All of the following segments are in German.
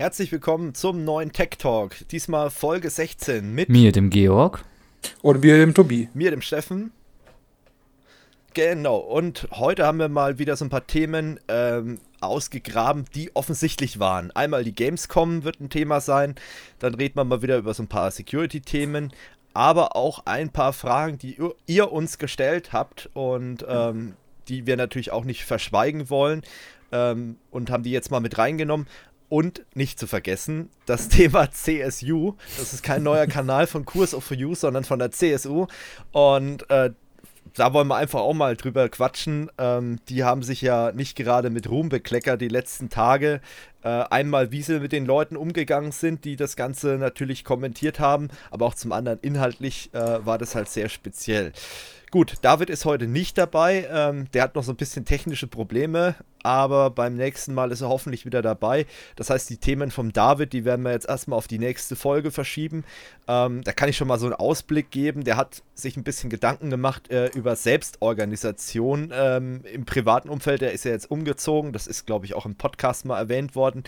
Herzlich willkommen zum neuen Tech Talk. Diesmal Folge 16 mit mir, dem Georg. Und mir, dem Tobi. Mir, dem Steffen. Genau, und heute haben wir mal wieder so ein paar Themen ähm, ausgegraben, die offensichtlich waren. Einmal die Gamescom wird ein Thema sein, dann reden wir mal wieder über so ein paar Security-Themen, aber auch ein paar Fragen, die ihr uns gestellt habt und ähm, die wir natürlich auch nicht verschweigen wollen ähm, und haben die jetzt mal mit reingenommen. Und nicht zu vergessen, das Thema CSU. Das ist kein neuer Kanal von Kurs of You, sondern von der CSU. Und äh, da wollen wir einfach auch mal drüber quatschen. Ähm, die haben sich ja nicht gerade mit Ruhm bekleckert die letzten Tage. Äh, einmal, wie sie mit den Leuten umgegangen sind, die das Ganze natürlich kommentiert haben, aber auch zum anderen inhaltlich äh, war das halt sehr speziell. Gut, David ist heute nicht dabei. Ähm, der hat noch so ein bisschen technische Probleme, aber beim nächsten Mal ist er hoffentlich wieder dabei. Das heißt, die Themen vom David, die werden wir jetzt erstmal auf die nächste Folge verschieben. Ähm, da kann ich schon mal so einen Ausblick geben. Der hat sich ein bisschen Gedanken gemacht äh, über Selbstorganisation ähm, im privaten Umfeld. Der ist ja jetzt umgezogen. Das ist, glaube ich, auch im Podcast mal erwähnt worden.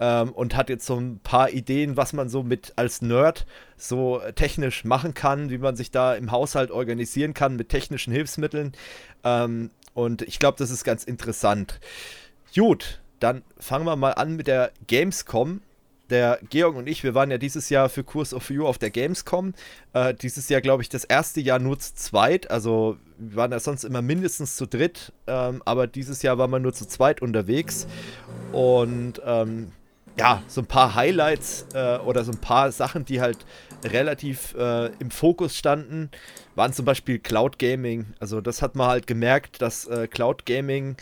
Ähm, und hat jetzt so ein paar Ideen, was man so mit als Nerd so technisch machen kann, wie man sich da im Haushalt organisieren kann mit technischen Hilfsmitteln. Ähm, und ich glaube, das ist ganz interessant. Gut, dann fangen wir mal an mit der Gamescom. Der Georg und ich, wir waren ja dieses Jahr für Kurs of You auf der Gamescom. Äh, dieses Jahr, glaube ich, das erste Jahr nur zu zweit. Also wir waren ja sonst immer mindestens zu dritt, ähm, aber dieses Jahr waren wir nur zu zweit unterwegs. Und ähm, ja, so ein paar Highlights äh, oder so ein paar Sachen, die halt relativ äh, im Fokus standen, waren zum Beispiel Cloud Gaming. Also das hat man halt gemerkt, dass äh, Cloud Gaming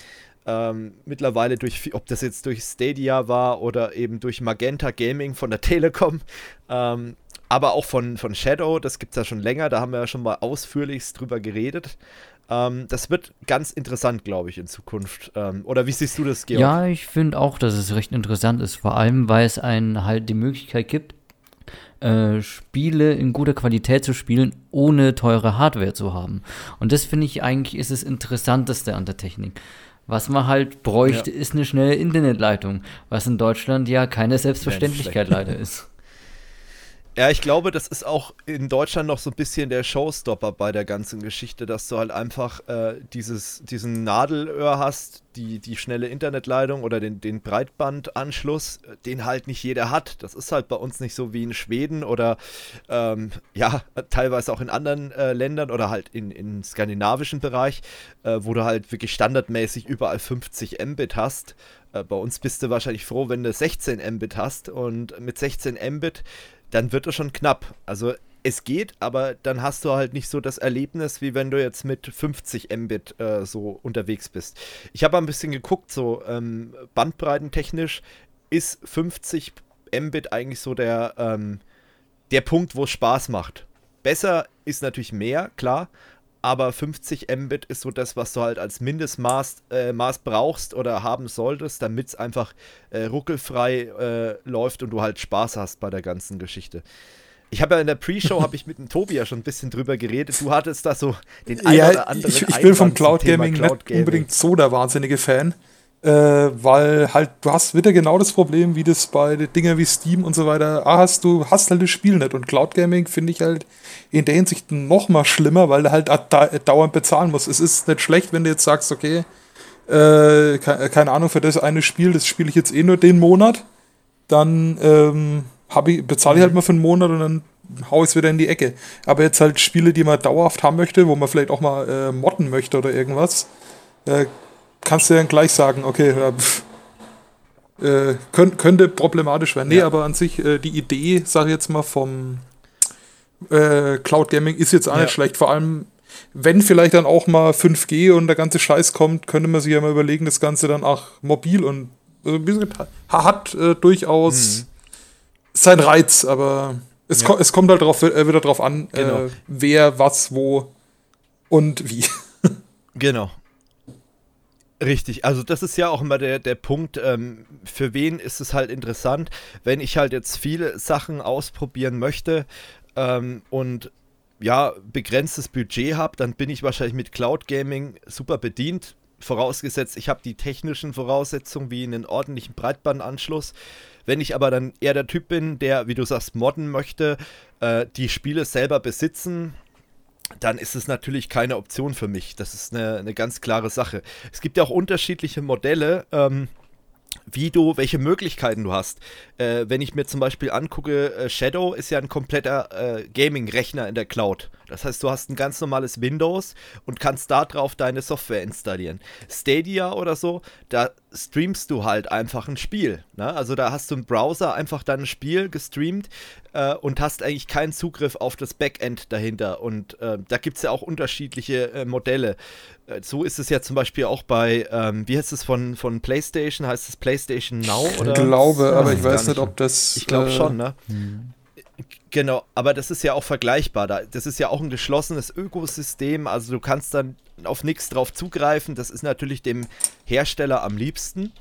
ähm, mittlerweile durch, ob das jetzt durch Stadia war oder eben durch Magenta Gaming von der Telekom, ähm, aber auch von, von Shadow, das gibt es ja schon länger, da haben wir ja schon mal ausführlichst drüber geredet. Ähm, das wird ganz interessant, glaube ich, in Zukunft. Ähm, oder wie siehst du das, Georg? Ja, ich finde auch, dass es recht interessant ist, vor allem, weil es einen halt die Möglichkeit gibt, äh, Spiele in guter Qualität zu spielen, ohne teure Hardware zu haben. Und das finde ich eigentlich ist das Interessanteste an der Technik. Was man halt bräuchte, ja. ist eine schnelle Internetleitung, was in Deutschland ja keine Selbstverständlichkeit leider ist. Ja, ich glaube, das ist auch in Deutschland noch so ein bisschen der Showstopper bei der ganzen Geschichte, dass du halt einfach äh, dieses, diesen Nadelöhr hast, die, die schnelle Internetleitung oder den, den Breitbandanschluss, den halt nicht jeder hat. Das ist halt bei uns nicht so wie in Schweden oder ähm, ja, teilweise auch in anderen äh, Ländern oder halt in, in skandinavischen Bereich, äh, wo du halt wirklich standardmäßig überall 50 Mbit hast. Äh, bei uns bist du wahrscheinlich froh, wenn du 16 Mbit hast und mit 16 Mbit dann wird es schon knapp. Also es geht, aber dann hast du halt nicht so das Erlebnis, wie wenn du jetzt mit 50 Mbit äh, so unterwegs bist. Ich habe ein bisschen geguckt, so ähm, bandbreitentechnisch ist 50 Mbit eigentlich so der, ähm, der Punkt, wo es Spaß macht. Besser ist natürlich mehr, klar, aber 50 Mbit ist so das, was du halt als Mindestmaß äh, Maß brauchst oder haben solltest, damit es einfach äh, ruckelfrei äh, läuft und du halt Spaß hast bei der ganzen Geschichte. Ich habe ja in der Pre-Show habe ich mit dem Tobi ja schon ein bisschen drüber geredet. Du hattest da so den einen ja, oder anderen. Ich, ich bin vom Cloud Gaming Cloud nicht unbedingt so der wahnsinnige Fan äh, weil halt du hast wieder genau das Problem, wie das bei Dingen wie Steam und so weiter ah, hast, du hast halt das Spiel nicht und Cloud Gaming finde ich halt in der Hinsicht noch mal schlimmer, weil du halt dauernd bezahlen musst. Es ist nicht schlecht, wenn du jetzt sagst, okay, äh, keine Ahnung, für das eine Spiel, das spiele ich jetzt eh nur den Monat, dann ähm, ich, bezahle ich halt mal für einen Monat und dann hau ich es wieder in die Ecke. Aber jetzt halt Spiele, die man dauerhaft haben möchte, wo man vielleicht auch mal äh, modden möchte oder irgendwas, äh, kannst du dann gleich sagen, okay, ja, äh, könnt, könnte problematisch werden. Nee, ja. aber an sich, äh, die Idee, sag ich jetzt mal, vom äh, Cloud Gaming ist jetzt auch ja. nicht schlecht. Vor allem, wenn vielleicht dann auch mal 5G und der ganze Scheiß kommt, könnte man sich ja mal überlegen, das Ganze dann auch mobil und also, hat äh, durchaus mhm. seinen Reiz, aber es, ko es kommt halt drauf, äh, wieder drauf an, äh, genau. wer, was, wo und wie. Genau. Richtig, also das ist ja auch immer der, der Punkt, ähm, für wen ist es halt interessant, wenn ich halt jetzt viele Sachen ausprobieren möchte ähm, und ja, begrenztes Budget habe, dann bin ich wahrscheinlich mit Cloud Gaming super bedient. vorausgesetzt, ich habe die technischen Voraussetzungen wie einen ordentlichen Breitbandanschluss. Wenn ich aber dann eher der Typ bin, der, wie du sagst, modden möchte, äh, die Spiele selber besitzen, dann ist es natürlich keine Option für mich. Das ist eine, eine ganz klare Sache. Es gibt ja auch unterschiedliche Modelle. Ähm, wie du, welche Möglichkeiten du hast. Äh, wenn ich mir zum Beispiel angucke, äh, Shadow ist ja ein kompletter äh, Gaming-Rechner in der Cloud. Das heißt, du hast ein ganz normales Windows und kannst darauf deine Software installieren. Stadia oder so, da streamst du halt einfach ein Spiel. Ne? Also da hast du im Browser einfach dein Spiel gestreamt äh, und hast eigentlich keinen Zugriff auf das Backend dahinter. Und äh, da gibt es ja auch unterschiedliche äh, Modelle. Äh, so ist es ja zum Beispiel auch bei, ähm, wie heißt es von, von PlayStation? Heißt es PlayStation Now? Oder? Ich glaube, aber ich weiß nicht, ob das. Ich glaube schon, ne? Hm. Genau, aber das ist ja auch vergleichbar. Das ist ja auch ein geschlossenes Ökosystem. Also du kannst dann auf nichts drauf zugreifen. Das ist natürlich dem Hersteller am liebsten.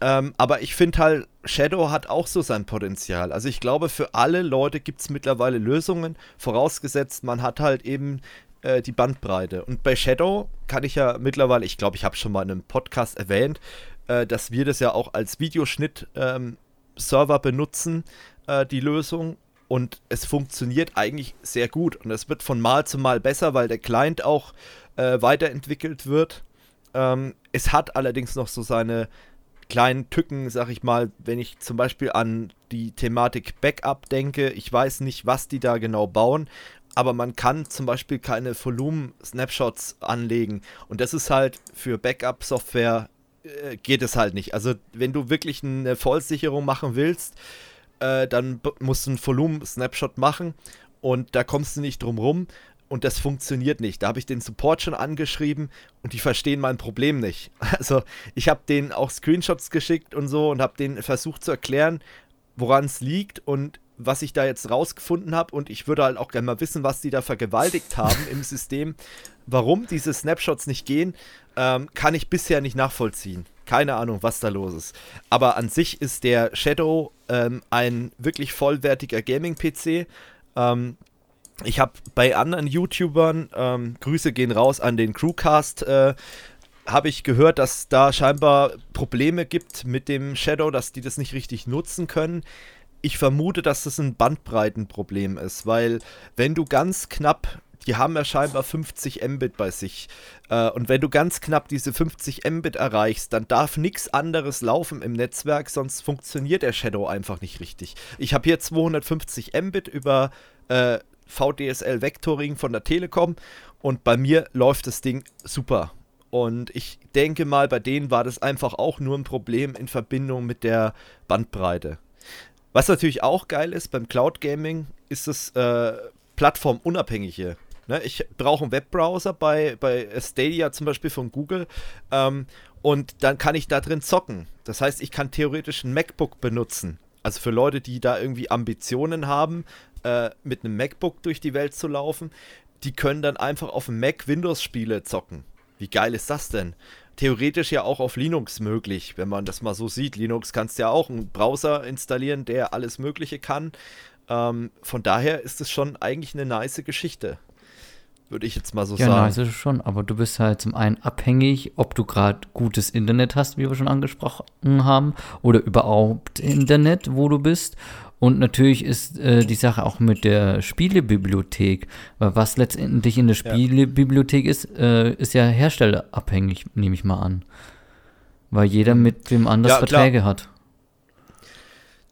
Ähm, aber ich finde halt, Shadow hat auch so sein Potenzial. Also ich glaube, für alle Leute gibt es mittlerweile Lösungen, vorausgesetzt, man hat halt eben äh, die Bandbreite. Und bei Shadow kann ich ja mittlerweile, ich glaube, ich habe schon mal in einem Podcast erwähnt, äh, dass wir das ja auch als Videoschnitt-Server ähm, benutzen, äh, die Lösung und es funktioniert eigentlich sehr gut und es wird von Mal zu Mal besser, weil der Client auch äh, weiterentwickelt wird. Ähm, es hat allerdings noch so seine kleinen Tücken, sag ich mal, wenn ich zum Beispiel an die Thematik Backup denke. Ich weiß nicht, was die da genau bauen, aber man kann zum Beispiel keine Volumen-Snapshots anlegen und das ist halt für Backup-Software äh, geht es halt nicht. Also wenn du wirklich eine Vollsicherung machen willst, äh, dann musst du einen Volumen-Snapshot machen und da kommst du nicht drum rum und das funktioniert nicht. Da habe ich den Support schon angeschrieben und die verstehen mein Problem nicht. Also ich habe denen auch Screenshots geschickt und so und habe denen versucht zu erklären, woran es liegt und was ich da jetzt rausgefunden habe und ich würde halt auch gerne mal wissen, was die da vergewaltigt haben im System. Warum diese Snapshots nicht gehen, ähm, kann ich bisher nicht nachvollziehen. Keine Ahnung, was da los ist. Aber an sich ist der Shadow ähm, ein wirklich vollwertiger Gaming-PC. Ähm, ich habe bei anderen YouTubern, ähm, Grüße gehen raus an den Crewcast, äh, habe ich gehört, dass da scheinbar Probleme gibt mit dem Shadow, dass die das nicht richtig nutzen können. Ich vermute, dass das ein Bandbreitenproblem ist, weil wenn du ganz knapp die haben ja scheinbar 50 Mbit bei sich. Äh, und wenn du ganz knapp diese 50 Mbit erreichst, dann darf nichts anderes laufen im Netzwerk, sonst funktioniert der Shadow einfach nicht richtig. Ich habe hier 250 Mbit über äh, VDSL Vectoring von der Telekom und bei mir läuft das Ding super. Und ich denke mal, bei denen war das einfach auch nur ein Problem in Verbindung mit der Bandbreite. Was natürlich auch geil ist beim Cloud Gaming, ist das äh, plattformunabhängige Ne, ich brauche einen Webbrowser bei, bei Stadia zum Beispiel von Google ähm, und dann kann ich da drin zocken. Das heißt, ich kann theoretisch ein MacBook benutzen. Also für Leute, die da irgendwie Ambitionen haben, äh, mit einem MacBook durch die Welt zu laufen, die können dann einfach auf dem Mac Windows-Spiele zocken. Wie geil ist das denn? Theoretisch ja auch auf Linux möglich, wenn man das mal so sieht. Linux kannst ja auch einen Browser installieren, der alles Mögliche kann. Ähm, von daher ist es schon eigentlich eine nice Geschichte würde ich jetzt mal so ja, sagen. Ja, nice ist schon, aber du bist halt zum einen abhängig, ob du gerade gutes Internet hast, wie wir schon angesprochen haben, oder überhaupt Internet, wo du bist. Und natürlich ist äh, die Sache auch mit der Spielebibliothek, weil was letztendlich in der Spielebibliothek ist, äh, ist ja herstellerabhängig, nehme ich mal an. Weil jeder mhm. mit dem anders ja, Verträge klar. hat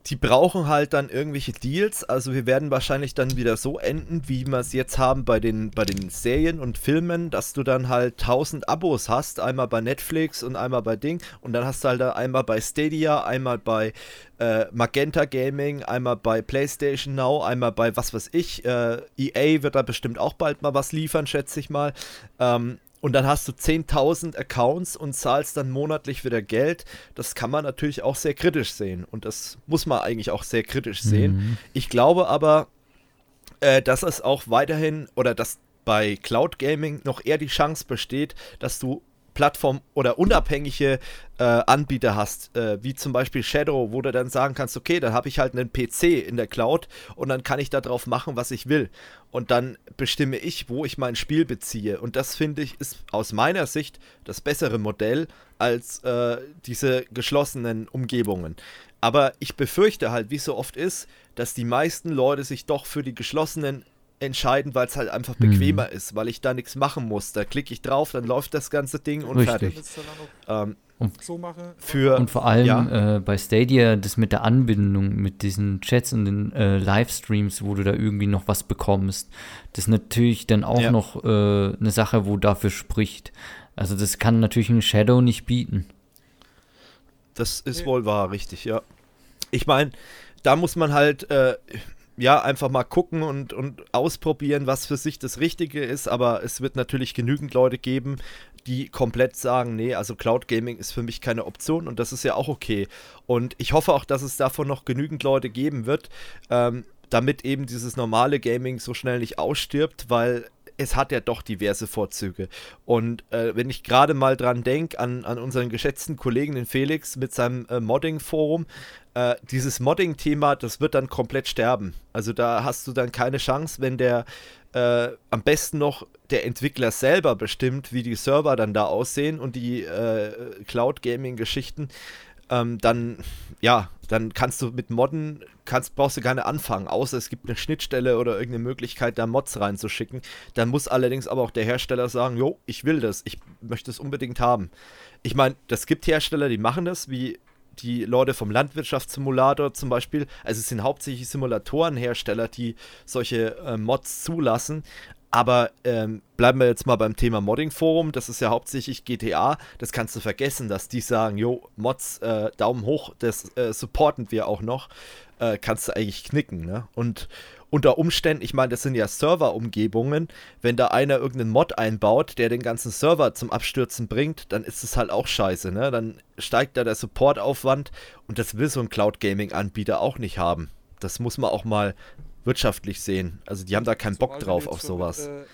die brauchen halt dann irgendwelche Deals. Also wir werden wahrscheinlich dann wieder so enden, wie wir es jetzt haben bei den, bei den Serien und Filmen, dass du dann halt 1000 Abos hast. Einmal bei Netflix und einmal bei Ding. Und dann hast du halt einmal bei Stadia, einmal bei äh, Magenta Gaming, einmal bei PlayStation Now, einmal bei was weiß ich. Äh, EA wird da bestimmt auch bald mal was liefern, schätze ich mal. Ähm, und dann hast du 10.000 Accounts und zahlst dann monatlich wieder Geld. Das kann man natürlich auch sehr kritisch sehen. Und das muss man eigentlich auch sehr kritisch sehen. Mhm. Ich glaube aber, äh, dass es auch weiterhin oder dass bei Cloud Gaming noch eher die Chance besteht, dass du Plattform oder unabhängige äh, Anbieter hast, äh, wie zum Beispiel Shadow, wo du dann sagen kannst, okay, dann habe ich halt einen PC in der Cloud und dann kann ich darauf machen, was ich will. Und dann bestimme ich, wo ich mein Spiel beziehe. Und das finde ich ist aus meiner Sicht das bessere Modell als äh, diese geschlossenen Umgebungen. Aber ich befürchte halt, wie so oft ist, dass die meisten Leute sich doch für die geschlossenen entscheiden, weil es halt einfach mhm. bequemer mhm. ist, weil ich da nichts machen muss. Da klicke ich drauf, dann läuft das ganze Ding und Richtig. fertig. Ähm, und, so mache, für, und vor allem ja. äh, bei Stadia, das mit der Anbindung, mit diesen Chats und den äh, Livestreams, wo du da irgendwie noch was bekommst, das ist natürlich dann auch ja. noch äh, eine Sache, wo dafür spricht. Also das kann natürlich ein Shadow nicht bieten. Das ist wohl wahr, richtig, ja. Ich meine, da muss man halt äh, ja einfach mal gucken und, und ausprobieren, was für sich das Richtige ist, aber es wird natürlich genügend Leute geben, die komplett sagen, nee, also Cloud Gaming ist für mich keine Option und das ist ja auch okay. Und ich hoffe auch, dass es davon noch genügend Leute geben wird, ähm, damit eben dieses normale Gaming so schnell nicht ausstirbt, weil es hat ja doch diverse Vorzüge. Und äh, wenn ich gerade mal dran denke, an, an unseren geschätzten Kollegen, den Felix, mit seinem äh, Modding-Forum, äh, dieses Modding-Thema, das wird dann komplett sterben. Also da hast du dann keine Chance, wenn der äh, am besten noch der Entwickler selber bestimmt, wie die Server dann da aussehen und die äh, Cloud-Gaming-Geschichten ähm, dann, ja, dann kannst du mit Modden, kannst, brauchst du nicht anfangen, außer es gibt eine Schnittstelle oder irgendeine Möglichkeit, da Mods reinzuschicken. Dann muss allerdings aber auch der Hersteller sagen, jo, ich will das, ich möchte es unbedingt haben. Ich meine, das gibt Hersteller, die machen das, wie die Leute vom Landwirtschaftssimulator zum Beispiel. Also es sind hauptsächlich Simulatorenhersteller, die solche äh, Mods zulassen. Aber ähm, bleiben wir jetzt mal beim Thema Modding-Forum. Das ist ja hauptsächlich GTA. Das kannst du vergessen, dass die sagen, jo, Mods, äh, Daumen hoch, das äh, supporten wir auch noch. Äh, kannst du eigentlich knicken, ne? Und unter Umständen, ich meine, das sind ja Server-Umgebungen. Wenn da einer irgendeinen Mod einbaut, der den ganzen Server zum Abstürzen bringt, dann ist es halt auch scheiße, ne? Dann steigt da der Supportaufwand und das will so ein Cloud-Gaming-Anbieter auch nicht haben. Das muss man auch mal wirtschaftlich sehen. Also die haben da keinen Bock drauf auf sowas. Äh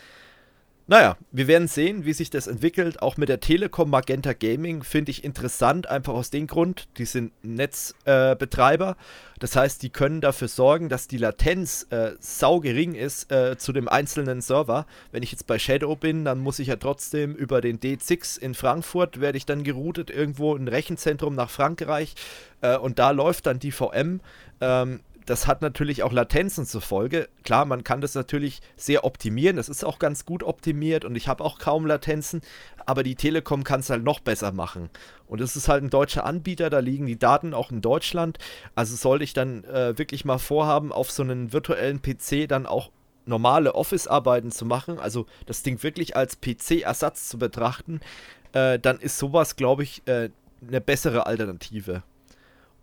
naja, wir werden sehen, wie sich das entwickelt. Auch mit der Telekom Magenta Gaming finde ich interessant, einfach aus dem Grund, die sind Netzbetreiber. Äh, das heißt, die können dafür sorgen, dass die Latenz äh, sau gering ist äh, zu dem einzelnen Server. Wenn ich jetzt bei Shadow bin, dann muss ich ja trotzdem über den D6 in Frankfurt, werde ich dann geroutet irgendwo in ein Rechenzentrum nach Frankreich äh, und da läuft dann die VM. Ähm, das hat natürlich auch Latenzen zur Folge. Klar, man kann das natürlich sehr optimieren. Das ist auch ganz gut optimiert und ich habe auch kaum Latenzen. Aber die Telekom kann es halt noch besser machen. Und es ist halt ein deutscher Anbieter, da liegen die Daten auch in Deutschland. Also sollte ich dann äh, wirklich mal vorhaben, auf so einen virtuellen PC dann auch normale Office-Arbeiten zu machen, also das Ding wirklich als PC-Ersatz zu betrachten, äh, dann ist sowas, glaube ich, äh, eine bessere Alternative.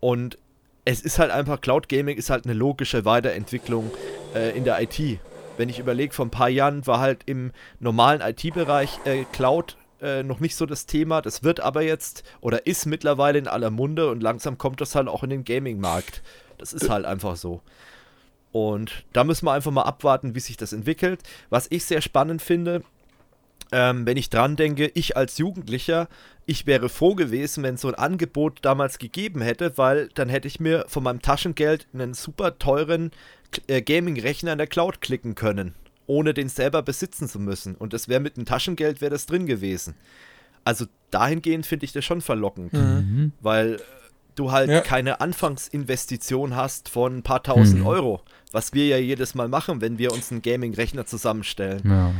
Und es ist halt einfach, Cloud Gaming ist halt eine logische Weiterentwicklung äh, in der IT. Wenn ich überlege, vor ein paar Jahren war halt im normalen IT-Bereich äh, Cloud äh, noch nicht so das Thema. Das wird aber jetzt oder ist mittlerweile in aller Munde und langsam kommt das halt auch in den Gaming-Markt. Das ist halt einfach so. Und da müssen wir einfach mal abwarten, wie sich das entwickelt. Was ich sehr spannend finde, ähm, wenn ich dran denke, ich als Jugendlicher, ich wäre froh gewesen, wenn so ein Angebot damals gegeben hätte, weil dann hätte ich mir von meinem Taschengeld einen super teuren äh, Gaming-Rechner in der Cloud klicken können, ohne den selber besitzen zu müssen. Und das wäre mit dem Taschengeld wäre das drin gewesen. Also dahingehend finde ich das schon verlockend, mhm. weil du halt ja. keine Anfangsinvestition hast von ein paar tausend mhm. Euro, was wir ja jedes Mal machen, wenn wir uns einen Gaming-Rechner zusammenstellen. Ja.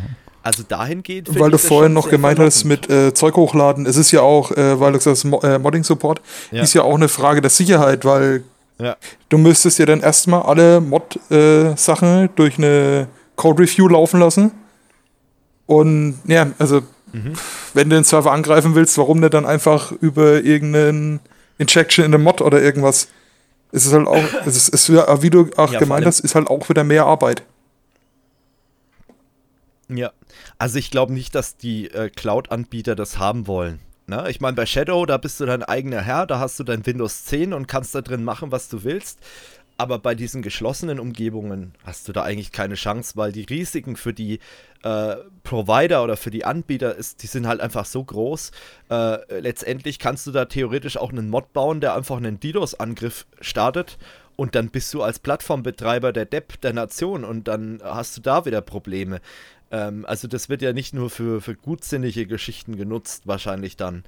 Also dahingehend. Weil du vorhin noch gemeint hast mit äh, Zeug hochladen, es ist ja auch, äh, weil du sagst, Mo äh, Modding-Support ja. ist ja auch eine Frage der Sicherheit, weil ja. du müsstest ja dann erstmal alle Mod-Sachen durch eine Code-Review laufen lassen. Und ja, also mhm. wenn du den Server angreifen willst, warum nicht dann einfach über irgendeinen Injection in der Mod oder irgendwas? Es ist halt auch, es ist, es ist, wie du auch ja, gemeint hast, ist halt auch wieder mehr Arbeit. Ja, also ich glaube nicht, dass die äh, Cloud-Anbieter das haben wollen. Ne? ich meine, bei Shadow, da bist du dein eigener Herr, da hast du dein Windows 10 und kannst da drin machen, was du willst. aber bei diesen geschlossenen Umgebungen hast du da eigentlich keine Chance, weil die Risiken für die äh, Provider oder für die Anbieter ist, die sind halt einfach so groß. Äh, letztendlich kannst du da theoretisch auch einen Mod bauen, der einfach einen DDoS-Angriff startet und dann bist du als Plattformbetreiber der Depp der Nation und dann hast du da wieder Probleme. Ähm, also das wird ja nicht nur für, für gutsinnige Geschichten genutzt, wahrscheinlich dann.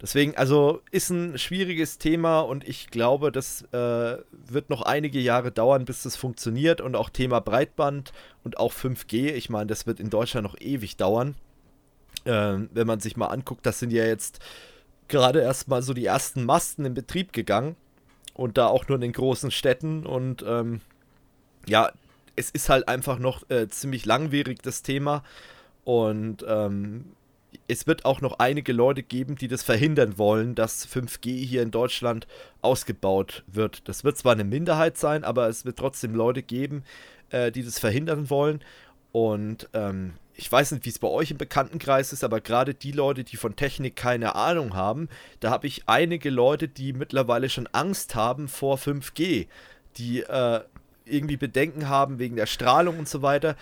Deswegen, also ist ein schwieriges Thema und ich glaube, das äh, wird noch einige Jahre dauern, bis das funktioniert und auch Thema Breitband und auch 5G. Ich meine, das wird in Deutschland noch ewig dauern. Ähm, wenn man sich mal anguckt, das sind ja jetzt gerade erstmal so die ersten Masten in Betrieb gegangen und da auch nur in den großen Städten und ähm, ja, es ist halt einfach noch äh, ziemlich langwierig das Thema und ähm, es wird auch noch einige Leute geben, die das verhindern wollen, dass 5G hier in Deutschland ausgebaut wird. Das wird zwar eine Minderheit sein, aber es wird trotzdem Leute geben, äh, die das verhindern wollen. Und ähm, ich weiß nicht, wie es bei euch im Bekanntenkreis ist, aber gerade die Leute, die von Technik keine Ahnung haben, da habe ich einige Leute, die mittlerweile schon Angst haben vor 5G, die äh, irgendwie Bedenken haben wegen der Strahlung und so weiter.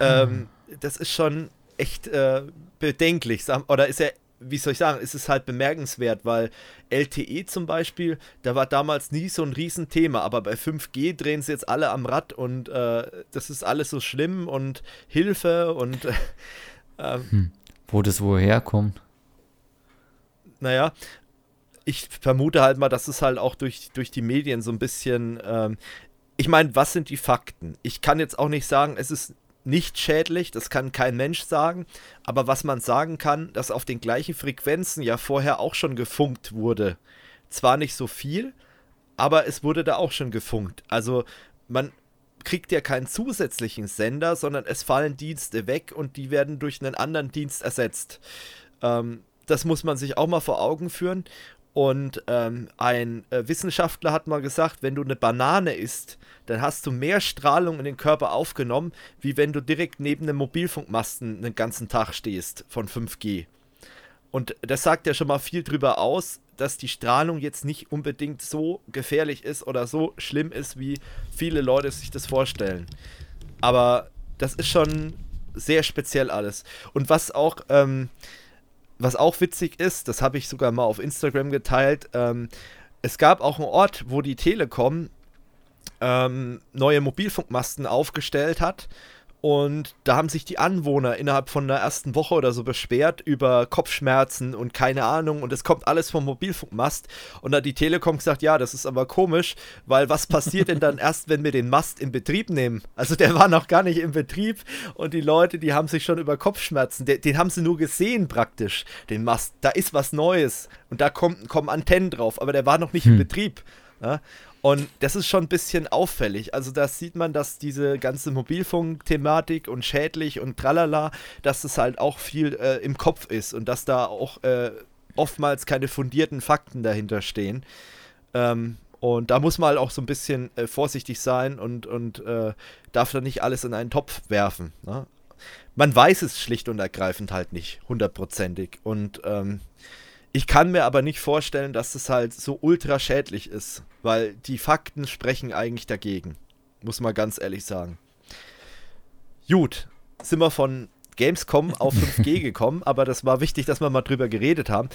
Ähm, hm. Das ist schon echt äh, bedenklich. Oder ist er, wie soll ich sagen, ist es halt bemerkenswert, weil LTE zum Beispiel, da war damals nie so ein Riesenthema, aber bei 5G drehen sie jetzt alle am Rad und äh, das ist alles so schlimm und Hilfe und. Äh, hm. Wo das woher kommt. Naja, ich vermute halt mal, dass es halt auch durch, durch die Medien so ein bisschen. Ähm, ich meine, was sind die Fakten? Ich kann jetzt auch nicht sagen, es ist nicht schädlich, das kann kein Mensch sagen, aber was man sagen kann, dass auf den gleichen Frequenzen ja vorher auch schon gefunkt wurde. Zwar nicht so viel, aber es wurde da auch schon gefunkt. Also man kriegt ja keinen zusätzlichen Sender, sondern es fallen Dienste weg und die werden durch einen anderen Dienst ersetzt. Ähm, das muss man sich auch mal vor Augen führen. Und ähm, ein äh, Wissenschaftler hat mal gesagt, wenn du eine Banane isst, dann hast du mehr Strahlung in den Körper aufgenommen, wie wenn du direkt neben einem Mobilfunkmasten den ganzen Tag stehst von 5G. Und das sagt ja schon mal viel drüber aus, dass die Strahlung jetzt nicht unbedingt so gefährlich ist oder so schlimm ist, wie viele Leute sich das vorstellen. Aber das ist schon sehr speziell alles. Und was auch ähm, was auch witzig ist, das habe ich sogar mal auf Instagram geteilt, ähm, es gab auch einen Ort, wo die Telekom ähm, neue Mobilfunkmasten aufgestellt hat und da haben sich die Anwohner innerhalb von der ersten Woche oder so beschwert über Kopfschmerzen und keine Ahnung. Und es kommt alles vom Mobilfunkmast. Und da hat die Telekom gesagt, ja, das ist aber komisch, weil was passiert denn dann erst, wenn wir den Mast in Betrieb nehmen? Also der war noch gar nicht in Betrieb und die Leute, die haben sich schon über Kopfschmerzen, den, den haben sie nur gesehen praktisch, den Mast. Da ist was Neues und da kommt, kommen Antennen drauf, aber der war noch nicht hm. in Betrieb. Ja? Und das ist schon ein bisschen auffällig. Also da sieht man, dass diese ganze Mobilfunk-Thematik und schädlich und tralala, dass es halt auch viel äh, im Kopf ist und dass da auch äh, oftmals keine fundierten Fakten dahinter stehen. Ähm, und da muss man halt auch so ein bisschen äh, vorsichtig sein und, und äh, darf da nicht alles in einen Topf werfen. Ne? Man weiß es schlicht und ergreifend halt nicht, hundertprozentig. Und ähm, ich kann mir aber nicht vorstellen, dass das halt so ultra schädlich ist, weil die Fakten sprechen eigentlich dagegen. Muss man ganz ehrlich sagen. Gut, sind wir von Gamescom auf 5G gekommen, aber das war wichtig, dass wir mal drüber geredet haben.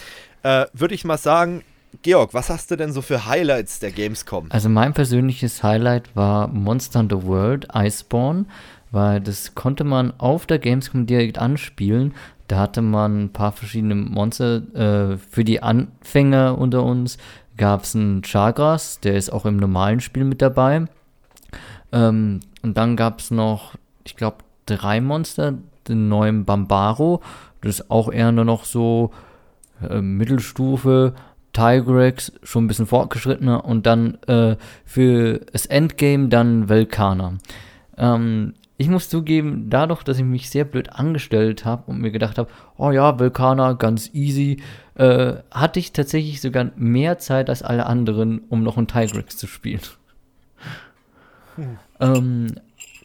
Äh, Würde ich mal sagen, Georg, was hast du denn so für Highlights der Gamescom? Also mein persönliches Highlight war Monster Hunter World Iceborne, weil das konnte man auf der Gamescom direkt anspielen da hatte man ein paar verschiedene Monster. Äh, für die Anfänger unter uns gab es einen Chagras, der ist auch im normalen Spiel mit dabei. Ähm, und dann gab es noch, ich glaube, drei Monster. Den neuen Bambaro, das ist auch eher nur noch so äh, Mittelstufe. Tigrex, schon ein bisschen fortgeschrittener. Und dann äh, für das Endgame dann Velkana. Ähm, ich muss zugeben, dadurch, dass ich mich sehr blöd angestellt habe und mir gedacht habe, oh ja, Vulkaner, ganz easy, äh, hatte ich tatsächlich sogar mehr Zeit als alle anderen, um noch ein Tigrex zu spielen. Hm. Ähm,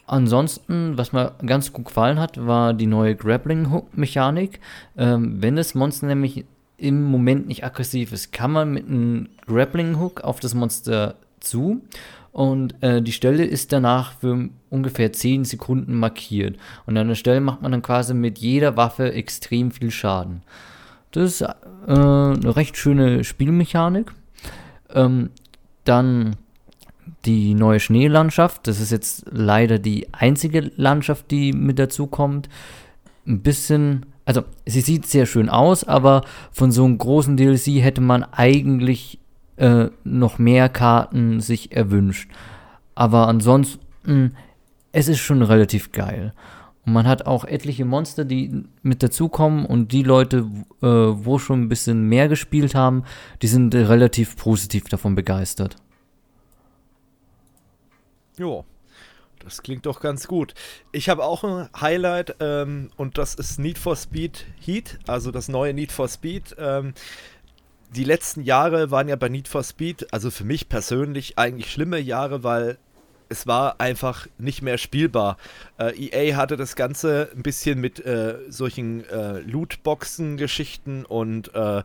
ansonsten, was mir ganz gut gefallen hat, war die neue Grappling-Hook-Mechanik. Ähm, wenn das Monster nämlich im Moment nicht aggressiv ist, kann man mit einem Grappling-Hook auf das Monster zu und äh, die Stelle ist danach für ungefähr 10 Sekunden markiert. Und an der Stelle macht man dann quasi mit jeder Waffe extrem viel Schaden. Das ist äh, eine recht schöne Spielmechanik. Ähm, dann die neue Schneelandschaft. Das ist jetzt leider die einzige Landschaft, die mit dazu kommt. Ein bisschen, also sie sieht sehr schön aus, aber von so einem großen DLC hätte man eigentlich äh, noch mehr Karten sich erwünscht. Aber ansonsten, es ist schon relativ geil. Und man hat auch etliche Monster, die mit dazukommen und die Leute, äh, wo schon ein bisschen mehr gespielt haben, die sind relativ positiv davon begeistert. Jo, das klingt doch ganz gut. Ich habe auch ein Highlight ähm, und das ist Need for Speed Heat, also das neue Need for Speed. Ähm, die letzten Jahre waren ja bei Need for Speed, also für mich persönlich eigentlich schlimme Jahre, weil es war einfach nicht mehr spielbar. Äh, EA hatte das Ganze ein bisschen mit äh, solchen äh, Lootboxen-Geschichten und äh,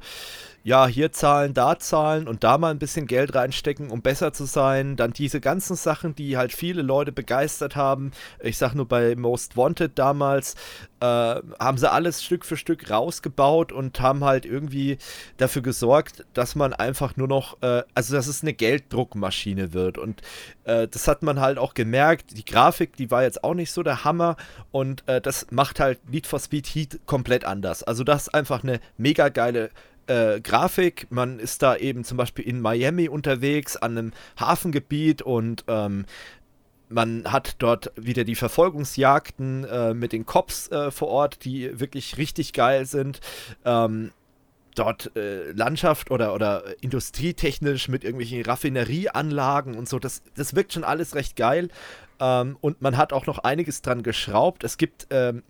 ja, hier zahlen, da zahlen und da mal ein bisschen Geld reinstecken, um besser zu sein. Dann diese ganzen Sachen, die halt viele Leute begeistert haben. Ich sag nur bei Most Wanted damals, äh, haben sie alles Stück für Stück rausgebaut und haben halt irgendwie dafür gesorgt, dass man einfach nur noch, äh, also dass es eine Gelddruckmaschine wird. Und äh, das hat man halt auch gemerkt. Die Grafik, die war jetzt auch nicht so der Hammer und äh, das macht halt Need for Speed Heat komplett anders. Also das ist einfach eine mega geile äh, Grafik. Man ist da eben zum Beispiel in Miami unterwegs, an einem Hafengebiet und ähm, man hat dort wieder die Verfolgungsjagden äh, mit den Cops äh, vor Ort, die wirklich richtig geil sind. Ähm, dort äh, Landschaft oder, oder industrietechnisch mit irgendwelchen Raffinerieanlagen und so, das, das wirkt schon alles recht geil. Ähm, und man hat auch noch einiges dran geschraubt. Es gibt ähm,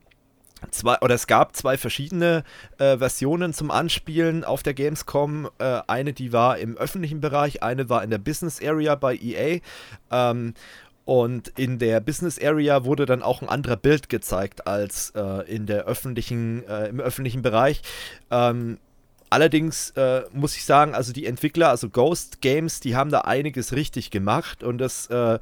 zwei oder es gab zwei verschiedene äh, Versionen zum Anspielen auf der Gamescom. Äh, eine, die war im öffentlichen Bereich, eine war in der Business Area bei EA. Ähm, und in der Business Area wurde dann auch ein anderer Bild gezeigt als äh, in der öffentlichen, äh, im öffentlichen Bereich. Ähm, Allerdings äh, muss ich sagen, also die Entwickler, also Ghost Games, die haben da einiges richtig gemacht und das äh,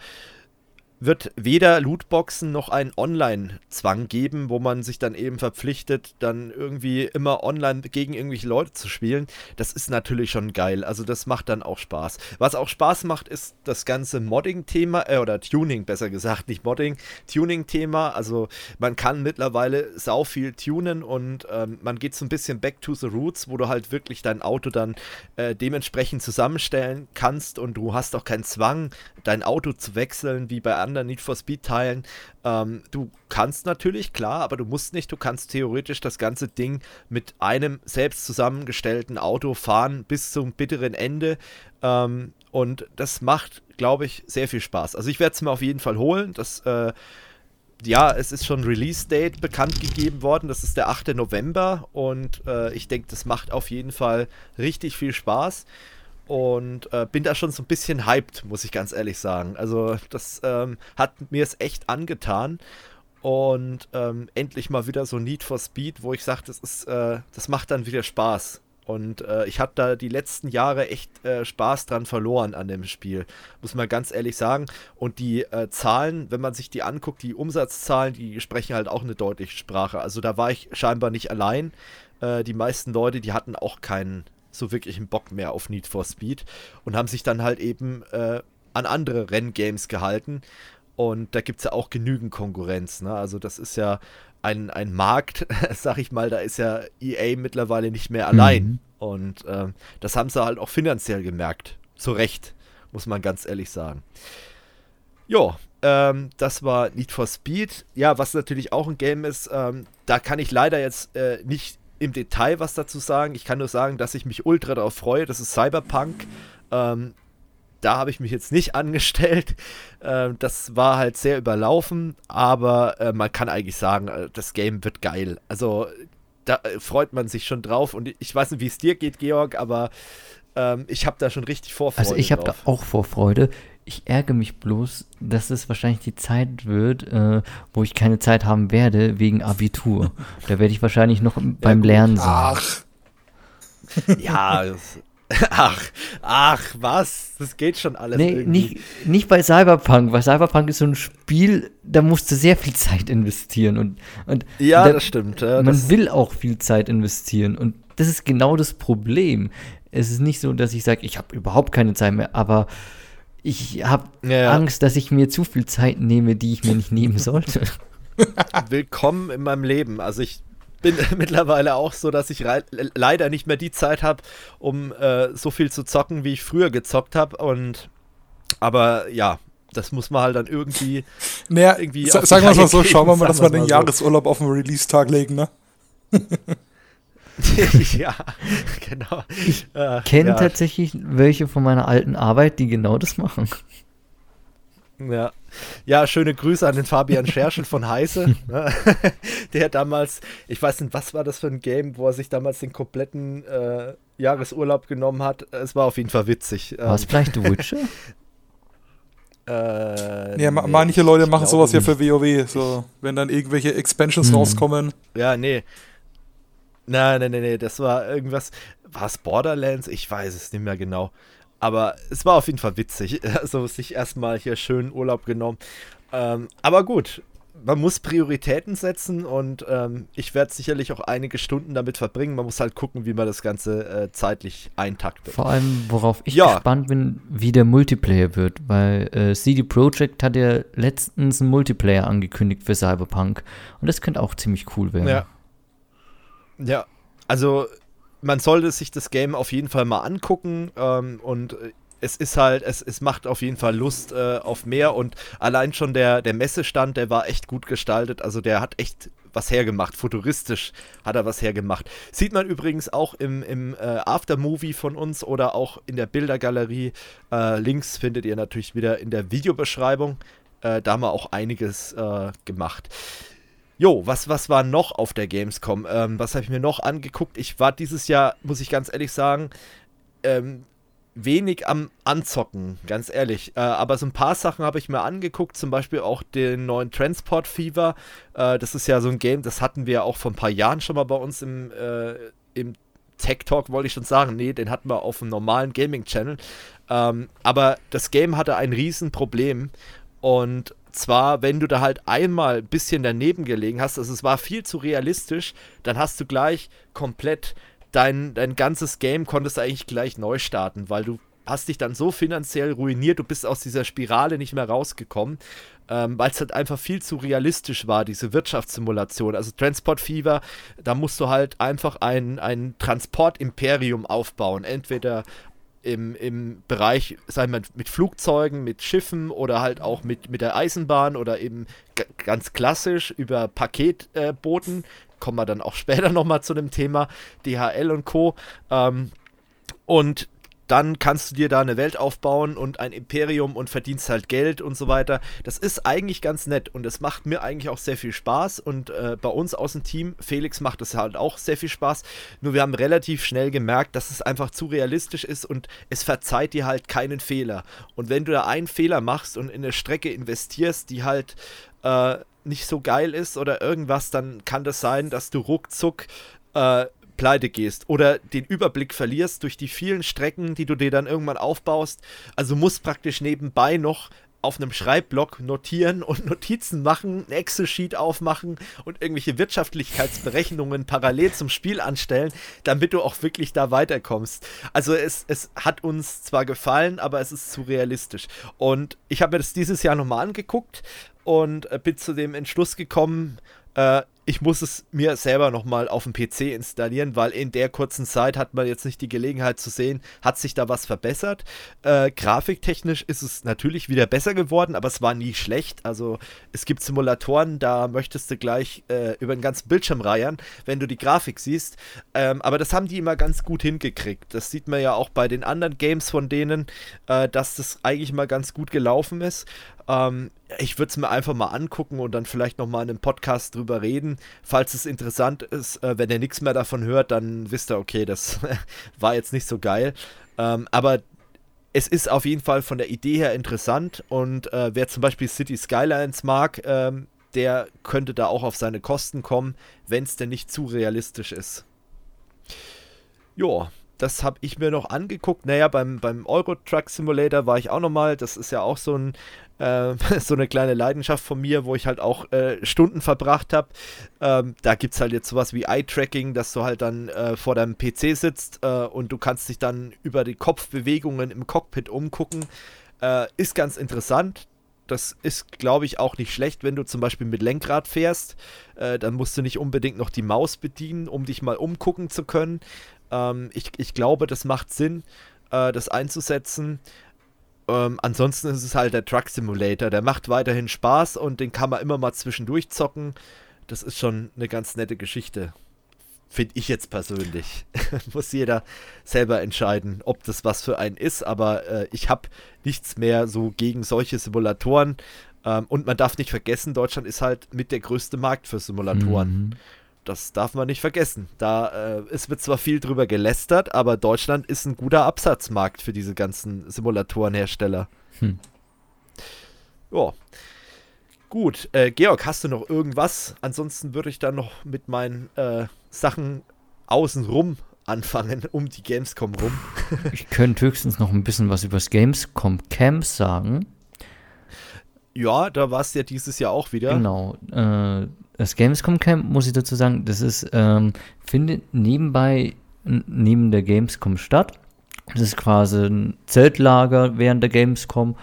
wird weder Lootboxen noch einen Online-Zwang geben, wo man sich dann eben verpflichtet, dann irgendwie immer online gegen irgendwelche Leute zu spielen. Das ist natürlich schon geil. Also das macht dann auch Spaß. Was auch Spaß macht, ist das ganze Modding-Thema, äh, oder Tuning besser gesagt, nicht Modding, Tuning-Thema. Also man kann mittlerweile sau viel tunen und ähm, man geht so ein bisschen back to the roots, wo du halt wirklich dein Auto dann äh, dementsprechend zusammenstellen kannst und du hast auch keinen Zwang, dein Auto zu wechseln, wie bei anderen Need for Speed Teilen. Ähm, du kannst natürlich, klar, aber du musst nicht. Du kannst theoretisch das ganze Ding mit einem selbst zusammengestellten Auto fahren bis zum bitteren Ende. Ähm, und das macht, glaube ich, sehr viel Spaß. Also ich werde es mir auf jeden Fall holen. Das äh, ja, es ist schon Release-Date bekannt gegeben worden. Das ist der 8. November und äh, ich denke, das macht auf jeden Fall richtig viel Spaß und äh, bin da schon so ein bisschen hyped, muss ich ganz ehrlich sagen. Also das ähm, hat mir es echt angetan und ähm, endlich mal wieder so Need for Speed, wo ich sage, das äh, das macht dann wieder Spaß. Und äh, ich habe da die letzten Jahre echt äh, Spaß dran verloren an dem Spiel, muss man ganz ehrlich sagen. Und die äh, Zahlen, wenn man sich die anguckt, die Umsatzzahlen, die sprechen halt auch eine deutliche Sprache. Also da war ich scheinbar nicht allein. Äh, die meisten Leute, die hatten auch keinen so wirklich einen Bock mehr auf Need for Speed und haben sich dann halt eben äh, an andere Renngames gehalten. Und da gibt es ja auch genügend Konkurrenz. Ne? Also das ist ja ein, ein Markt, sag ich mal, da ist ja EA mittlerweile nicht mehr allein. Mhm. Und äh, das haben sie halt auch finanziell gemerkt. Zu Recht, muss man ganz ehrlich sagen. Ja, ähm, das war Need for Speed. Ja, was natürlich auch ein Game ist, ähm, da kann ich leider jetzt äh, nicht im Detail was dazu sagen. Ich kann nur sagen, dass ich mich ultra darauf freue. Das ist Cyberpunk. Ähm, da habe ich mich jetzt nicht angestellt. Ähm, das war halt sehr überlaufen, aber äh, man kann eigentlich sagen, äh, das Game wird geil. Also da äh, freut man sich schon drauf. Und ich weiß nicht, wie es dir geht, Georg, aber ähm, ich habe da schon richtig Vorfreude. Also ich habe da auch Vorfreude. Ich ärgere mich bloß, dass es wahrscheinlich die Zeit wird, äh, wo ich keine Zeit haben werde wegen Abitur. da werde ich wahrscheinlich noch beim ja, Lernen sein. Ach. ja, Ach, ach, was? Das geht schon alles. Nee, nicht, nicht bei Cyberpunk, weil Cyberpunk ist so ein Spiel, da musst du sehr viel Zeit investieren. Und, und ja, da, das stimmt. Ja, man das will auch viel Zeit investieren. Und das ist genau das Problem. Es ist nicht so, dass ich sage, ich habe überhaupt keine Zeit mehr, aber ich habe ja. Angst, dass ich mir zu viel Zeit nehme, die ich mir nicht nehmen sollte. Willkommen in meinem Leben. Also ich bin mittlerweile auch so, dass ich leider nicht mehr die Zeit habe, um äh, so viel zu zocken, wie ich früher gezockt habe. Und aber ja, das muss man halt dann irgendwie. Naja, irgendwie sa sagen wir es mal so, schauen wir mal, dass wir den so. Jahresurlaub auf den Release-Tag legen, ne? ja, genau. Ich äh, kenne ja. tatsächlich welche von meiner alten Arbeit, die genau das machen. Ja. ja, schöne Grüße an den Fabian Scherschel von Heise, ne? der damals, ich weiß nicht, was war das für ein Game, wo er sich damals den kompletten äh, Jahresurlaub genommen hat. Es war auf jeden Fall witzig. War es vielleicht The Witcher? Äh, ja, nee, manche Leute machen sowas nicht. ja für WoW, so, wenn dann irgendwelche Expansions hm. rauskommen. Ja, nee. Nein, nein, nein, nee, das war irgendwas. War es Borderlands? Ich weiß es nicht mehr genau. Aber es war auf jeden Fall witzig. Also sich erstmal hier schön Urlaub genommen. Ähm, aber gut, man muss Prioritäten setzen und ähm, ich werde sicherlich auch einige Stunden damit verbringen. Man muss halt gucken, wie man das Ganze äh, zeitlich eintaktet. Vor allem, worauf ich ja. gespannt bin, wie der Multiplayer wird, weil äh, CD Projekt hat ja letztens einen Multiplayer angekündigt für Cyberpunk und das könnte auch ziemlich cool werden. Ja. Ja, also man sollte sich das Game auf jeden Fall mal angucken ähm, und äh, es ist halt, es, es macht auf jeden Fall Lust äh, auf mehr und allein schon der, der Messestand, der war echt gut gestaltet. Also der hat echt was hergemacht. Futuristisch hat er was hergemacht. Sieht man übrigens auch im, im äh, Aftermovie von uns oder auch in der Bildergalerie. Äh, Links findet ihr natürlich wieder in der Videobeschreibung. Äh, da haben wir auch einiges äh, gemacht. Jo, was, was war noch auf der Gamescom? Ähm, was habe ich mir noch angeguckt? Ich war dieses Jahr, muss ich ganz ehrlich sagen, ähm, wenig am Anzocken, ganz ehrlich. Äh, aber so ein paar Sachen habe ich mir angeguckt, zum Beispiel auch den neuen Transport Fever. Äh, das ist ja so ein Game, das hatten wir auch vor ein paar Jahren schon mal bei uns im, äh, im Tech Talk, wollte ich schon sagen. Nee, den hatten wir auf dem normalen Gaming-Channel. Ähm, aber das Game hatte ein Riesenproblem. Und zwar, wenn du da halt einmal ein bisschen daneben gelegen hast, also es war viel zu realistisch, dann hast du gleich komplett dein, dein ganzes Game konntest eigentlich gleich neu starten, weil du hast dich dann so finanziell ruiniert, du bist aus dieser Spirale nicht mehr rausgekommen, ähm, weil es halt einfach viel zu realistisch war, diese Wirtschaftssimulation. Also Transport Fever, da musst du halt einfach ein, ein Transportimperium aufbauen. Entweder im, im Bereich, sagen wir mit Flugzeugen, mit Schiffen oder halt auch mit, mit der Eisenbahn oder eben ganz klassisch über Paketbooten. Äh, Kommen wir dann auch später nochmal zu dem Thema DHL und Co. Ähm, und dann kannst du dir da eine Welt aufbauen und ein Imperium und verdienst halt Geld und so weiter. Das ist eigentlich ganz nett und es macht mir eigentlich auch sehr viel Spaß und äh, bei uns aus dem Team, Felix macht es halt auch sehr viel Spaß. Nur wir haben relativ schnell gemerkt, dass es einfach zu realistisch ist und es verzeiht dir halt keinen Fehler. Und wenn du da einen Fehler machst und in eine Strecke investierst, die halt äh, nicht so geil ist oder irgendwas, dann kann das sein, dass du ruckzuck äh, pleite gehst oder den Überblick verlierst durch die vielen Strecken, die du dir dann irgendwann aufbaust. Also musst praktisch nebenbei noch auf einem Schreibblock notieren und Notizen machen, ein Excel-Sheet aufmachen und irgendwelche Wirtschaftlichkeitsberechnungen parallel zum Spiel anstellen, damit du auch wirklich da weiterkommst. Also es, es hat uns zwar gefallen, aber es ist zu realistisch. Und ich habe mir das dieses Jahr nochmal angeguckt und äh, bin zu dem Entschluss gekommen, äh, ich muss es mir selber nochmal auf dem PC installieren, weil in der kurzen Zeit hat man jetzt nicht die Gelegenheit zu sehen, hat sich da was verbessert. Äh, grafiktechnisch ist es natürlich wieder besser geworden, aber es war nie schlecht. Also es gibt Simulatoren, da möchtest du gleich äh, über den ganzen Bildschirm reiern, wenn du die Grafik siehst. Ähm, aber das haben die immer ganz gut hingekriegt. Das sieht man ja auch bei den anderen Games von denen, äh, dass das eigentlich mal ganz gut gelaufen ist. Ähm, ich würde es mir einfach mal angucken und dann vielleicht nochmal in einem Podcast drüber reden. Falls es interessant ist, äh, wenn ihr nichts mehr davon hört, dann wisst ihr, okay, das war jetzt nicht so geil. Ähm, aber es ist auf jeden Fall von der Idee her interessant und äh, wer zum Beispiel City Skylines mag, ähm, der könnte da auch auf seine Kosten kommen, wenn es denn nicht zu realistisch ist. Ja, das habe ich mir noch angeguckt. Naja, beim, beim Euro Truck Simulator war ich auch nochmal. Das ist ja auch so, ein, äh, so eine kleine Leidenschaft von mir, wo ich halt auch äh, Stunden verbracht habe. Ähm, da gibt es halt jetzt sowas wie Eye-Tracking, dass du halt dann äh, vor deinem PC sitzt äh, und du kannst dich dann über die Kopfbewegungen im Cockpit umgucken. Äh, ist ganz interessant das ist, glaube ich, auch nicht schlecht, wenn du zum Beispiel mit Lenkrad fährst. Äh, dann musst du nicht unbedingt noch die Maus bedienen, um dich mal umgucken zu können. Ähm, ich, ich glaube, das macht Sinn, äh, das einzusetzen. Ähm, ansonsten ist es halt der Truck Simulator. Der macht weiterhin Spaß und den kann man immer mal zwischendurch zocken. Das ist schon eine ganz nette Geschichte. Finde ich jetzt persönlich. Muss jeder selber entscheiden, ob das was für einen ist. Aber äh, ich habe nichts mehr so gegen solche Simulatoren. Ähm, und man darf nicht vergessen, Deutschland ist halt mit der größte Markt für Simulatoren. Mhm. Das darf man nicht vergessen. Da äh, es wird zwar viel drüber gelästert, aber Deutschland ist ein guter Absatzmarkt für diese ganzen Simulatorenhersteller. Hm. Ja. Gut, äh, Georg, hast du noch irgendwas? Ansonsten würde ich dann noch mit meinen äh, Sachen außenrum anfangen, um die Gamescom rum. ich könnte höchstens noch ein bisschen was über das Gamescom Camp sagen. Ja, da war es ja dieses Jahr auch wieder. Genau. Äh, das Gamescom Camp, muss ich dazu sagen, das ist, ähm, findet nebenbei, neben der Gamescom statt. Das ist quasi ein Zeltlager während der Gamescom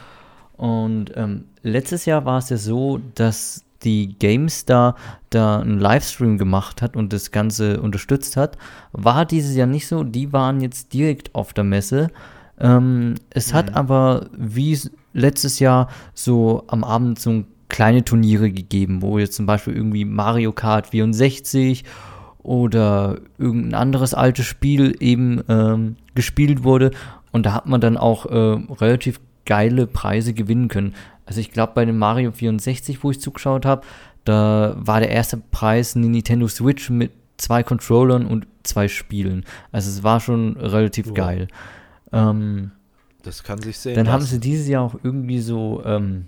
und ähm, letztes Jahr war es ja so, dass die GameStar da einen Livestream gemacht hat und das Ganze unterstützt hat. War dieses Jahr nicht so. Die waren jetzt direkt auf der Messe. Ähm, es mhm. hat aber wie letztes Jahr so am Abend so kleine Turniere gegeben, wo jetzt zum Beispiel irgendwie Mario Kart 64 oder irgendein anderes altes Spiel eben ähm, gespielt wurde. Und da hat man dann auch äh, relativ geile Preise gewinnen können. Also ich glaube bei dem Mario 64, wo ich zugeschaut habe, da war der erste Preis eine Nintendo Switch mit zwei Controllern und zwei Spielen. Also es war schon relativ oh. geil. Ähm, das kann sich sehen. Dann lassen. haben sie dieses Jahr auch irgendwie so, ähm,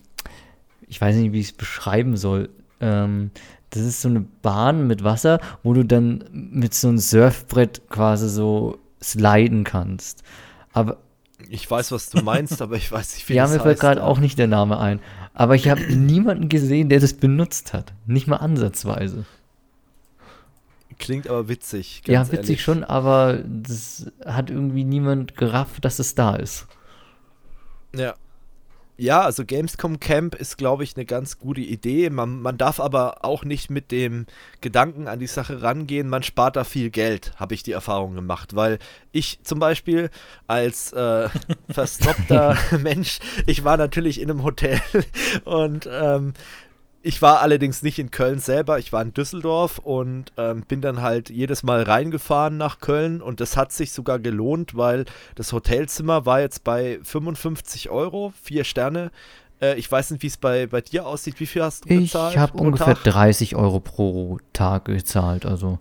ich weiß nicht, wie ich es beschreiben soll. Ähm, das ist so eine Bahn mit Wasser, wo du dann mit so einem Surfbrett quasi so sliden kannst. Aber ich weiß, was du meinst, aber ich weiß nicht, wie ja, das. Ja, mir fällt gerade auch nicht der Name ein. Aber ich habe niemanden gesehen, der das benutzt hat. Nicht mal ansatzweise. Klingt aber witzig. ja, witzig ehrlich. schon, aber das hat irgendwie niemand gerafft, dass es da ist. Ja, ja, also Gamescom Camp ist, glaube ich, eine ganz gute Idee. Man, man darf aber auch nicht mit dem Gedanken an die Sache rangehen, man spart da viel Geld, habe ich die Erfahrung gemacht. Weil ich zum Beispiel als äh, Mensch, ich war natürlich in einem Hotel und ähm, ich war allerdings nicht in Köln selber, ich war in Düsseldorf und ähm, bin dann halt jedes Mal reingefahren nach Köln und das hat sich sogar gelohnt, weil das Hotelzimmer war jetzt bei 55 Euro, vier Sterne. Äh, ich weiß nicht, wie es bei, bei dir aussieht. Wie viel hast du bezahlt? Ich habe ungefähr Tag? 30 Euro pro Tag gezahlt, also.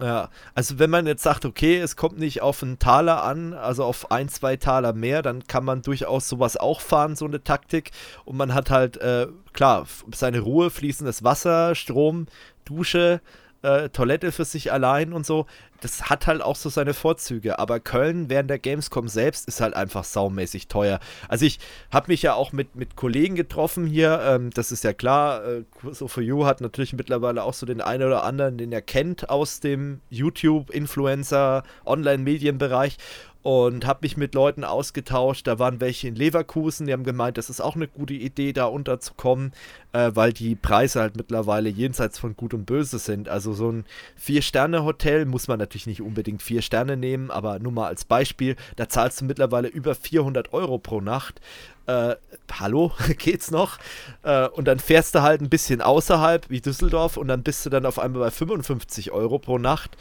Ja, also wenn man jetzt sagt, okay, es kommt nicht auf einen Taler an, also auf ein, zwei Taler mehr, dann kann man durchaus sowas auch fahren, so eine Taktik. Und man hat halt, äh, klar, seine Ruhe, fließendes Wasser, Strom, Dusche, äh, Toilette für sich allein und so. Das hat halt auch so seine Vorzüge. Aber Köln während der Gamescom selbst ist halt einfach saumäßig teuer. Also ich habe mich ja auch mit, mit Kollegen getroffen hier. Ähm, das ist ja klar. Äh, so for You hat natürlich mittlerweile auch so den einen oder anderen, den er kennt aus dem YouTube-Influencer, Online-Medienbereich und habe mich mit Leuten ausgetauscht. Da waren welche in Leverkusen, die haben gemeint, das ist auch eine gute Idee, da unterzukommen, äh, weil die Preise halt mittlerweile jenseits von Gut und Böse sind. Also so ein Vier-Sterne-Hotel muss man natürlich nicht unbedingt vier Sterne nehmen, aber nur mal als Beispiel, da zahlst du mittlerweile über 400 Euro pro Nacht. Äh, hallo, geht's noch? Äh, und dann fährst du halt ein bisschen außerhalb, wie Düsseldorf, und dann bist du dann auf einmal bei 55 Euro pro Nacht.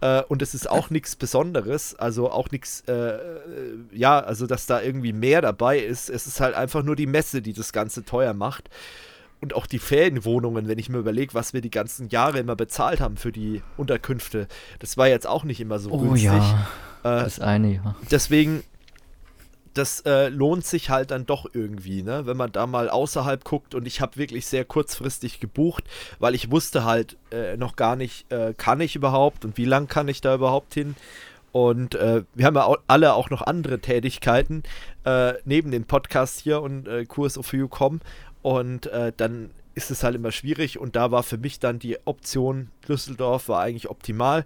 Äh, und es ist auch nichts Besonderes, also auch nichts, äh, äh, ja, also dass da irgendwie mehr dabei ist. Es ist halt einfach nur die Messe, die das Ganze teuer macht. Und auch die Ferienwohnungen, wenn ich mir überlege, was wir die ganzen Jahre immer bezahlt haben für die Unterkünfte, das war jetzt auch nicht immer so oh, günstig. Ja, äh, das eine, ja. Deswegen, das äh, lohnt sich halt dann doch irgendwie, ne? wenn man da mal außerhalb guckt. Und ich habe wirklich sehr kurzfristig gebucht, weil ich wusste halt äh, noch gar nicht, äh, kann ich überhaupt und wie lang kann ich da überhaupt hin. Und äh, wir haben ja auch alle auch noch andere Tätigkeiten äh, neben dem Podcast hier und äh, Kurs of You kommen. Und äh, dann ist es halt immer schwierig. Und da war für mich dann die Option Düsseldorf war eigentlich optimal.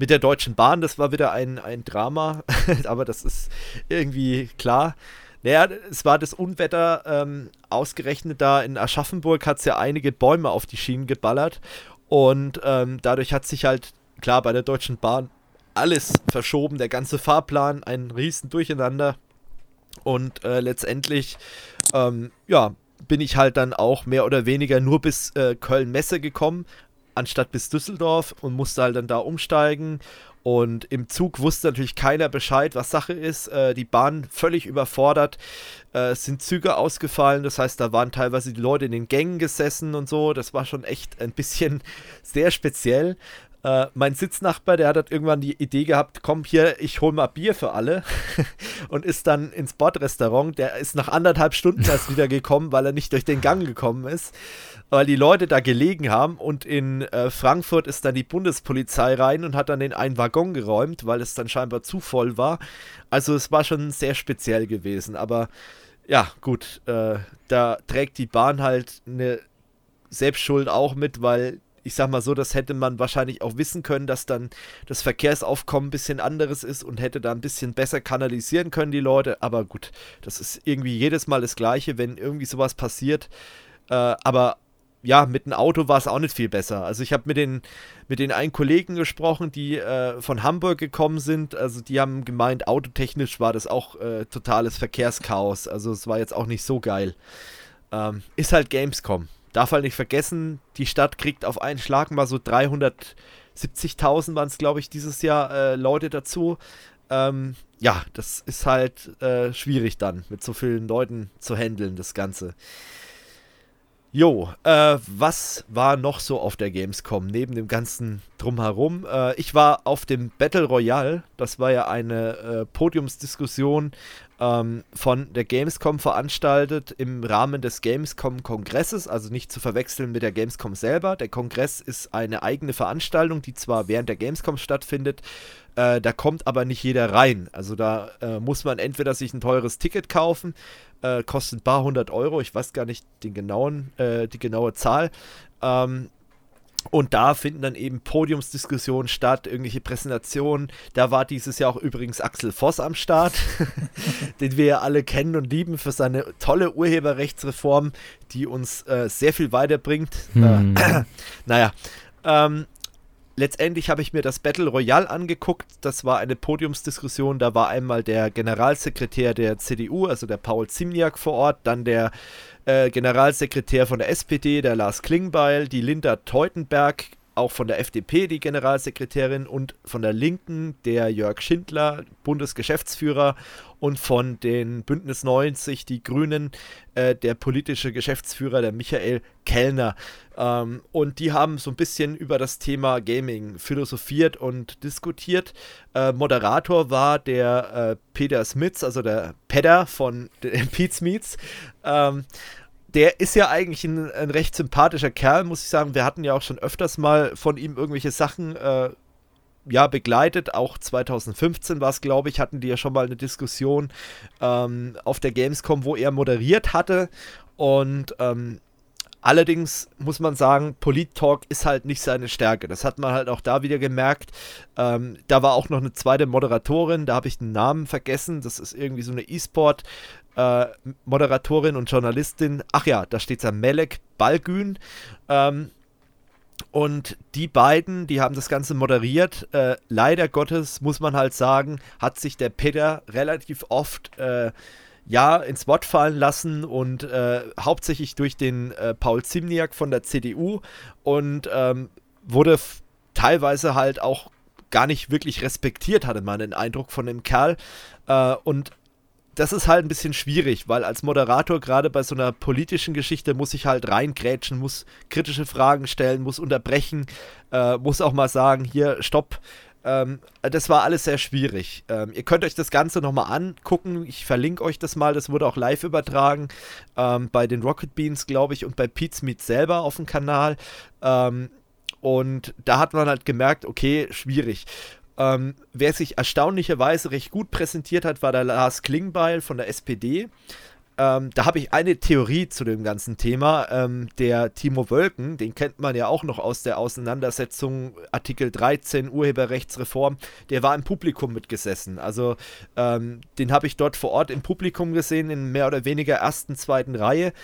Mit der Deutschen Bahn, das war wieder ein, ein Drama, aber das ist irgendwie klar. Naja, es war das Unwetter ähm, ausgerechnet da in Aschaffenburg, hat es ja einige Bäume auf die Schienen geballert. Und ähm, dadurch hat sich halt, klar, bei der Deutschen Bahn alles verschoben, der ganze Fahrplan, ein riesen Durcheinander. Und äh, letztendlich, ähm, ja, bin ich halt dann auch mehr oder weniger nur bis äh, Köln-Messe gekommen, anstatt bis Düsseldorf und musste halt dann da umsteigen. Und im Zug wusste natürlich keiner Bescheid, was Sache ist. Äh, die Bahn völlig überfordert. Äh, es sind Züge ausgefallen. Das heißt, da waren teilweise die Leute in den Gängen gesessen und so. Das war schon echt ein bisschen sehr speziell. Äh, mein Sitznachbar, der hat halt irgendwann die Idee gehabt, komm hier, ich hol mal Bier für alle und ist dann ins Bordrestaurant. Der ist nach anderthalb Stunden erst wieder gekommen, weil er nicht durch den Gang gekommen ist, weil die Leute da gelegen haben und in äh, Frankfurt ist dann die Bundespolizei rein und hat dann den einen Waggon geräumt, weil es dann scheinbar zu voll war. Also es war schon sehr speziell gewesen, aber ja, gut, äh, da trägt die Bahn halt eine Selbstschuld auch mit, weil ich sag mal so, das hätte man wahrscheinlich auch wissen können, dass dann das Verkehrsaufkommen ein bisschen anderes ist und hätte da ein bisschen besser kanalisieren können, die Leute. Aber gut, das ist irgendwie jedes Mal das Gleiche, wenn irgendwie sowas passiert. Äh, aber ja, mit dem Auto war es auch nicht viel besser. Also ich habe mit den, mit den einen Kollegen gesprochen, die äh, von Hamburg gekommen sind. Also die haben gemeint, autotechnisch war das auch äh, totales Verkehrschaos. Also es war jetzt auch nicht so geil. Ähm, ist halt Gamescom darf halt nicht vergessen, die Stadt kriegt auf einen Schlag mal so 370.000 waren es, glaube ich, dieses Jahr äh, Leute dazu. Ähm, ja, das ist halt äh, schwierig dann, mit so vielen Leuten zu handeln, das Ganze. Jo, äh, was war noch so auf der Gamescom neben dem ganzen Drumherum? Äh, ich war auf dem Battle Royale. Das war ja eine äh, Podiumsdiskussion ähm, von der Gamescom veranstaltet im Rahmen des Gamescom-Kongresses, also nicht zu verwechseln mit der Gamescom selber. Der Kongress ist eine eigene Veranstaltung, die zwar während der Gamescom stattfindet, äh, da kommt aber nicht jeder rein. Also da äh, muss man entweder sich ein teures Ticket kaufen äh, kostet ein paar hundert Euro, ich weiß gar nicht den genauen, äh, die genaue Zahl. Ähm, und da finden dann eben Podiumsdiskussionen statt, irgendwelche Präsentationen. Da war dieses Jahr auch übrigens Axel Voss am Start, den wir ja alle kennen und lieben für seine tolle Urheberrechtsreform, die uns äh, sehr viel weiterbringt. Hm. Äh, naja, ähm, letztendlich habe ich mir das Battle Royale angeguckt. Das war eine Podiumsdiskussion. Da war einmal der Generalsekretär der CDU, also der Paul Zimniak vor Ort, dann der äh, Generalsekretär von der SPD, der Lars Klingbeil, die Linda Teutenberg, auch von der FDP die Generalsekretärin und von der Linken der Jörg Schindler, Bundesgeschäftsführer und von den Bündnis 90, die Grünen, äh, der politische Geschäftsführer, der Michael Kellner. Ähm, und die haben so ein bisschen über das Thema Gaming philosophiert und diskutiert. Äh, Moderator war der äh, Peter Smits, also der Pedder von Pete's Meets. Ähm, der ist ja eigentlich ein, ein, recht sympathischer Kerl, muss ich sagen. Wir hatten ja auch schon öfters mal von ihm irgendwelche Sachen äh, ja, begleitet. Auch 2015 war es, glaube ich, hatten die ja schon mal eine Diskussion ähm, auf der Gamescom, wo er moderiert hatte. Und ähm, allerdings muss man sagen, Polit-Talk ist halt nicht seine Stärke. Das hat man halt auch da wieder gemerkt. Ähm, da war auch noch eine zweite Moderatorin, da habe ich den Namen vergessen. Das ist irgendwie so eine E-Sport- äh, Moderatorin und Journalistin, ach ja, da steht ja Melek Balgün. Ähm, und die beiden, die haben das Ganze moderiert. Äh, leider Gottes muss man halt sagen, hat sich der Peter relativ oft äh, ja ins Wort fallen lassen und äh, hauptsächlich durch den äh, Paul Zimniak von der CDU und ähm, wurde teilweise halt auch gar nicht wirklich respektiert, hatte man den Eindruck von dem Kerl. Äh, und das ist halt ein bisschen schwierig, weil als Moderator gerade bei so einer politischen Geschichte muss ich halt reingrätschen, muss kritische Fragen stellen, muss unterbrechen, äh, muss auch mal sagen, hier, stopp. Ähm, das war alles sehr schwierig. Ähm, ihr könnt euch das Ganze nochmal angucken. Ich verlinke euch das mal. Das wurde auch live übertragen ähm, bei den Rocket Beans, glaube ich, und bei Pete's Meat selber auf dem Kanal. Ähm, und da hat man halt gemerkt, okay, schwierig. Ähm, wer sich erstaunlicherweise recht gut präsentiert hat, war der Lars Klingbeil von der SPD. Ähm, da habe ich eine Theorie zu dem ganzen Thema. Ähm, der Timo Wölken, den kennt man ja auch noch aus der Auseinandersetzung Artikel 13 Urheberrechtsreform, der war im Publikum mitgesessen. Also ähm, den habe ich dort vor Ort im Publikum gesehen, in mehr oder weniger ersten, zweiten Reihe.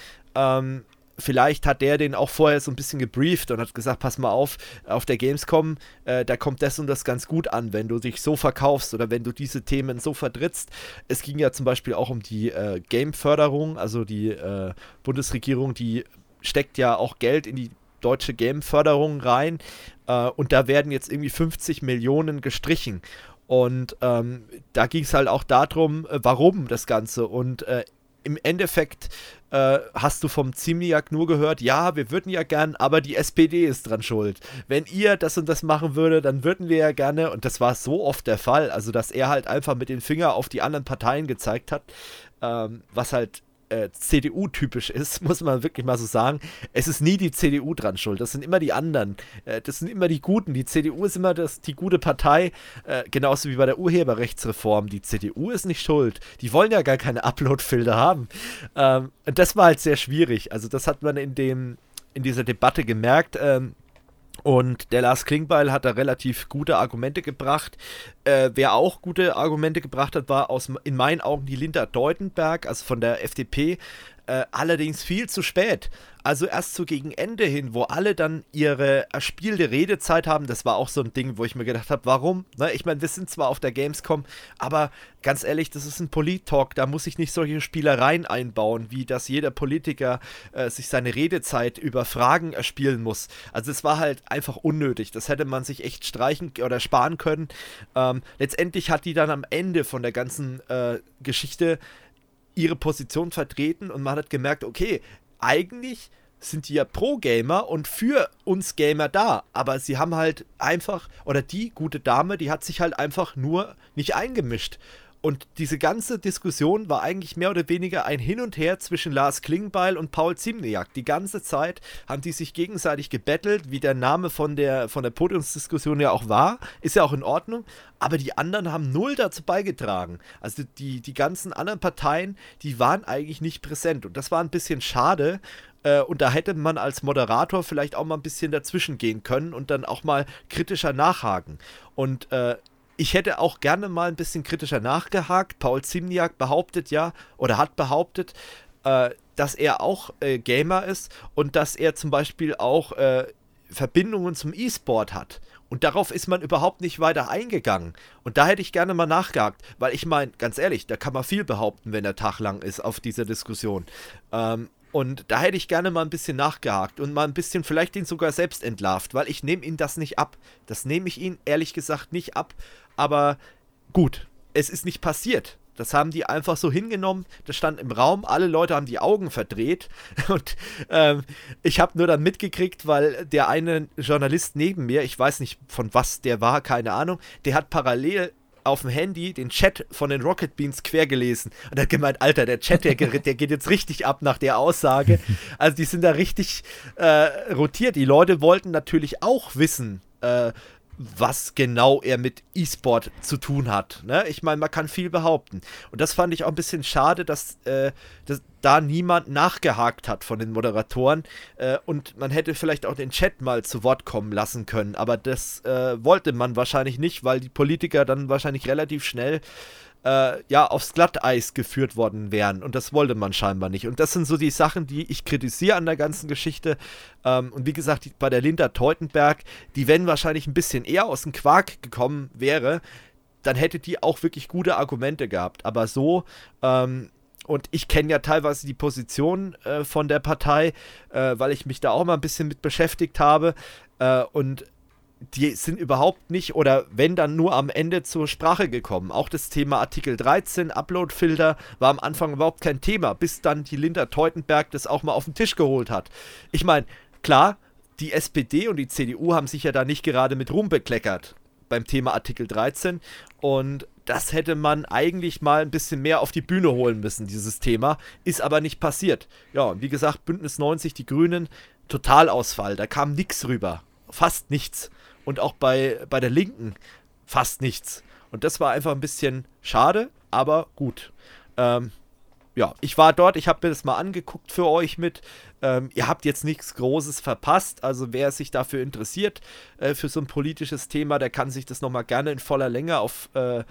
Vielleicht hat der den auch vorher so ein bisschen gebrieft und hat gesagt, pass mal auf, auf der Gamescom, äh, da kommt das und das ganz gut an, wenn du dich so verkaufst oder wenn du diese Themen so vertrittst. Es ging ja zum Beispiel auch um die äh, Game-Förderung, also die äh, Bundesregierung, die steckt ja auch Geld in die deutsche Game-Förderung rein äh, und da werden jetzt irgendwie 50 Millionen gestrichen. Und ähm, da ging es halt auch darum, äh, warum das Ganze. Und äh, im Endeffekt äh, hast du vom Ziemniak nur gehört, ja, wir würden ja gern, aber die SPD ist dran schuld. Wenn ihr das und das machen würde, dann würden wir ja gerne, und das war so oft der Fall, also dass er halt einfach mit dem Finger auf die anderen Parteien gezeigt hat, ähm, was halt äh, CDU-typisch ist, muss man wirklich mal so sagen. Es ist nie die CDU dran schuld, das sind immer die anderen. Äh, das sind immer die Guten. Die CDU ist immer das, die gute Partei, äh, genauso wie bei der Urheberrechtsreform. Die CDU ist nicht schuld. Die wollen ja gar keine Upload-Filter haben. Ähm, und das war halt sehr schwierig. Also, das hat man in, dem, in dieser Debatte gemerkt. Ähm, und der Lars Klingbeil hat da relativ gute Argumente gebracht. Äh, wer auch gute Argumente gebracht hat, war aus, in meinen Augen die Linda Deutenberg, also von der FDP. Äh, allerdings viel zu spät. Also erst so gegen Ende hin, wo alle dann ihre erspielte Redezeit haben, das war auch so ein Ding, wo ich mir gedacht habe, warum? Ne? Ich meine, wir sind zwar auf der Gamescom, aber ganz ehrlich, das ist ein Polit-Talk, da muss ich nicht solche Spielereien einbauen, wie dass jeder Politiker äh, sich seine Redezeit über Fragen erspielen muss. Also es war halt einfach unnötig. Das hätte man sich echt streichen oder sparen können. Ähm, letztendlich hat die dann am Ende von der ganzen äh, Geschichte ihre Position vertreten und man hat gemerkt, okay, eigentlich sind die ja pro Gamer und für uns Gamer da, aber sie haben halt einfach, oder die gute Dame, die hat sich halt einfach nur nicht eingemischt. Und diese ganze Diskussion war eigentlich mehr oder weniger ein Hin und Her zwischen Lars Klingbeil und Paul Ziemniak. Die ganze Zeit haben die sich gegenseitig gebettelt, wie der Name von der, von der Podiumsdiskussion ja auch war. Ist ja auch in Ordnung. Aber die anderen haben null dazu beigetragen. Also die, die ganzen anderen Parteien, die waren eigentlich nicht präsent. Und das war ein bisschen schade. Äh, und da hätte man als Moderator vielleicht auch mal ein bisschen dazwischen gehen können und dann auch mal kritischer nachhaken. Und äh, ich hätte auch gerne mal ein bisschen kritischer nachgehakt. Paul Zimniak behauptet ja oder hat behauptet, äh, dass er auch äh, Gamer ist und dass er zum Beispiel auch äh, Verbindungen zum E-Sport hat. Und darauf ist man überhaupt nicht weiter eingegangen. Und da hätte ich gerne mal nachgehakt, weil ich meine, ganz ehrlich, da kann man viel behaupten, wenn der Tag lang ist auf dieser Diskussion. Ähm, und da hätte ich gerne mal ein bisschen nachgehakt und mal ein bisschen vielleicht ihn sogar selbst entlarvt, weil ich nehme ihn das nicht ab. Das nehme ich ihn ehrlich gesagt nicht ab. Aber gut, es ist nicht passiert. Das haben die einfach so hingenommen. Das stand im Raum. Alle Leute haben die Augen verdreht. Und ähm, ich habe nur dann mitgekriegt, weil der eine Journalist neben mir, ich weiß nicht von was der war, keine Ahnung, der hat parallel auf dem Handy den Chat von den Rocket Beans quer gelesen und hat gemeint, Alter, der Chat, der, der geht jetzt richtig ab nach der Aussage. Also die sind da richtig äh, rotiert. Die Leute wollten natürlich auch wissen, äh, was genau er mit E-Sport zu tun hat. Ne? Ich meine, man kann viel behaupten. Und das fand ich auch ein bisschen schade, dass, äh, dass da niemand nachgehakt hat von den Moderatoren. Äh, und man hätte vielleicht auch den Chat mal zu Wort kommen lassen können. Aber das äh, wollte man wahrscheinlich nicht, weil die Politiker dann wahrscheinlich relativ schnell äh, ja, aufs Glatteis geführt worden wären. Und das wollte man scheinbar nicht. Und das sind so die Sachen, die ich kritisiere an der ganzen Geschichte. Ähm, und wie gesagt, die, bei der Linda Teutenberg, die, wenn wahrscheinlich ein bisschen eher aus dem Quark gekommen wäre, dann hätte die auch wirklich gute Argumente gehabt. Aber so, ähm, und ich kenne ja teilweise die Position äh, von der Partei, äh, weil ich mich da auch mal ein bisschen mit beschäftigt habe. Äh, und die sind überhaupt nicht oder wenn dann nur am Ende zur Sprache gekommen. Auch das Thema Artikel 13, Uploadfilter, war am Anfang überhaupt kein Thema, bis dann die Linda Teutenberg das auch mal auf den Tisch geholt hat. Ich meine, klar, die SPD und die CDU haben sich ja da nicht gerade mit Ruhm bekleckert beim Thema Artikel 13 und das hätte man eigentlich mal ein bisschen mehr auf die Bühne holen müssen, dieses Thema. Ist aber nicht passiert. Ja, wie gesagt, Bündnis 90, die Grünen, Totalausfall. Da kam nichts rüber. Fast nichts. Und auch bei, bei der Linken fast nichts. Und das war einfach ein bisschen schade, aber gut. Ähm, ja, ich war dort, ich habe mir das mal angeguckt für euch mit. Ähm, ihr habt jetzt nichts Großes verpasst, also wer sich dafür interessiert, äh, für so ein politisches Thema, der kann sich das nochmal gerne in voller Länge auf, äh,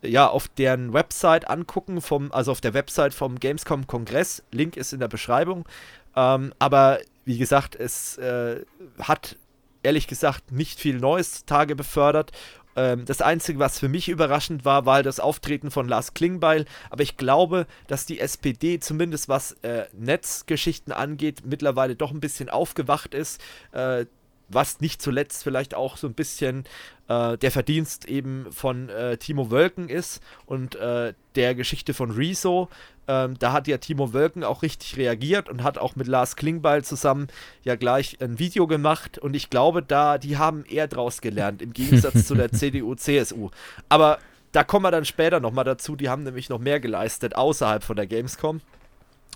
ja, auf deren Website angucken, vom, also auf der Website vom Gamescom-Kongress. Link ist in der Beschreibung. Ähm, aber wie gesagt, es äh, hat ehrlich gesagt nicht viel Neues Tage befördert ähm, das Einzige, was für mich überraschend war, war das Auftreten von Lars Klingbeil. Aber ich glaube, dass die SPD, zumindest was äh, Netzgeschichten angeht, mittlerweile doch ein bisschen aufgewacht ist. Äh, was nicht zuletzt vielleicht auch so ein bisschen äh, der Verdienst eben von äh, Timo Wölken ist und äh, der Geschichte von Rezo. Ähm, da hat ja Timo Wölken auch richtig reagiert und hat auch mit Lars Klingbeil zusammen ja gleich ein Video gemacht und ich glaube, da die haben eher draus gelernt im Gegensatz zu der CDU, CSU. Aber da kommen wir dann später nochmal dazu, die haben nämlich noch mehr geleistet außerhalb von der Gamescom.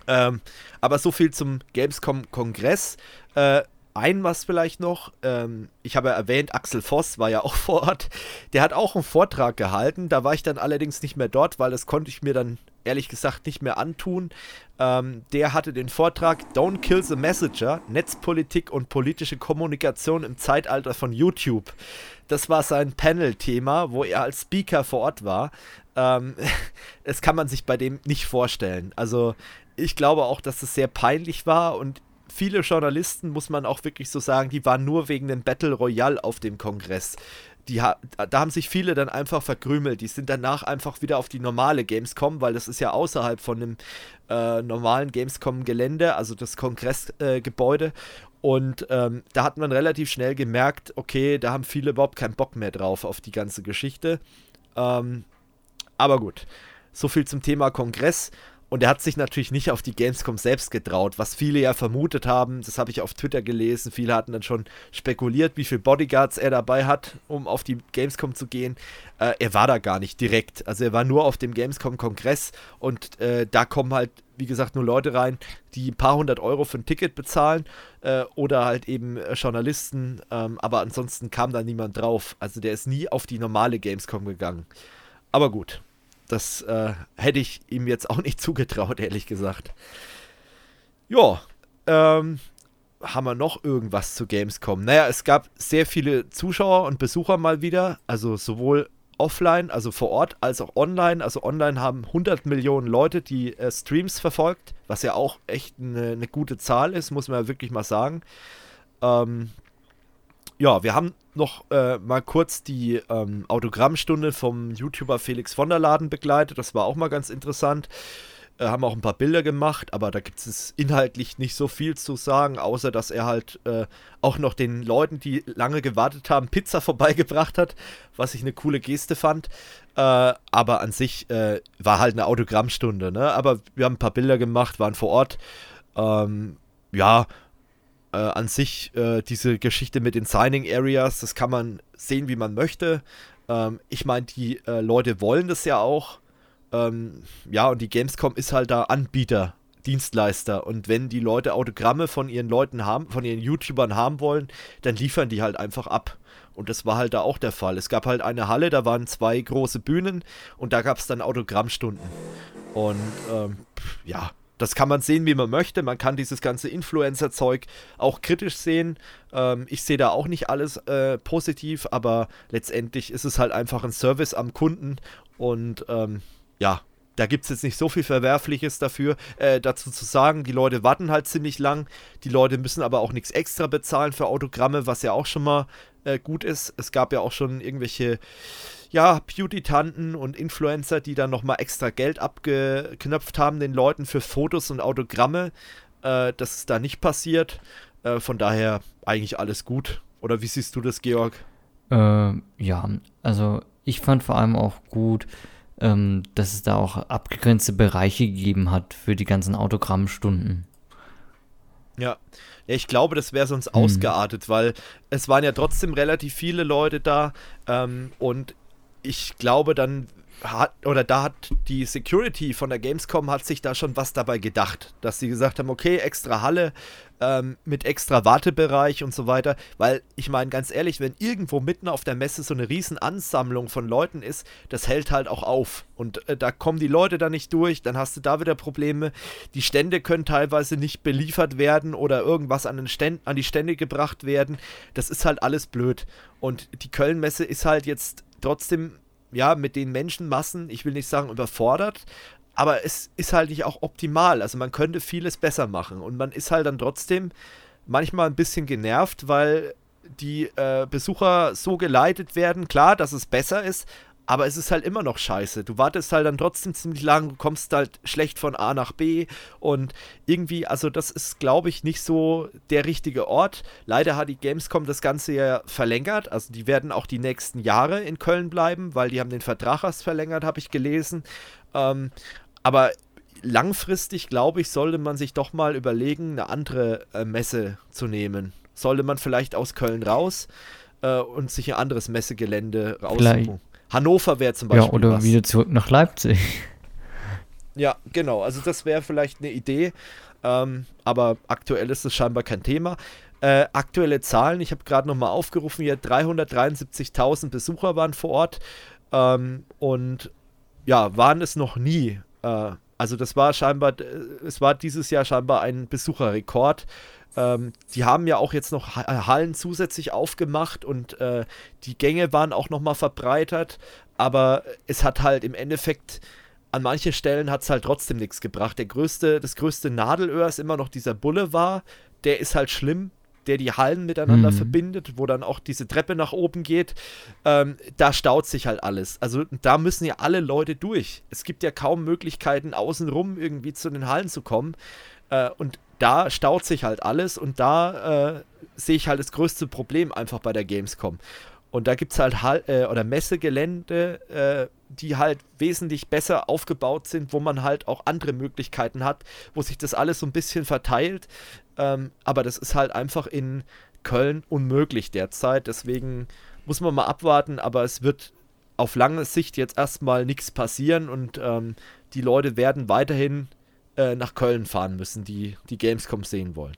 Ähm, aber so viel zum Gamescom-Kongress. Äh, ein was vielleicht noch, ähm, ich habe ja erwähnt, Axel Voss war ja auch vor Ort. Der hat auch einen Vortrag gehalten. Da war ich dann allerdings nicht mehr dort, weil das konnte ich mir dann ehrlich gesagt nicht mehr antun. Ähm, der hatte den Vortrag Don't Kill the Messenger, Netzpolitik und politische Kommunikation im Zeitalter von YouTube. Das war sein Panel-Thema, wo er als Speaker vor Ort war. Ähm, das kann man sich bei dem nicht vorstellen. Also ich glaube auch, dass es sehr peinlich war und viele Journalisten, muss man auch wirklich so sagen, die waren nur wegen dem Battle Royale auf dem Kongress. Die, da haben sich viele dann einfach verkrümelt. Die sind danach einfach wieder auf die normale Gamescom, weil das ist ja außerhalb von dem äh, normalen Gamescom-Gelände, also das Kongressgebäude. Äh, und ähm, da hat man relativ schnell gemerkt, okay, da haben viele überhaupt keinen Bock mehr drauf auf die ganze Geschichte. Ähm, aber gut, so viel zum Thema Kongress. Und er hat sich natürlich nicht auf die Gamescom selbst getraut, was viele ja vermutet haben. Das habe ich auf Twitter gelesen. Viele hatten dann schon spekuliert, wie viele Bodyguards er dabei hat, um auf die Gamescom zu gehen. Äh, er war da gar nicht direkt. Also er war nur auf dem Gamescom-Kongress und äh, da kommen halt, wie gesagt, nur Leute rein, die ein paar hundert Euro für ein Ticket bezahlen äh, oder halt eben äh, Journalisten. Ähm, aber ansonsten kam da niemand drauf. Also der ist nie auf die normale Gamescom gegangen. Aber gut, das äh, hätte ich ihm jetzt auch nicht zugetraut, ehrlich gesagt. Ja, ähm, haben wir noch irgendwas zu Gamescom? Naja, es gab sehr viele Zuschauer und Besucher mal wieder, also sowohl offline, also vor Ort, als auch online. Also online haben 100 Millionen Leute die äh, Streams verfolgt, was ja auch echt eine, eine, gute Zahl ist, muss man ja wirklich mal sagen. Ähm, ja, wir haben noch äh, mal kurz die ähm, Autogrammstunde vom YouTuber Felix von der Laden begleitet. Das war auch mal ganz interessant. Äh, haben auch ein paar Bilder gemacht, aber da gibt es inhaltlich nicht so viel zu sagen, außer dass er halt äh, auch noch den Leuten, die lange gewartet haben, Pizza vorbeigebracht hat, was ich eine coole Geste fand. Äh, aber an sich äh, war halt eine Autogrammstunde, ne? Aber wir haben ein paar Bilder gemacht, waren vor Ort. Ähm, ja, äh, an sich äh, diese Geschichte mit den Signing Areas, das kann man sehen, wie man möchte. Ähm, ich meine, die äh, Leute wollen das ja auch. Ähm, ja, und die Gamescom ist halt da Anbieter, Dienstleister. Und wenn die Leute Autogramme von ihren Leuten haben, von ihren YouTubern haben wollen, dann liefern die halt einfach ab. Und das war halt da auch der Fall. Es gab halt eine Halle, da waren zwei große Bühnen und da gab es dann Autogrammstunden. Und ähm, ja, das kann man sehen, wie man möchte. Man kann dieses ganze Influencer-Zeug auch kritisch sehen. Ähm, ich sehe da auch nicht alles äh, positiv, aber letztendlich ist es halt einfach ein Service am Kunden und ähm, ja, da gibt es jetzt nicht so viel Verwerfliches dafür, äh, dazu zu sagen. Die Leute warten halt ziemlich lang. Die Leute müssen aber auch nichts extra bezahlen für Autogramme, was ja auch schon mal äh, gut ist. Es gab ja auch schon irgendwelche ja, Beauty-Tanten und Influencer, die dann nochmal extra Geld abgeknöpft haben den Leuten für Fotos und Autogramme. Äh, das ist da nicht passiert. Äh, von daher eigentlich alles gut. Oder wie siehst du das, Georg? Äh, ja, also ich fand vor allem auch gut, ähm, dass es da auch abgegrenzte Bereiche gegeben hat für die ganzen Autogrammstunden. Ja. ja, ich glaube, das wäre sonst hm. ausgeartet, weil es waren ja trotzdem relativ viele Leute da ähm, und ich glaube, dann hat, oder da hat die Security von der Gamescom hat sich da schon was dabei gedacht, dass sie gesagt haben, okay, extra Halle ähm, mit extra Wartebereich und so weiter, weil ich meine ganz ehrlich, wenn irgendwo mitten auf der Messe so eine riesen Ansammlung von Leuten ist, das hält halt auch auf. Und äh, da kommen die Leute da nicht durch, dann hast du da wieder Probleme, die Stände können teilweise nicht beliefert werden oder irgendwas an, den Ständ, an die Stände gebracht werden, das ist halt alles blöd. Und die Köln-Messe ist halt jetzt trotzdem ja, mit den Menschenmassen, ich will nicht sagen überfordert, aber es ist halt nicht auch optimal. Also man könnte vieles besser machen und man ist halt dann trotzdem manchmal ein bisschen genervt, weil die äh, Besucher so geleitet werden. Klar, dass es besser ist, aber es ist halt immer noch scheiße. Du wartest halt dann trotzdem ziemlich lang, du kommst halt schlecht von A nach B und irgendwie, also das ist, glaube ich, nicht so der richtige Ort. Leider hat die Gamescom das Ganze ja verlängert, also die werden auch die nächsten Jahre in Köln bleiben, weil die haben den Vertrag erst verlängert, habe ich gelesen. Ähm, aber langfristig, glaube ich, sollte man sich doch mal überlegen, eine andere äh, Messe zu nehmen. Sollte man vielleicht aus Köln raus äh, und sich ein anderes Messegelände raussuchen. Vielleicht Hannover wäre zum Beispiel. Ja, oder was. wieder zurück nach Leipzig. Ja, genau. Also das wäre vielleicht eine Idee. Ähm, aber aktuell ist es scheinbar kein Thema. Äh, aktuelle Zahlen, ich habe gerade nochmal aufgerufen, hier 373.000 Besucher waren vor Ort. Ähm, und ja, waren es noch nie. Äh, also das war scheinbar, äh, es war dieses Jahr scheinbar ein Besucherrekord. Ähm, die haben ja auch jetzt noch Hallen zusätzlich aufgemacht und äh, die Gänge waren auch nochmal verbreitert, aber es hat halt im Endeffekt an manchen Stellen hat es halt trotzdem nichts gebracht. Der größte, das größte Nadelöhr ist immer noch dieser Boulevard, der ist halt schlimm, der die Hallen miteinander mhm. verbindet, wo dann auch diese Treppe nach oben geht, ähm, da staut sich halt alles. Also da müssen ja alle Leute durch. Es gibt ja kaum Möglichkeiten, außenrum irgendwie zu den Hallen zu kommen. Äh, und da staut sich halt alles und da äh, sehe ich halt das größte Problem einfach bei der Gamescom. Und da gibt es halt Hall äh, oder Messegelände, äh, die halt wesentlich besser aufgebaut sind, wo man halt auch andere Möglichkeiten hat, wo sich das alles so ein bisschen verteilt. Ähm, aber das ist halt einfach in Köln unmöglich derzeit. Deswegen muss man mal abwarten, aber es wird auf lange Sicht jetzt erstmal nichts passieren und ähm, die Leute werden weiterhin äh, nach Köln fahren müssen, die die Gamescom sehen wollen.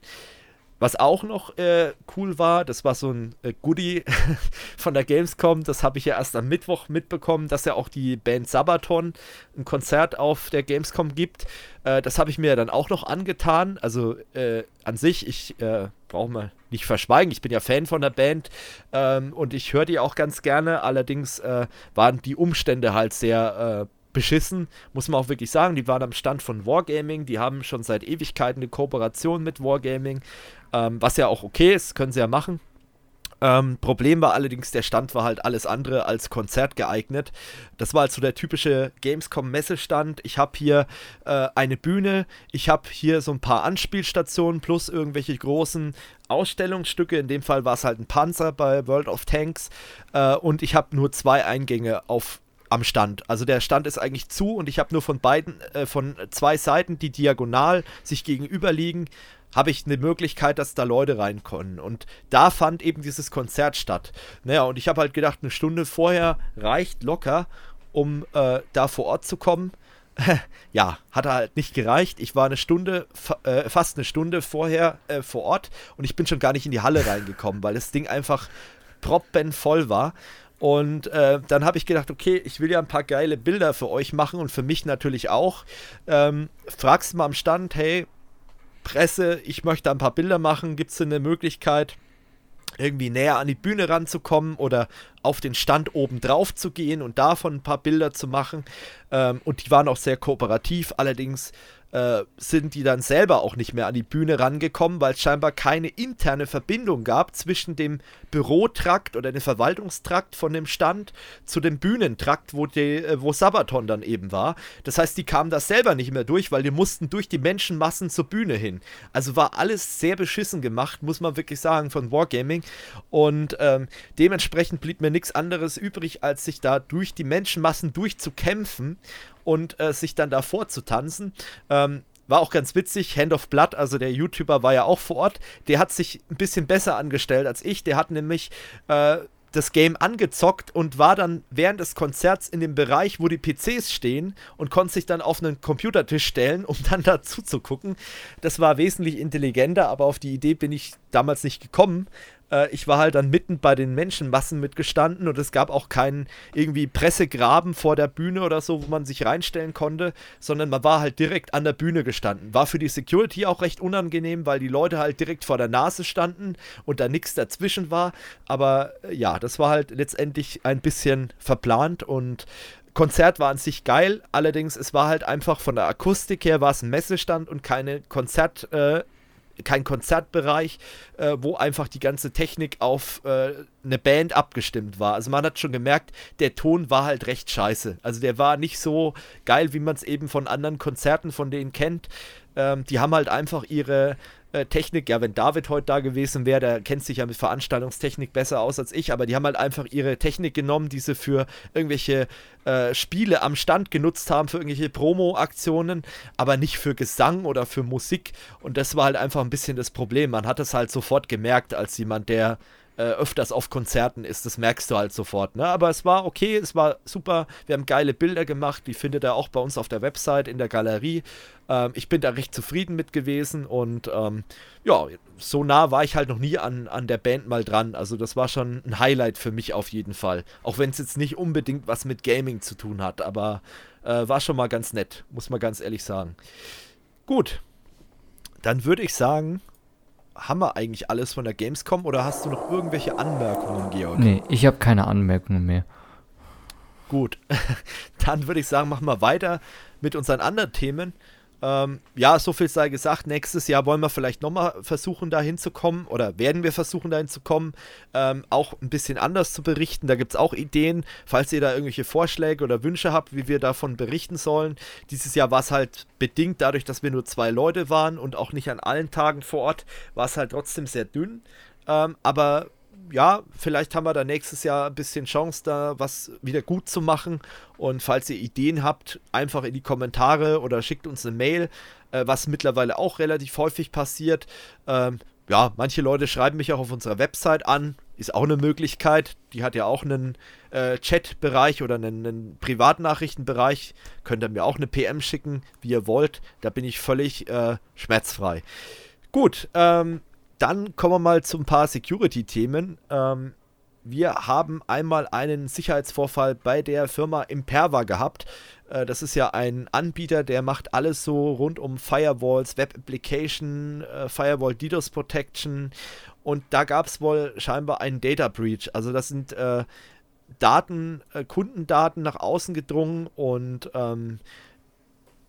Was auch noch äh, cool war, das war so ein äh, Goodie von der Gamescom, das habe ich ja erst am Mittwoch mitbekommen, dass ja auch die Band Sabaton ein Konzert auf der Gamescom gibt. Äh, das habe ich mir dann auch noch angetan. Also äh, an sich, ich äh, brauche mal nicht verschweigen, ich bin ja Fan von der Band ähm, und ich höre die auch ganz gerne. Allerdings waren die Umstände halt sehr beschissen, muss man auch wirklich sagen. Die waren am Stand von Wargaming, die haben schon seit Ewigkeiten eine Kooperation mit Wargaming, ähm, was ja auch okay ist, können sie ja machen. Ähm, Problem war allerdings, der Stand war halt alles andere als Konzert geeignet. Das war halt so der typische Gamescom-Messestand. Ich habe hier äh, eine Bühne, ich habe hier so ein paar Anspielstationen plus irgendwelche großen Ausstellungsstücke. In dem Fall war es halt ein Panzer bei World of Tanks. Äh, und ich habe nur zwei Eingänge auf am Stand. Also der Stand ist eigentlich zu und ich habe nur von beiden, äh, von zwei Seiten, die diagonal sich gegenüber liegen, habe ich eine Möglichkeit, dass da Leute rein können. Und da fand eben dieses Konzert statt. Naja, und ich habe halt gedacht, eine Stunde vorher reicht locker, um äh, da vor Ort zu kommen. ja, hat halt nicht gereicht. Ich war eine Stunde, äh, fast eine Stunde vorher äh, vor Ort und ich bin schon gar nicht in die Halle reingekommen, weil das Ding einfach proppenvoll war. Und äh, dann habe ich gedacht, okay, ich will ja ein paar geile Bilder für euch machen und für mich natürlich auch. Ähm, fragst mal am Stand, hey, Presse, ich möchte ein paar Bilder machen, gibt es eine Möglichkeit, irgendwie näher an die Bühne ranzukommen oder auf den Stand oben drauf zu gehen und davon ein paar Bilder zu machen. Ähm, und die waren auch sehr kooperativ, allerdings äh, sind die dann selber auch nicht mehr an die Bühne rangekommen, weil es scheinbar keine interne Verbindung gab zwischen dem Bürotrakt oder dem Verwaltungstrakt von dem Stand zu dem Bühnentrakt, wo, die, äh, wo Sabaton dann eben war. Das heißt, die kamen da selber nicht mehr durch, weil die mussten durch die Menschenmassen zur Bühne hin. Also war alles sehr beschissen gemacht, muss man wirklich sagen, von Wargaming. Und ähm, dementsprechend blieb mir nichts anderes übrig, als sich da durch die Menschenmassen durchzukämpfen und äh, sich dann davor zu tanzen. Ähm, war auch ganz witzig. Hand of Blood, also der YouTuber, war ja auch vor Ort. Der hat sich ein bisschen besser angestellt als ich. Der hat nämlich äh, das Game angezockt und war dann während des Konzerts in dem Bereich, wo die PCs stehen und konnte sich dann auf einen Computertisch stellen, um dann dazu zu gucken. Das war wesentlich intelligenter, aber auf die Idee bin ich damals nicht gekommen. Äh, ich war halt dann mitten bei den Menschenmassen mitgestanden und es gab auch keinen irgendwie Pressegraben vor der Bühne oder so, wo man sich reinstellen konnte, sondern man war halt direkt an der Bühne gestanden. War für die Security auch recht unangenehm, weil die Leute halt direkt vor der Nase standen und da nichts dazwischen war. Aber äh, ja, das war halt letztendlich ein bisschen verplant und Konzert war an sich geil, allerdings es war halt einfach von der Akustik her war es ein Messestand und keine Konzert, äh, kein Konzertbereich, äh, wo einfach die ganze Technik auf äh, eine Band abgestimmt war. Also man hat schon gemerkt, der Ton war halt recht scheiße. Also der war nicht so geil, wie man es eben von anderen Konzerten von denen kennt. Ähm, die haben halt einfach ihre äh, Technik, ja, wenn David heute da gewesen wäre, der kennt sich ja mit Veranstaltungstechnik besser aus als ich, aber die haben halt einfach ihre Technik genommen, die sie für irgendwelche äh, Spiele am Stand genutzt haben, für irgendwelche Promo-Aktionen, aber nicht für Gesang oder für Musik. Und das war halt einfach ein bisschen das Problem. Man hat es halt sofort gemerkt, als jemand, der äh, öfters auf Konzerten ist. Das merkst du halt sofort. Ne? Aber es war okay, es war super. Wir haben geile Bilder gemacht. Die findet ihr auch bei uns auf der Website in der Galerie. Ähm, ich bin da recht zufrieden mit gewesen und ähm, ja, so nah war ich halt noch nie an, an der Band mal dran. Also das war schon ein Highlight für mich auf jeden Fall. Auch wenn es jetzt nicht unbedingt was mit Gaming zu tun hat, aber äh, war schon mal ganz nett, muss man ganz ehrlich sagen. Gut, dann würde ich sagen, haben wir eigentlich alles von der Gamescom oder hast du noch irgendwelche Anmerkungen, Georg? Nee, ich habe keine Anmerkungen mehr. Gut, dann würde ich sagen, machen wir weiter mit unseren anderen Themen. Ähm, ja, so viel sei gesagt. Nächstes Jahr wollen wir vielleicht nochmal versuchen, da hinzukommen oder werden wir versuchen, da hinzukommen, ähm, auch ein bisschen anders zu berichten. Da gibt es auch Ideen, falls ihr da irgendwelche Vorschläge oder Wünsche habt, wie wir davon berichten sollen. Dieses Jahr war es halt bedingt dadurch, dass wir nur zwei Leute waren und auch nicht an allen Tagen vor Ort, war es halt trotzdem sehr dünn. Ähm, aber ja, vielleicht haben wir da nächstes Jahr ein bisschen Chance, da was wieder gut zu machen. Und falls ihr Ideen habt, einfach in die Kommentare oder schickt uns eine Mail, äh, was mittlerweile auch relativ häufig passiert. Ähm, ja, manche Leute schreiben mich auch auf unserer Website an. Ist auch eine Möglichkeit. Die hat ja auch einen äh, Chat-Bereich oder einen, einen, Privatnachrichtenbereich. Könnt ihr mir auch eine PM schicken, wie ihr wollt. Da bin ich völlig äh, schmerzfrei. Gut, ähm, dann kommen wir mal zu ein paar Security-Themen. Ähm, wir haben einmal einen Sicherheitsvorfall bei der Firma Imperva gehabt. Äh, das ist ja ein Anbieter, der macht alles so rund um Firewalls, Web Application, äh, Firewall DDoS Protection. Und da gab es wohl scheinbar einen Data Breach. Also das sind äh, Daten, äh, Kundendaten nach außen gedrungen und ähm,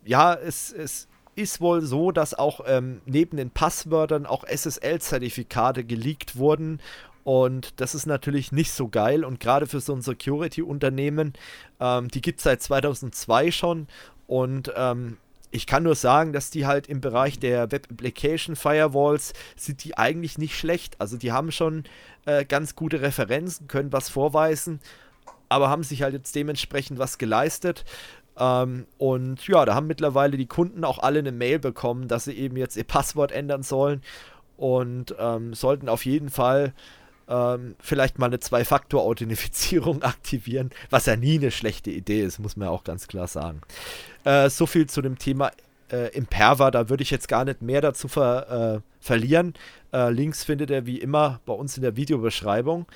ja, es, es ist wohl so, dass auch ähm, neben den Passwörtern auch SSL-Zertifikate geleakt wurden. Und das ist natürlich nicht so geil. Und gerade für so ein Security-Unternehmen, ähm, die gibt es seit 2002 schon. Und ähm, ich kann nur sagen, dass die halt im Bereich der Web Application Firewalls sind die eigentlich nicht schlecht. Also die haben schon äh, ganz gute Referenzen, können was vorweisen, aber haben sich halt jetzt dementsprechend was geleistet. Ähm, und ja, da haben mittlerweile die Kunden auch alle eine Mail bekommen, dass sie eben jetzt ihr Passwort ändern sollen und ähm, sollten auf jeden Fall ähm, vielleicht mal eine Zwei-Faktor-Authentifizierung aktivieren, was ja nie eine schlechte Idee ist, muss man auch ganz klar sagen. Äh, so viel zu dem Thema äh, Imperva, da würde ich jetzt gar nicht mehr dazu ver, äh, verlieren. Äh, Links findet ihr wie immer bei uns in der Videobeschreibung.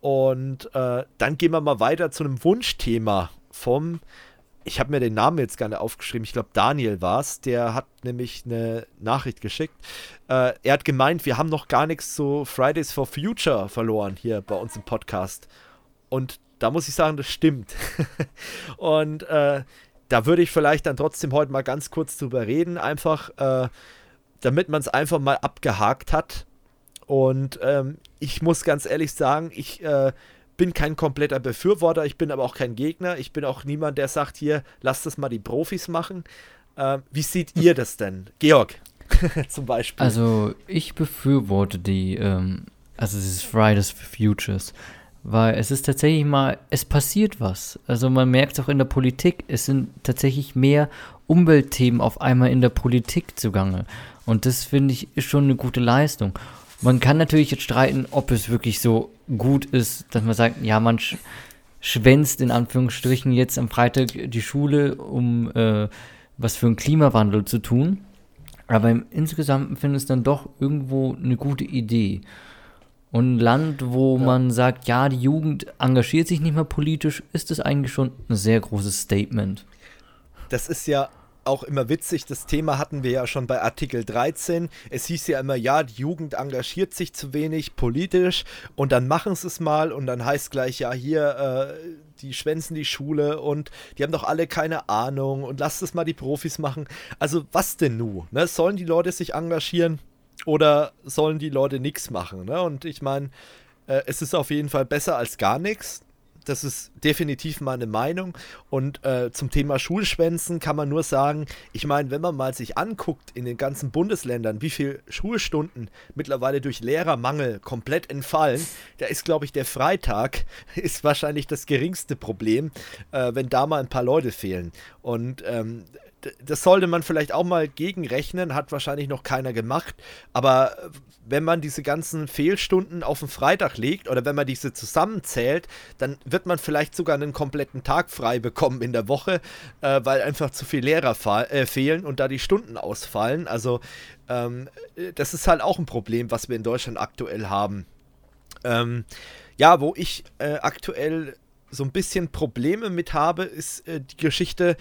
Und äh, dann gehen wir mal weiter zu einem Wunschthema vom ich habe mir den Namen jetzt gerne aufgeschrieben, ich glaube Daniel war es, der hat nämlich eine Nachricht geschickt. Äh, er hat gemeint, wir haben noch gar nichts zu Fridays for Future verloren hier bei uns im Podcast. Und da muss ich sagen, das stimmt. Und äh, da würde ich vielleicht dann trotzdem heute mal ganz kurz drüber reden, einfach äh, damit man es einfach mal abgehakt hat. Und ähm, ich muss ganz ehrlich sagen, ich äh, bin kein kompletter Befürworter, ich bin aber auch kein Gegner. Ich bin auch niemand, der sagt, hier, lasst das mal die Profis machen. Äh, wie seht ihr das denn? Georg, zum Beispiel. Also, ich befürworte die, ähm, also dieses Fridays for Futures, weil es ist tatsächlich mal, es passiert was. Also, man merkt es auch in der Politik, es sind tatsächlich mehr Umweltthemen auf einmal in der Politik zugange. Und das finde ich ist schon eine gute Leistung. Man kann natürlich jetzt streiten, ob es wirklich so gut ist, dass man sagt, ja, man sch schwänzt in Anführungsstrichen jetzt am Freitag die Schule, um äh, was für einen Klimawandel zu tun. Aber im Insgesamt finde ich es dann doch irgendwo eine gute Idee. Und ein Land, wo ja. man sagt, ja, die Jugend engagiert sich nicht mehr politisch, ist es eigentlich schon ein sehr großes Statement. Das ist ja auch immer witzig, das Thema hatten wir ja schon bei Artikel 13. Es hieß ja immer, ja, die Jugend engagiert sich zu wenig politisch und dann machen sie es mal und dann heißt gleich, ja, hier, äh, die schwänzen die Schule und die haben doch alle keine Ahnung und lasst es mal die Profis machen. Also was denn nu? Ne? Sollen die Leute sich engagieren oder sollen die Leute nichts machen? Ne? Und ich meine, äh, es ist auf jeden Fall besser als gar nichts. Das ist definitiv meine Meinung. Und äh, zum Thema Schulschwänzen kann man nur sagen, ich meine, wenn man mal sich anguckt in den ganzen Bundesländern, wie viele Schulstunden mittlerweile durch Lehrermangel komplett entfallen, da ist, glaube ich, der Freitag ist wahrscheinlich das geringste Problem, äh, wenn da mal ein paar Leute fehlen. Und ähm, das sollte man vielleicht auch mal gegenrechnen, hat wahrscheinlich noch keiner gemacht. Aber wenn man diese ganzen Fehlstunden auf den Freitag legt oder wenn man diese zusammenzählt, dann wird man vielleicht sogar einen kompletten Tag frei bekommen in der Woche, äh, weil einfach zu viele Lehrer äh, fehlen und da die Stunden ausfallen. Also ähm, das ist halt auch ein Problem, was wir in Deutschland aktuell haben. Ähm, ja, wo ich äh, aktuell so ein bisschen Probleme mit habe, ist äh, die Geschichte,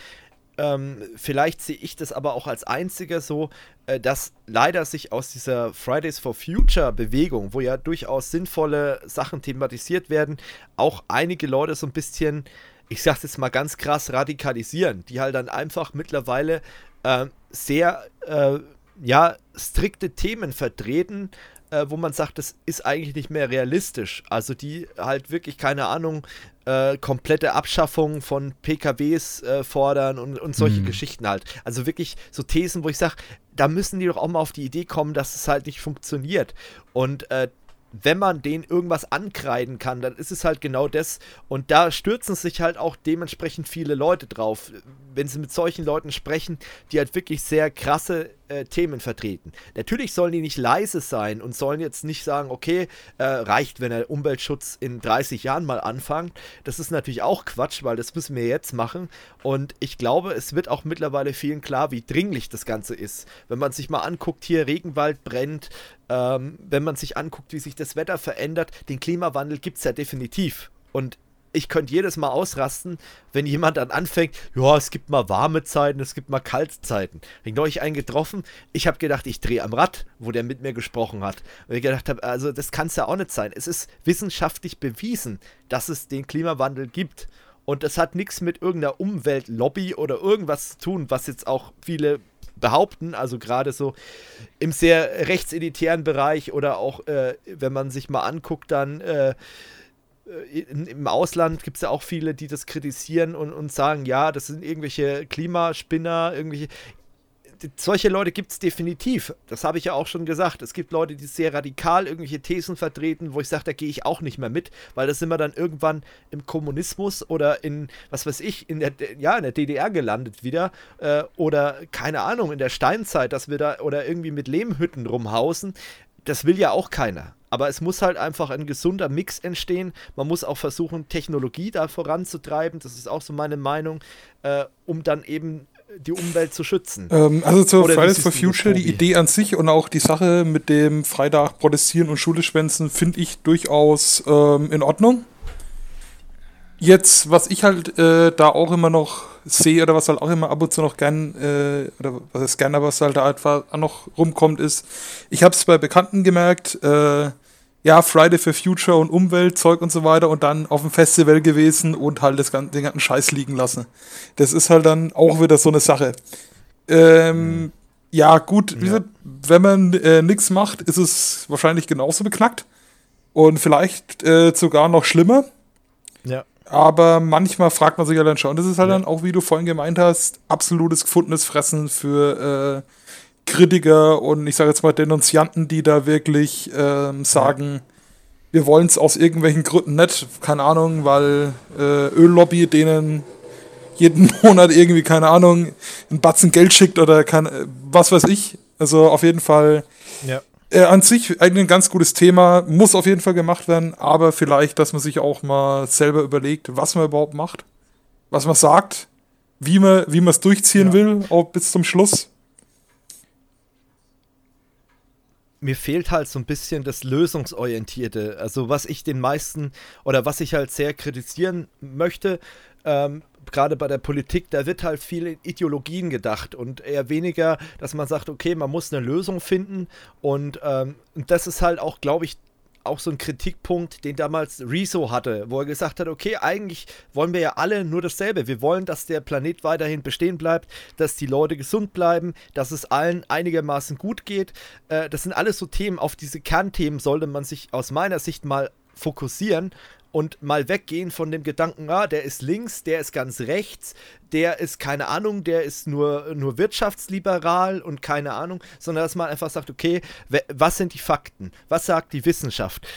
ähm, vielleicht sehe ich das aber auch als einziger so, äh, dass leider sich aus dieser Fridays for Future Bewegung, wo ja durchaus sinnvolle Sachen thematisiert werden, auch einige Leute so ein bisschen, ich sag's jetzt mal ganz krass, radikalisieren, die halt dann einfach mittlerweile äh, sehr, äh, ja, strikte Themen vertreten, äh, wo man sagt, das ist eigentlich nicht mehr realistisch. Also die halt wirklich, keine Ahnung, äh, komplette Abschaffung von PKWs äh, fordern und, und solche mhm. Geschichten halt. Also wirklich so Thesen, wo ich sage, da müssen die doch auch mal auf die Idee kommen, dass es halt nicht funktioniert. Und äh, wenn man denen irgendwas ankreiden kann, dann ist es halt genau das. Und da stürzen sich halt auch dementsprechend viele Leute drauf, wenn sie mit solchen Leuten sprechen, die halt wirklich sehr krasse äh, Themen vertreten. Natürlich sollen die nicht leise sein und sollen jetzt nicht sagen, okay, äh, reicht, wenn der Umweltschutz in 30 Jahren mal anfängt. Das ist natürlich auch Quatsch, weil das müssen wir jetzt machen. Und ich glaube, es wird auch mittlerweile vielen klar, wie dringlich das Ganze ist. Wenn man sich mal anguckt, hier Regenwald brennt, ähm, wenn man sich anguckt, wie sich das Wetter verändert, den Klimawandel gibt es ja definitiv. Und ich könnte jedes Mal ausrasten, wenn jemand dann anfängt, ja, es gibt mal warme Zeiten, es gibt mal kalte Zeiten. Ich habe neulich einen getroffen, ich habe gedacht, ich drehe am Rad, wo der mit mir gesprochen hat. Und ich gedacht habe, also das kann es ja auch nicht sein. Es ist wissenschaftlich bewiesen, dass es den Klimawandel gibt. Und das hat nichts mit irgendeiner Umweltlobby oder irgendwas zu tun, was jetzt auch viele behaupten, also gerade so im sehr rechtseditären Bereich oder auch, äh, wenn man sich mal anguckt, dann äh, äh, im Ausland gibt es ja auch viele, die das kritisieren und, und sagen, ja, das sind irgendwelche Klimaspinner, irgendwelche. Solche Leute gibt es definitiv. Das habe ich ja auch schon gesagt. Es gibt Leute, die sehr radikal irgendwelche Thesen vertreten, wo ich sage, da gehe ich auch nicht mehr mit, weil da sind wir dann irgendwann im Kommunismus oder in, was weiß ich, in der, ja, in der DDR gelandet wieder. Äh, oder keine Ahnung, in der Steinzeit, dass wir da oder irgendwie mit Lehmhütten rumhausen. Das will ja auch keiner. Aber es muss halt einfach ein gesunder Mix entstehen. Man muss auch versuchen, Technologie da voranzutreiben. Das ist auch so meine Meinung, äh, um dann eben die Umwelt zu schützen. Ähm, also zur Oder Fridays for Future, die Idee an sich und auch die Sache mit dem Freitag protestieren und Schule schwänzen, finde ich durchaus ähm, in Ordnung. Jetzt, was ich halt äh, da auch immer noch sehe oder was halt auch immer ab und zu noch gern, äh, oder was ist gerne, was halt da einfach noch rumkommt, ist, ich habe es bei Bekannten gemerkt, äh, ja, Friday for Future und Umweltzeug und so weiter und dann auf dem Festival gewesen und halt das, den ganzen Scheiß liegen lassen. Das ist halt dann auch wieder so eine Sache. Ähm, mhm. Ja, gut, ja. wenn man äh, nichts macht, ist es wahrscheinlich genauso beknackt. Und vielleicht äh, sogar noch schlimmer. Ja. Aber manchmal fragt man sich ja dann schon. Das ist halt ja. dann auch, wie du vorhin gemeint hast, absolutes gefundenes Fressen für äh, Kritiker und ich sage jetzt mal Denunzianten, die da wirklich ähm, sagen, wir wollen es aus irgendwelchen Gründen nicht, keine Ahnung, weil äh, Öllobby denen jeden Monat irgendwie, keine Ahnung, einen Batzen Geld schickt oder kann, was weiß ich. Also auf jeden Fall ja. Äh, an sich ein ganz gutes Thema, muss auf jeden Fall gemacht werden, aber vielleicht, dass man sich auch mal selber überlegt, was man überhaupt macht, was man sagt, wie man wie es durchziehen ja. will, auch bis zum Schluss. Mir fehlt halt so ein bisschen das Lösungsorientierte. Also was ich den meisten oder was ich halt sehr kritisieren möchte, ähm, gerade bei der Politik, da wird halt viel in Ideologien gedacht und eher weniger, dass man sagt, okay, man muss eine Lösung finden und, ähm, und das ist halt auch, glaube ich, auch so ein Kritikpunkt, den damals Rezo hatte, wo er gesagt hat, okay, eigentlich wollen wir ja alle nur dasselbe. Wir wollen, dass der Planet weiterhin bestehen bleibt, dass die Leute gesund bleiben, dass es allen einigermaßen gut geht. Äh, das sind alles so Themen, auf diese Kernthemen sollte man sich aus meiner Sicht mal fokussieren und mal weggehen von dem Gedanken, ah, der ist links, der ist ganz rechts, der ist keine Ahnung, der ist nur, nur wirtschaftsliberal und keine Ahnung, sondern dass man einfach sagt, okay, was sind die Fakten? Was sagt die Wissenschaft?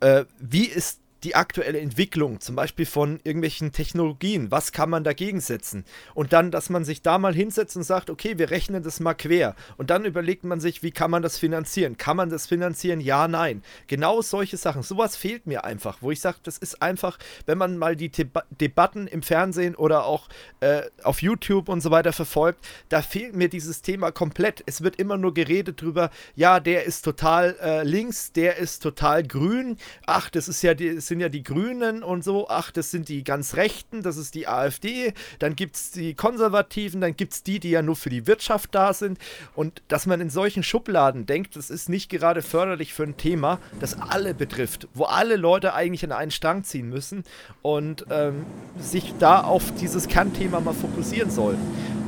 Äh, wie ist die aktuelle Entwicklung, zum Beispiel von irgendwelchen Technologien, was kann man dagegen setzen? Und dann, dass man sich da mal hinsetzt und sagt, okay, wir rechnen das mal quer. Und dann überlegt man sich, wie kann man das finanzieren? Kann man das finanzieren? Ja, nein. Genau solche Sachen. Sowas fehlt mir einfach, wo ich sage, das ist einfach, wenn man mal die Deba Debatten im Fernsehen oder auch äh, auf YouTube und so weiter verfolgt, da fehlt mir dieses Thema komplett. Es wird immer nur geredet drüber, ja, der ist total äh, links, der ist total grün. Ach, das ist ja die, sind sind ja die Grünen und so, ach, das sind die ganz Rechten, das ist die AfD, dann gibt es die Konservativen, dann gibt es die, die ja nur für die Wirtschaft da sind. Und dass man in solchen Schubladen denkt, das ist nicht gerade förderlich für ein Thema, das alle betrifft, wo alle Leute eigentlich an einen Strang ziehen müssen und ähm, sich da auf dieses Kernthema mal fokussieren sollen.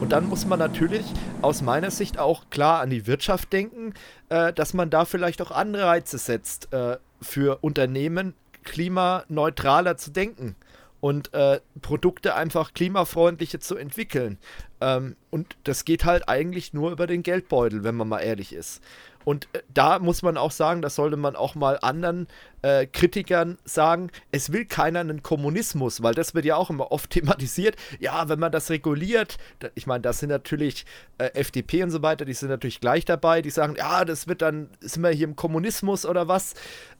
Und dann muss man natürlich aus meiner Sicht auch klar an die Wirtschaft denken, äh, dass man da vielleicht auch Anreize setzt äh, für Unternehmen, klimaneutraler zu denken und äh, Produkte einfach klimafreundlicher zu entwickeln. Ähm, und das geht halt eigentlich nur über den Geldbeutel, wenn man mal ehrlich ist. Und äh, da muss man auch sagen, das sollte man auch mal anderen äh, Kritikern sagen, es will keiner einen Kommunismus, weil das wird ja auch immer oft thematisiert. Ja, wenn man das reguliert, da, ich meine, das sind natürlich äh, FDP und so weiter, die sind natürlich gleich dabei, die sagen, ja, das wird dann, sind wir hier im Kommunismus oder was?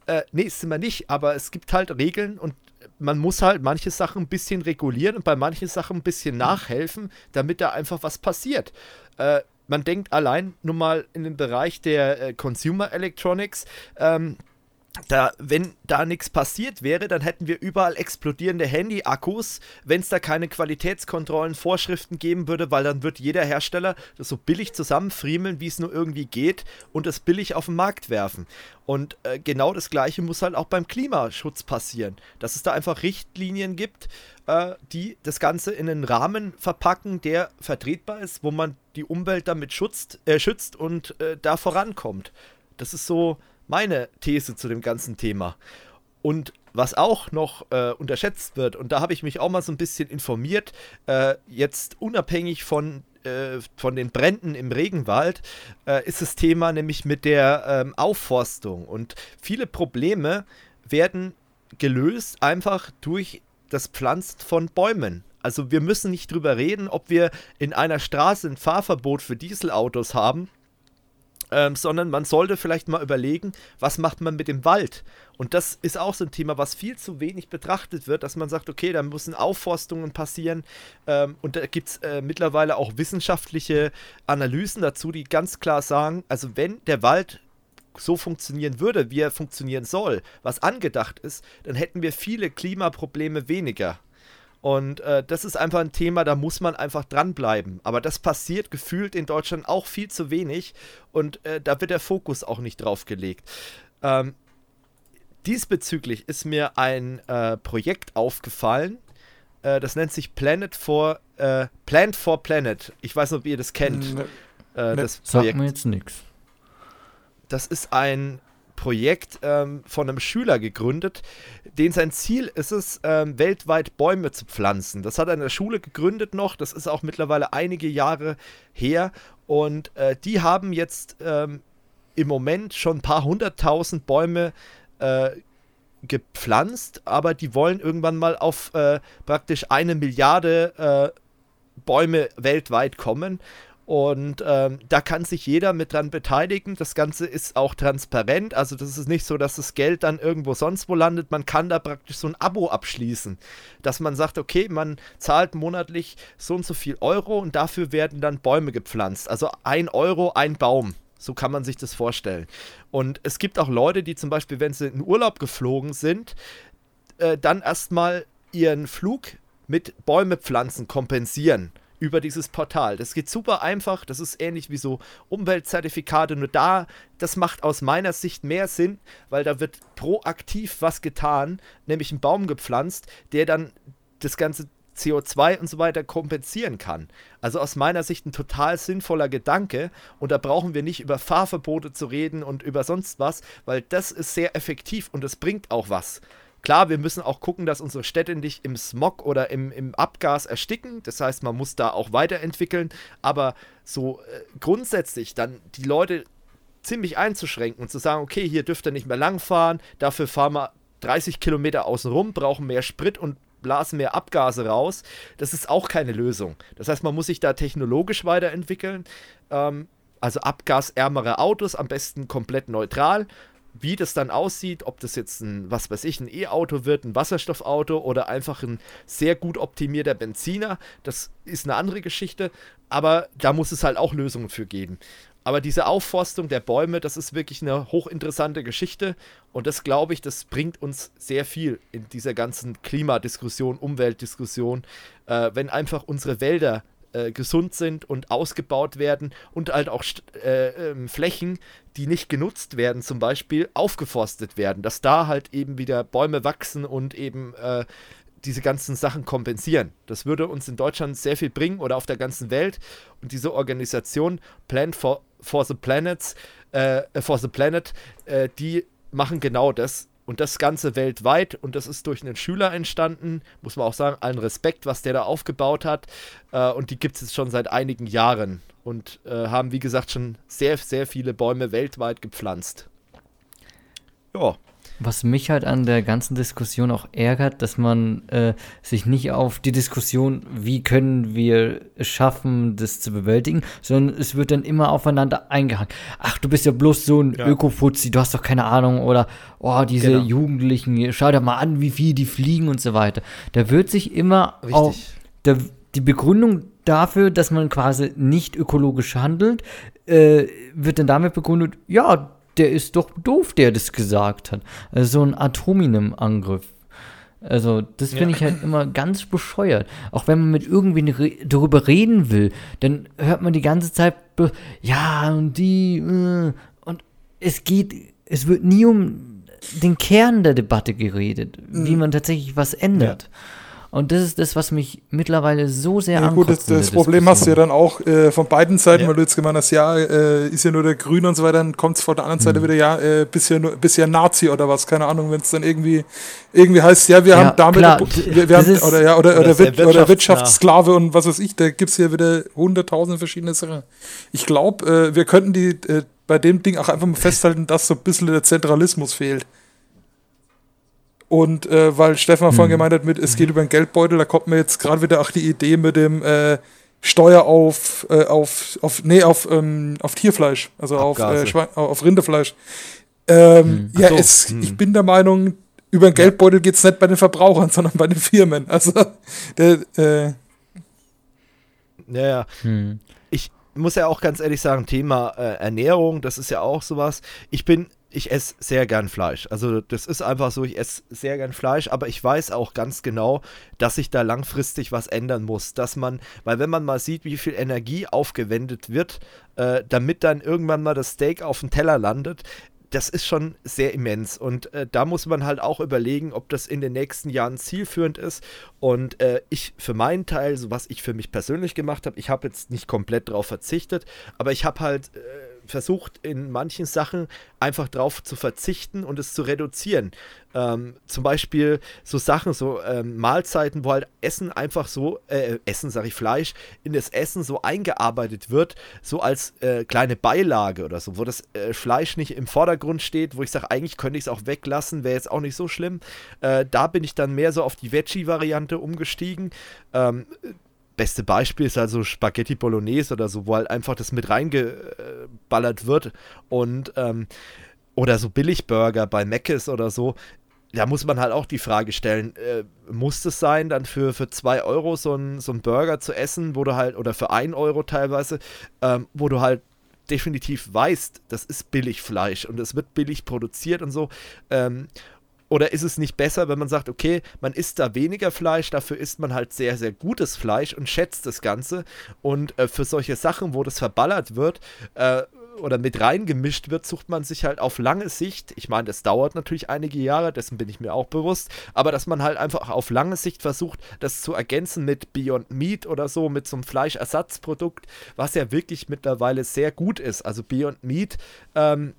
Äh, nee, sind wir nicht, aber es gibt halt Regeln und man muss halt manche Sachen ein bisschen regulieren und bei manchen Sachen ein bisschen nachhelfen, damit da einfach was passiert. Äh, man denkt allein nur mal in den Bereich der äh, Consumer Electronics. Ähm, da, wenn da nichts passiert wäre, dann hätten wir überall explodierende Handy-Akkus, wenn es da keine Qualitätskontrollen, Vorschriften geben würde, weil dann wird jeder Hersteller das so billig zusammenfriemeln, wie es nur irgendwie geht und es billig auf den Markt werfen. Und äh, genau das Gleiche muss halt auch beim Klimaschutz passieren, dass es da einfach Richtlinien gibt, äh, die das Ganze in einen Rahmen verpacken, der vertretbar ist, wo man die Umwelt damit schützt, äh, schützt und äh, da vorankommt. Das ist so meine These zu dem ganzen Thema. Und was auch noch äh, unterschätzt wird, und da habe ich mich auch mal so ein bisschen informiert, äh, jetzt unabhängig von, äh, von den Bränden im Regenwald, äh, ist das Thema nämlich mit der ähm, Aufforstung. Und viele Probleme werden gelöst einfach durch das Pflanzen von Bäumen. Also wir müssen nicht drüber reden, ob wir in einer Straße ein Fahrverbot für Dieselautos haben ähm, sondern man sollte vielleicht mal überlegen, was macht man mit dem Wald. Und das ist auch so ein Thema, was viel zu wenig betrachtet wird, dass man sagt, okay, da müssen Aufforstungen passieren. Ähm, und da gibt es äh, mittlerweile auch wissenschaftliche Analysen dazu, die ganz klar sagen, also wenn der Wald so funktionieren würde, wie er funktionieren soll, was angedacht ist, dann hätten wir viele Klimaprobleme weniger. Und äh, das ist einfach ein Thema, da muss man einfach dranbleiben. Aber das passiert gefühlt in Deutschland auch viel zu wenig und äh, da wird der Fokus auch nicht drauf gelegt. Ähm, diesbezüglich ist mir ein äh, Projekt aufgefallen, äh, das nennt sich Planet for äh, Plant for Planet. Ich weiß nicht, ob ihr das kennt. Ne, ne, das Projekt. Sagt mir jetzt nichts. Das ist ein Projekt ähm, von einem Schüler gegründet, den sein Ziel ist es, ähm, weltweit Bäume zu pflanzen. Das hat er in der Schule gegründet noch, das ist auch mittlerweile einige Jahre her und äh, die haben jetzt ähm, im Moment schon ein paar hunderttausend Bäume äh, gepflanzt, aber die wollen irgendwann mal auf äh, praktisch eine Milliarde äh, Bäume weltweit kommen Und ähm, da kann sich jeder mit dran beteiligen. Das Ganze ist auch transparent. Also das ist nicht so, dass das Geld dann irgendwo sonst wo landet. Man kann da praktisch so ein Abo abschließen, dass man sagt, okay, man zahlt monatlich so und so viel Euro und dafür werden dann Bäume gepflanzt. Also ein Euro, ein Baum. So kann man sich das vorstellen. Und es gibt auch Leute, die zum Beispiel, wenn sie in Urlaub geflogen sind, äh, dann erstmal ihren Flug mit Bäume pflanzen kompensieren über dieses Portal. Das geht super einfach, das ist ähnlich wie so Umweltzertifikate, nur da, das macht aus meiner Sicht mehr Sinn, weil da wird proaktiv was getan, nämlich ein Baum gepflanzt, der dann das ganze CO2 und so weiter kompensieren kann. Also aus meiner Sicht ein total sinnvoller Gedanke und da brauchen wir nicht über Fahrverbote zu reden und über sonst was, weil das ist sehr effektiv und das bringt auch was. Klar, wir müssen auch gucken, dass unsere Städte nicht im Smog oder im, im Abgas ersticken. Das heißt, man muss da auch weiterentwickeln. Aber so äh, grundsätzlich dann die Leute ziemlich einzuschränken und zu sagen, okay, hier dürft ihr nicht mehr langfahren, dafür fahren wir 30 Kilometer außen rum, brauchen mehr Sprit und blasen mehr Abgase raus. Das ist auch keine Lösung. Das heißt, man muss sich da technologisch weiterentwickeln. Ähm, also abgasärmere Autos, am besten komplett neutral. Wie das dann aussieht, ob das jetzt ein, was weiß ich, ein E-Auto wird, ein Wasserstoffauto oder einfach ein sehr gut optimierter Benziner, das ist eine andere Geschichte. Aber da muss es halt auch Lösungen für geben. Aber diese Aufforstung der Bäume, das ist wirklich eine hochinteressante Geschichte. Und das glaube ich, das bringt uns sehr viel in dieser ganzen Klimadiskussion, Umweltdiskussion. Äh, wenn einfach unsere Wälder äh, gesund sind und ausgebaut werden und halt auch äh, äh, Flächen, die nicht genutzt werden, zum Beispiel aufgeforstet werden, dass da halt eben wieder Bäume wachsen und eben äh, diese ganzen Sachen kompensieren. Das würde uns in Deutschland sehr viel bringen oder auf der ganzen Welt. Und diese Organisation Plan for, for the Planets, äh, for the Planet, äh, die machen genau das. Und das Ganze weltweit. Und das ist durch einen Schüler entstanden. Muss man auch sagen, allen Respekt, was der da aufgebaut hat. Äh, und die gibt es jetzt schon seit einigen Jahren. Und äh, haben, wie gesagt, schon sehr, sehr viele Bäume weltweit gepflanzt. Ja. Was mich halt an der ganzen Diskussion auch ärgert, dass man äh, sich nicht auf die Diskussion, wie können wir es schaffen, das zu bewältigen, sondern es wird dann immer aufeinander eingehangen. Ach, du bist ja bloß so ein ja. Ökofuzzi, du hast doch keine Ahnung oder oh, diese genau. Jugendlichen, schau dir mal an, wie viel die fliegen und so weiter. Da wird sich immer Richtig. auf der, die Begründung dafür, dass man quasi nicht ökologisch handelt, äh, wird dann damit begründet, ja, der ist doch doof, der das gesagt hat. Also so ein Atominem-Angriff. Also, das finde ja. ich halt immer ganz bescheuert. Auch wenn man mit irgendwen re darüber reden will, dann hört man die ganze Zeit, ja, und die, äh, und es geht, es wird nie um den Kern der Debatte geredet, mhm. wie man tatsächlich was ändert. Ja. Und das ist das, was mich mittlerweile so sehr ja, gut, das, das Problem hast du ja dann auch äh, von beiden Seiten, ja. weil du jetzt gemeint hast, ja, äh, ist ja nur der Grüne und so weiter, dann kommt es von der anderen Seite mhm. wieder, ja, äh, bisher, bisher Nazi oder was, keine Ahnung, wenn es dann irgendwie, irgendwie heißt, ja, wir ja, haben damit, klar, wir, wir haben, oder, ja, oder, oder, oder, oder Wirtschaftssklave und was weiß ich, da gibt es hier wieder hunderttausend verschiedene Sachen. Ich glaube, äh, wir könnten die äh, bei dem Ding auch einfach mal festhalten, dass so ein bisschen der Zentralismus fehlt. Und äh, weil Stefan mhm. vorhin gemeint hat, mit, es geht über den Geldbeutel, da kommt mir jetzt gerade wieder auch die Idee mit dem äh, Steuer auf, äh, auf, auf, nee, auf, ähm, auf Tierfleisch, also auf, äh, auf Rindefleisch. Ähm, mhm. Ja, so. es, mhm. ich bin der Meinung, über den Geldbeutel geht es nicht bei den Verbrauchern, sondern bei den Firmen. Also, der, äh, ja, ja. Hm. Ich muss ja auch ganz ehrlich sagen, Thema äh, Ernährung, das ist ja auch sowas. Ich bin ich esse sehr gern Fleisch. Also das ist einfach so, ich esse sehr gern Fleisch, aber ich weiß auch ganz genau, dass sich da langfristig was ändern muss. Dass man, weil wenn man mal sieht, wie viel Energie aufgewendet wird, äh, damit dann irgendwann mal das Steak auf dem Teller landet, das ist schon sehr immens. Und äh, da muss man halt auch überlegen, ob das in den nächsten Jahren zielführend ist. Und äh, ich für meinen Teil, so was ich für mich persönlich gemacht habe, ich habe jetzt nicht komplett darauf verzichtet, aber ich habe halt äh, versucht, in manchen Sachen einfach drauf zu verzichten und es zu reduzieren. Ähm, zum Beispiel so Sachen, so ähm, Mahlzeiten, wo halt Essen einfach so, äh, Essen, sag ich Fleisch, in das Essen so eingearbeitet wird, so als äh, kleine Beilage oder so, wo das äh, Fleisch nicht im Vordergrund steht, wo ich sage, eigentlich könnte ich es auch weglassen, wäre jetzt auch nicht so schlimm. Äh, da bin ich dann mehr so auf die Veggie-Variante umgestiegen. Ähm, beste Beispiel ist also Spaghetti Bolognese oder so, wo halt einfach das mit reingeballert wird und ähm, oder so Billigburger bei Mc's oder so. Da muss man halt auch die Frage stellen, äh, muss es sein, dann für 2 Euro so ein, so ein Burger zu essen, wo du halt, oder für 1 Euro teilweise, ähm, wo du halt definitiv weißt, das ist Billigfleisch und es wird billig produziert und so. Ähm, oder ist es nicht besser, wenn man sagt, okay, man isst da weniger Fleisch, dafür isst man halt sehr, sehr gutes Fleisch und schätzt das Ganze. Und äh, für solche Sachen, wo das verballert wird, äh, oder mit reingemischt wird, sucht man sich halt auf lange Sicht, ich meine, das dauert natürlich einige Jahre, dessen bin ich mir auch bewusst, aber dass man halt einfach auf lange Sicht versucht, das zu ergänzen mit Beyond Meat oder so, mit so einem Fleischersatzprodukt, was ja wirklich mittlerweile sehr gut ist. Also Beyond Meat, ähm,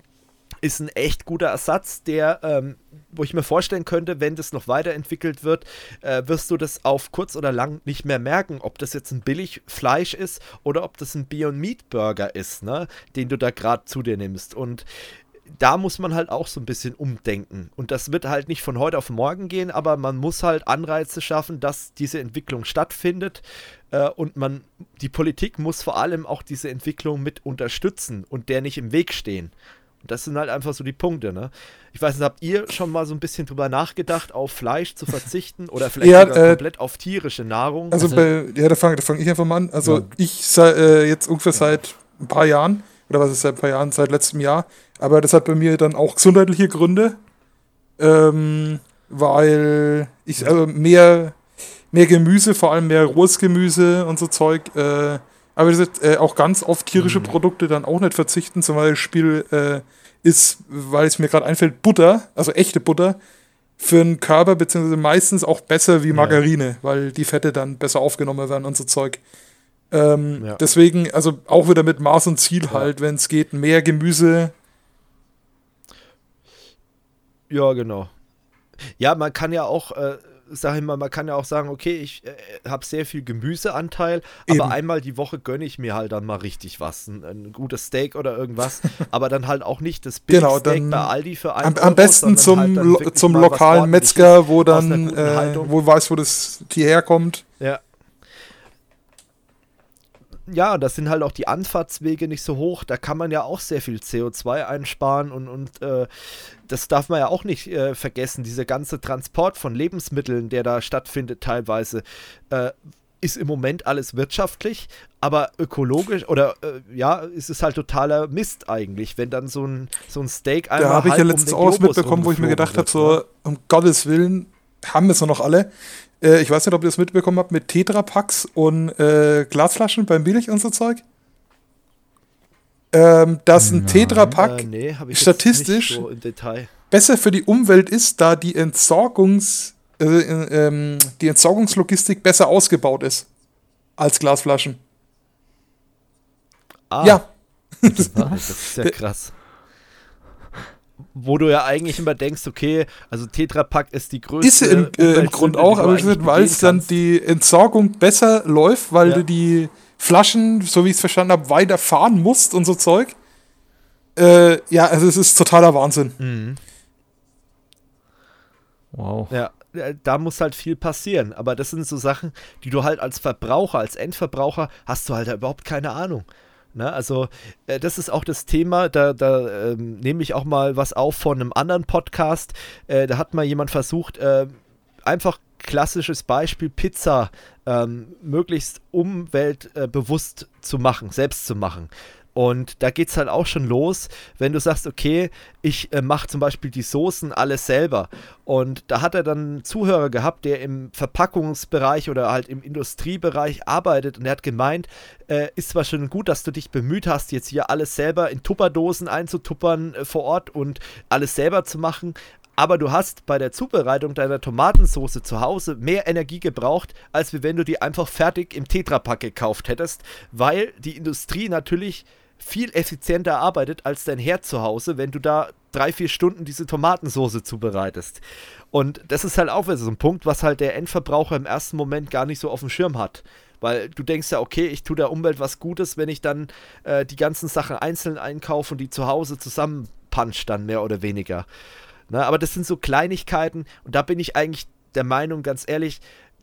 ist ein echt guter Ersatz, der, ähm, wo ich mir vorstellen könnte, wenn das noch weiterentwickelt wird, äh, wirst du das auf kurz oder lang nicht mehr merken, ob das jetzt ein Billigfleisch ist oder ob das ein Beyond Meat Burger ist, ne, den du da gerade zu dir nimmst. Und da muss man halt auch so ein bisschen umdenken. Und das wird halt nicht von heute auf morgen gehen, aber man muss halt Anreize schaffen, dass diese Entwicklung stattfindet. Äh, und man, die Politik muss vor allem auch diese Entwicklung mit unterstützen und der nicht im Weg stehen. Das sind halt einfach so die Punkte, ne? Ich weiß nicht, habt ihr schon mal so ein bisschen drüber nachgedacht, auf Fleisch zu verzichten oder vielleicht ja, äh, komplett auf tierische Nahrung? Also, also bei, ja, da fange fang ich einfach mal an. Also ja. ich sei, äh, jetzt ungefähr seit ein paar Jahren, oder was ist seit ein paar Jahren, seit letztem Jahr, aber das hat bei mir dann auch gesundheitliche Gründe, ähm, weil ich also mehr, mehr Gemüse, vor allem mehr rohes Gemüse und so Zeug, äh, aber ist, äh, auch ganz oft tierische mhm. Produkte dann auch nicht verzichten. Zum Beispiel äh, ist, weil es mir gerade einfällt, Butter, also echte Butter, für den Körper beziehungsweise meistens auch besser wie Margarine, ja. weil die Fette dann besser aufgenommen werden und so Zeug. Ähm, ja. Deswegen, also auch wieder mit Maß und Ziel ja. halt, wenn es geht, mehr Gemüse. Ja, genau. Ja, man kann ja auch, äh, sag ich mal, man kann ja auch sagen, okay, ich äh, habe sehr viel Gemüseanteil, Eben. aber einmal die Woche gönne ich mir halt dann mal richtig was. Ein, ein gutes Steak oder irgendwas, aber dann halt auch nicht das genau, Billigsteak bei Aldi für einen Am, am besten zum, halt zum lokalen Metzger, wo dann, äh, wo weiß, wo das Tier herkommt. Ja ja, das sind halt auch die Anfahrtswege nicht so hoch. Da kann man ja auch sehr viel CO2 einsparen und, und äh, das darf man ja auch nicht äh, vergessen. Dieser ganze Transport von Lebensmitteln, der da stattfindet, teilweise, äh, ist im Moment alles wirtschaftlich, aber ökologisch oder äh, ja, ist es halt totaler Mist eigentlich, wenn dann so ein, so ein Steak einmal. Da habe ich ja letztens um auch mitbekommen, wo ich mir gedacht habe, so ne? um Gottes Willen, haben wir es noch alle. Äh, ich weiß nicht, ob ihr das mitbekommen habt mit Tetrapacks und äh, Glasflaschen beim Billig und so Zeug. Ähm, dass ein Tetrapack äh, nee, statistisch so besser für die Umwelt ist, da die Entsorgungs äh, ähm, die Entsorgungslogistik besser ausgebaut ist als Glasflaschen. Ah, ja. Das ist ja krass wo du ja eigentlich immer denkst, okay, also Tetra Pak ist die größte. Ist sie im, äh, im Grund auch, aber weil es dann die Entsorgung besser läuft, weil ja. du die Flaschen, so wie ich es verstanden habe, weiter fahren musst und so Zeug. Äh, ja, also es ist totaler Wahnsinn. Mhm. Wow. Ja, da muss halt viel passieren. Aber das sind so Sachen, die du halt als Verbraucher, als Endverbraucher, hast du halt überhaupt keine Ahnung. Ne, also äh, das ist auch das Thema, da, da ähm, nehme ich auch mal was auf von einem anderen Podcast. Äh, da hat mal jemand versucht, äh, einfach klassisches Beispiel Pizza ähm, möglichst umweltbewusst zu machen, selbst zu machen. Und da geht es halt auch schon los, wenn du sagst, okay, ich äh, mache zum Beispiel die Soßen alles selber. Und da hat er dann einen Zuhörer gehabt, der im Verpackungsbereich oder halt im Industriebereich arbeitet und er hat gemeint, äh, ist zwar schon gut, dass du dich bemüht hast, jetzt hier alles selber in Tupperdosen einzutuppern äh, vor Ort und alles selber zu machen, aber du hast bei der Zubereitung deiner Tomatensauce zu Hause mehr Energie gebraucht, als wenn du die einfach fertig im Tetrapack gekauft hättest, weil die Industrie natürlich viel effizienter arbeitet als dein Herd zu Hause, wenn du da drei, vier Stunden diese Tomatensauce zubereitest. Und das ist halt auch wieder so ein Punkt, was halt der Endverbraucher im ersten Moment gar nicht so auf dem Schirm hat. Weil du denkst ja, okay, ich tue der Umwelt was Gutes, wenn ich dann äh, die ganzen Sachen einzeln einkaufe und die zu Hause zusammenpunch dann mehr oder weniger. Na, aber das sind so Kleinigkeiten und da bin ich eigentlich der Meinung, ganz ehrlich,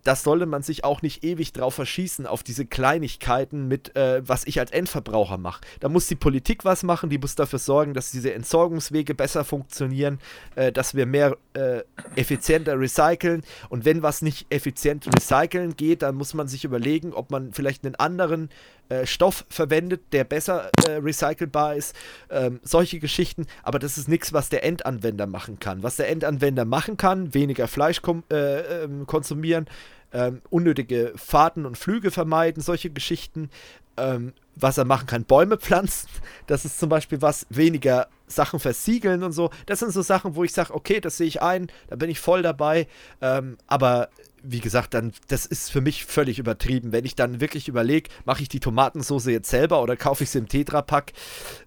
das sollte man sich auch nicht ewig drauf verschießen, auf diese Kleinigkeiten mit, äh, was ich als Endverbraucher mache. Da muss die Politik was machen, die muss dafür sorgen, dass diese Entsorgungswege besser funktionieren, äh, dass wir mehr äh, effizienter recyceln. Und wenn was nicht effizient recyceln geht, dann muss man sich überlegen, ob man vielleicht einen anderen äh, Stoff verwendet, der besser äh, recycelbar ist. Ähm, solche Geschichten. Aber das ist nichts, was der Endanwender machen kann. Was der Endanwender machen kann, weniger Fleisch äh, ähm, konsumieren, ähm, unnötige Fahrten und Flüge vermeiden, solche Geschichten. Ähm, was er machen kann, Bäume pflanzen. Das ist zum Beispiel was, weniger Sachen versiegeln und so. Das sind so Sachen, wo ich sage, okay, das sehe ich ein, da bin ich voll dabei. Ähm, aber wie gesagt, dann, das ist für mich völlig übertrieben. Wenn ich dann wirklich überlege, mache ich die Tomatensauce jetzt selber oder kaufe ich sie im Tetrapack,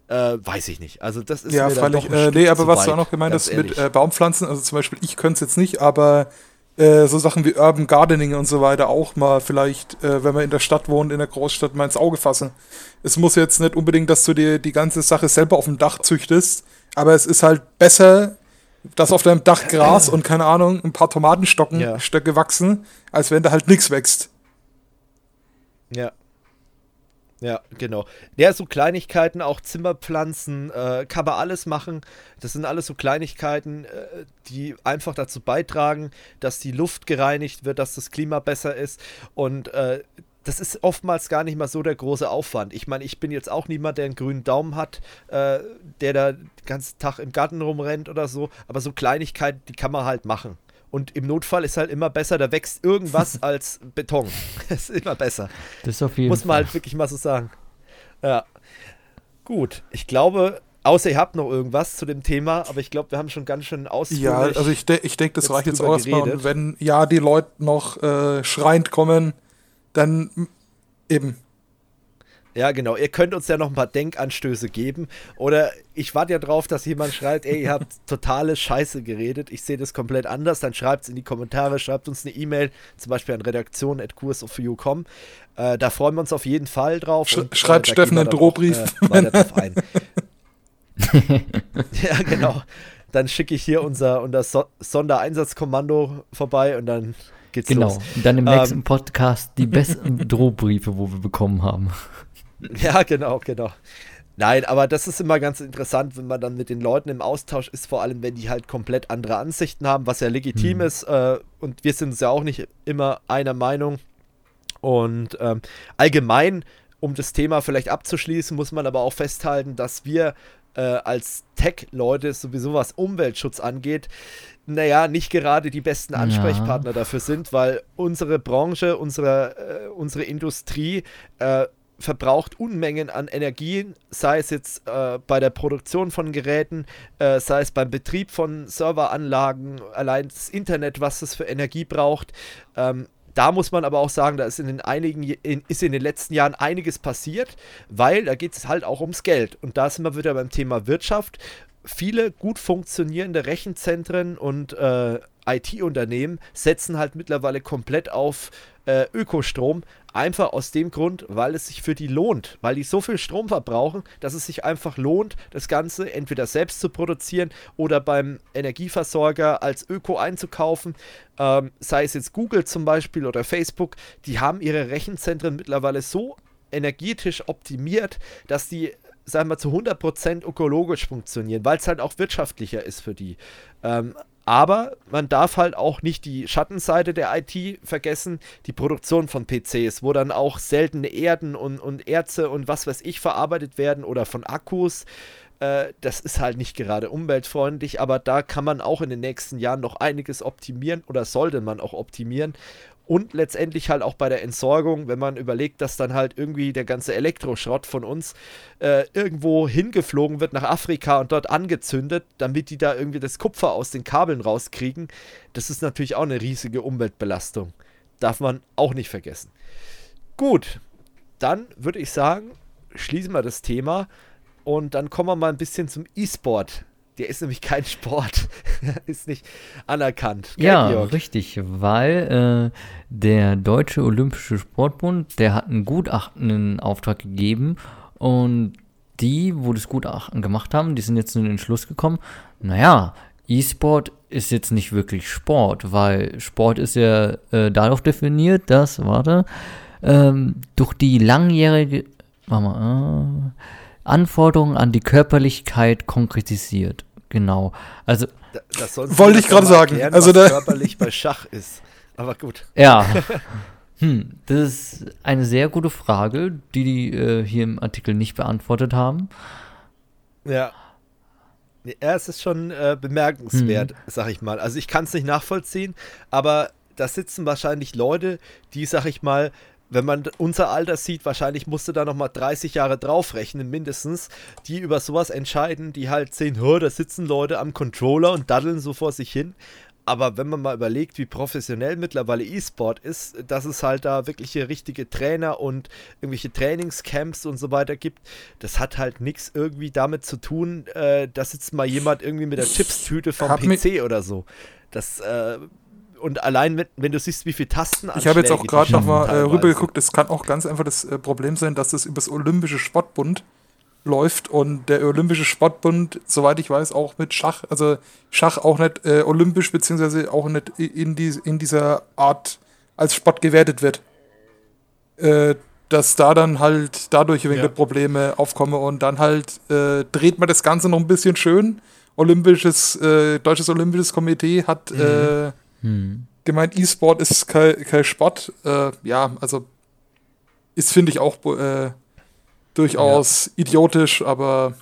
äh, weiß ich nicht. Also das ist ja, mir freilich, dann doch ein äh, Nee, aber was weit, du auch noch gemeint hast mit äh, Baumpflanzen, also zum Beispiel, ich könnte es jetzt nicht, aber äh, so Sachen wie Urban Gardening und so weiter auch mal vielleicht, äh, wenn man in der Stadt wohnt, in der Großstadt, mal ins Auge fassen. Es muss jetzt nicht unbedingt, dass du dir die ganze Sache selber auf dem Dach züchtest, aber es ist halt besser, dass auf deinem Dach Gras und keine Ahnung, ein paar Tomatenstocken ja. Stöcke wachsen, als wenn da halt nichts wächst. Ja. Ja, genau. Ja, so Kleinigkeiten, auch Zimmerpflanzen, äh, kann man alles machen. Das sind alles so Kleinigkeiten, äh, die einfach dazu beitragen, dass die Luft gereinigt wird, dass das Klima besser ist. Und äh, das ist oftmals gar nicht mal so der große Aufwand. Ich meine, ich bin jetzt auch niemand, der einen grünen Daumen hat, äh, der da den ganzen Tag im Garten rumrennt oder so. Aber so Kleinigkeiten, die kann man halt machen. Und im Notfall ist halt immer besser, da wächst irgendwas als Beton. das ist immer besser. Das ist auf jeden Muss man halt wirklich mal so sagen. Ja. Gut, ich glaube, außer ihr habt noch irgendwas zu dem Thema, aber ich glaube, wir haben schon ganz schön ausführlich. Ja, also ich, de ich denke, das reicht jetzt auch erstmal. Und wenn ja die Leute noch äh, schreiend kommen, dann eben. Ja, genau. Ihr könnt uns ja noch ein paar Denkanstöße geben. Oder ich warte ja drauf, dass jemand schreibt, ey, ihr habt totale Scheiße geredet. Ich sehe das komplett anders. Dann schreibt es in die Kommentare, schreibt uns eine E-Mail, zum Beispiel an redaktion.kursofu.com. Äh, da freuen wir uns auf jeden Fall drauf. Sch und, schreibt äh, Steffen einen Drohbrief. Äh, drauf ein. ja, genau. Dann schicke ich hier unser, unser so Sondereinsatzkommando vorbei und dann geht's genau. los. Genau. Und dann im nächsten ähm, Podcast die besten Drohbriefe, wo wir bekommen haben. Ja, genau, genau. Nein, aber das ist immer ganz interessant, wenn man dann mit den Leuten im Austausch ist, vor allem wenn die halt komplett andere Ansichten haben, was ja legitim mhm. ist. Äh, und wir sind uns ja auch nicht immer einer Meinung. Und ähm, allgemein, um das Thema vielleicht abzuschließen, muss man aber auch festhalten, dass wir äh, als Tech-Leute sowieso was Umweltschutz angeht, naja, nicht gerade die besten Ansprechpartner ja. dafür sind, weil unsere Branche, unsere, äh, unsere Industrie äh, verbraucht Unmengen an Energien, sei es jetzt äh, bei der Produktion von Geräten, äh, sei es beim Betrieb von Serveranlagen, allein das Internet, was es für Energie braucht. Ähm, da muss man aber auch sagen, da ist in den einigen in, ist in den letzten Jahren einiges passiert, weil da geht es halt auch ums Geld. Und da sind wir wieder beim Thema Wirtschaft. Viele gut funktionierende Rechenzentren und äh, IT-Unternehmen setzen halt mittlerweile komplett auf äh, Ökostrom, Einfach aus dem Grund, weil es sich für die lohnt, weil die so viel Strom verbrauchen, dass es sich einfach lohnt, das Ganze entweder selbst zu produzieren oder beim Energieversorger als Öko einzukaufen. Ähm, sei es jetzt Google zum Beispiel oder Facebook, die haben ihre Rechenzentren mittlerweile so energetisch optimiert, dass die sagen wir, zu 100% ökologisch funktionieren, weil es halt auch wirtschaftlicher ist für die. Ähm, aber man darf halt auch nicht die Schattenseite der IT vergessen, die Produktion von PCs, wo dann auch seltene Erden und, und Erze und was weiß ich verarbeitet werden oder von Akkus. Äh, das ist halt nicht gerade umweltfreundlich, aber da kann man auch in den nächsten Jahren noch einiges optimieren oder sollte man auch optimieren und letztendlich halt auch bei der Entsorgung, wenn man überlegt, dass dann halt irgendwie der ganze Elektroschrott von uns äh, irgendwo hingeflogen wird nach Afrika und dort angezündet, damit die da irgendwie das Kupfer aus den Kabeln rauskriegen. Das ist natürlich auch eine riesige Umweltbelastung. Darf man auch nicht vergessen. Gut, dann würde ich sagen, schließen wir das Thema und dann kommen wir mal ein bisschen zum E-Sport. Der ist nämlich kein Sport. ist nicht anerkannt. Gell, ja, Georg? richtig, weil äh, der Deutsche Olympische Sportbund, der hat einen Gutachten in Auftrag gegeben und die, wo das Gutachten gemacht haben, die sind jetzt zu dem Entschluss gekommen, naja, E-Sport ist jetzt nicht wirklich Sport, weil Sport ist ja äh, darauf definiert, dass, warte, ähm, durch die langjährige mal, äh, Anforderungen an die Körperlichkeit konkretisiert. Genau. Also das wollte ich gerade sagen. Erklären, also was körperlich bei Schach ist. Aber gut. Ja. Hm, das ist eine sehr gute Frage, die die äh, hier im Artikel nicht beantwortet haben. Ja. Ja, es ist schon äh, bemerkenswert, hm. sag ich mal. Also ich kann es nicht nachvollziehen, aber da sitzen wahrscheinlich Leute, die, sag ich mal, wenn man unser Alter sieht, wahrscheinlich musste da nochmal 30 Jahre draufrechnen, mindestens, die über sowas entscheiden, die halt sehen, da sitzen Leute am Controller und daddeln so vor sich hin. Aber wenn man mal überlegt, wie professionell mittlerweile E-Sport ist, dass es halt da wirkliche richtige Trainer und irgendwelche Trainingscamps und so weiter gibt, das hat halt nichts irgendwie damit zu tun, äh, dass jetzt mal jemand irgendwie mit der Chipstüte vom PC oder so. Das äh, und allein, wenn, wenn, du siehst, wie viele Tasten Ich habe jetzt auch gerade nochmal äh, rübergeguckt, es kann auch ganz einfach das äh, Problem sein, dass das übers Olympische Sportbund läuft und der Olympische Sportbund, soweit ich weiß, auch mit Schach, also Schach auch nicht äh, olympisch, beziehungsweise auch nicht in, die, in dieser Art als Sport gewertet wird. Äh, dass da dann halt dadurch ja. Probleme aufkommen und dann halt äh, dreht man das Ganze noch ein bisschen schön. Olympisches, äh, Deutsches Olympisches Komitee hat mhm. Äh, hm. gemeint, E-Sport ist kein, kein Sport. Äh, ja, also ist, finde ich, auch durchaus ja. idiotisch, aber.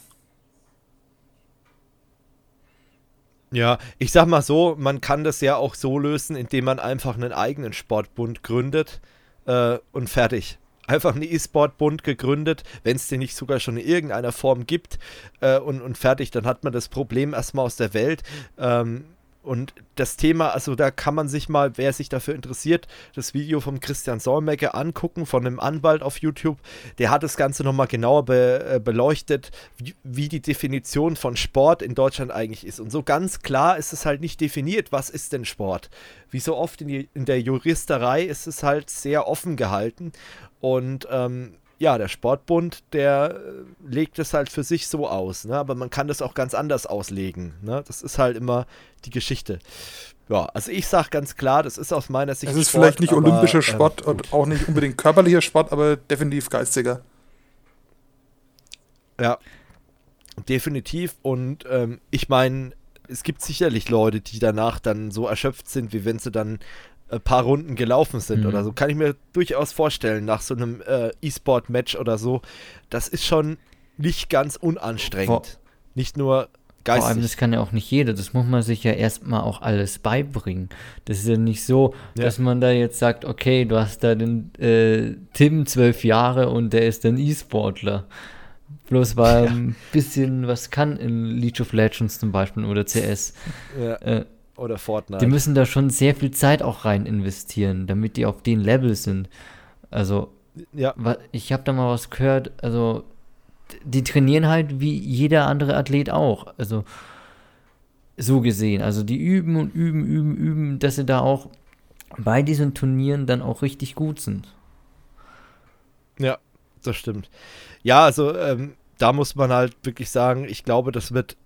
Ja, ich sag mal so, man kann das ja auch so lösen, indem man einfach einen eigenen Sportbund gründet äh, und fertig. Einfach einen E-Sport-Bund gegründet, wenn es den nicht sogar schon in irgendeiner Form gibt äh, und, und fertig, dann hat man das Problem erstmal aus der Welt. Ähm, und das Thema, also da kann man sich mal, wer sich dafür interessiert, das Video von Christian Solmecke angucken, von einem Anwalt auf YouTube. Der hat das Ganze nochmal genauer be, äh, beleuchtet, wie, wie, die Definition von Sport in Deutschland eigentlich ist. Und so ganz klar ist es halt nicht definiert, was ist denn Sport. Wie so oft in, die, in der Juristerei ist es halt sehr offen gehalten. Und ähm, ja, der Sportbund, der äh, legt es halt für sich so aus, ne? aber man kann das auch ganz anders auslegen. Ne? Das ist halt immer die Geschichte. Ja, also ich sage ganz klar, das ist aus meiner Sicht. Es ist Sport, vielleicht nicht aber, olympischer ähm, Sport ähm, und auch nicht unbedingt körperlicher Sport, aber definitiv geistiger. Ja, definitiv. Und ähm, ich meine, es gibt sicherlich Leute, die danach dann so erschöpft sind, wie wenn sie dann ein paar Runden gelaufen sind mhm. oder so. Kann ich mir durchaus vorstellen, nach so einem äh, E-Sport-Match oder so. Das ist schon nicht ganz unanstrengend. Vor nicht nur geistig. Vor allem, das kann ja auch nicht jeder. Das muss man sich ja erstmal auch alles beibringen. Das ist ja nicht so, ja. dass man da jetzt sagt, okay, du hast da den äh, Tim zwölf Jahre und der ist ein E-Sportler. Bloß weil ja. ein bisschen was kann in League of Legends zum Beispiel oder CS. Ja. Äh, oder Fortnite. Die müssen da schon sehr viel Zeit auch rein investieren, damit die auf den Level sind. Also, ja. ich habe da mal was gehört, also die trainieren halt wie jeder andere Athlet auch. Also so gesehen. Also die üben und üben, üben, üben, dass sie da auch bei diesen Turnieren dann auch richtig gut sind. Ja, das stimmt. Ja, also ähm, da muss man halt wirklich sagen, ich glaube, das wird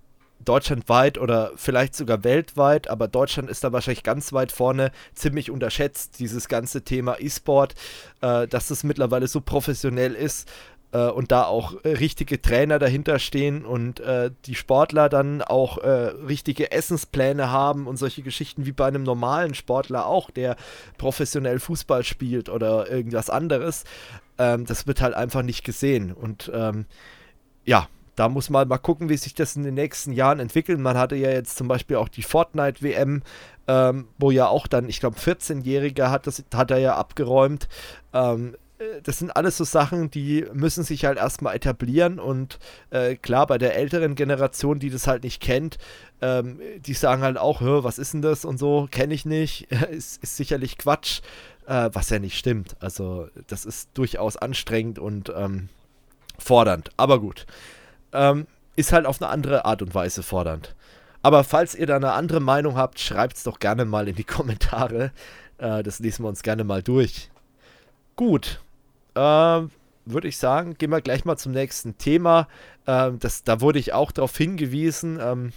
deutschlandweit oder vielleicht sogar weltweit, aber Deutschland ist da wahrscheinlich ganz weit vorne, ziemlich unterschätzt, dieses ganze Thema E-Sport, äh, dass es mittlerweile so professionell ist äh, und da auch äh, richtige Trainer dahinter stehen und äh, die Sportler dann auch äh, richtige Essenspläne haben und solche Geschichten wie bei einem normalen Sportler auch, der professionell Fußball spielt oder irgendwas anderes. Ähm, das wird halt einfach nicht gesehen und ähm, ja, da muss man mal gucken, wie sich das in den nächsten Jahren entwickelt. Man hatte ja jetzt zum Beispiel auch die Fortnite-WM, ähm, wo ja auch dann, ich glaube, 14-Jähriger hat, hat er ja abgeräumt. Ähm, äh, das sind alles so Sachen, die müssen sich halt erstmal etablieren und äh, klar, bei der älteren Generation, die das halt nicht kennt, ähm, die sagen halt auch, was ist denn das und so, kenne ich nicht, ist, ist sicherlich Quatsch, äh, was ja nicht stimmt. Also das ist durchaus anstrengend und ähm, fordernd, aber gut ähm, ist halt auf eine andere Art und Weise fordernd. Aber falls ihr da eine andere Meinung habt, schreibt es doch gerne mal in die Kommentare. Äh, das lesen wir uns gerne mal durch. Gut. Äh, Würde ich sagen, gehen wir gleich mal zum nächsten Thema. Äh, das, da wurde ich auch darauf hingewiesen. Ähm,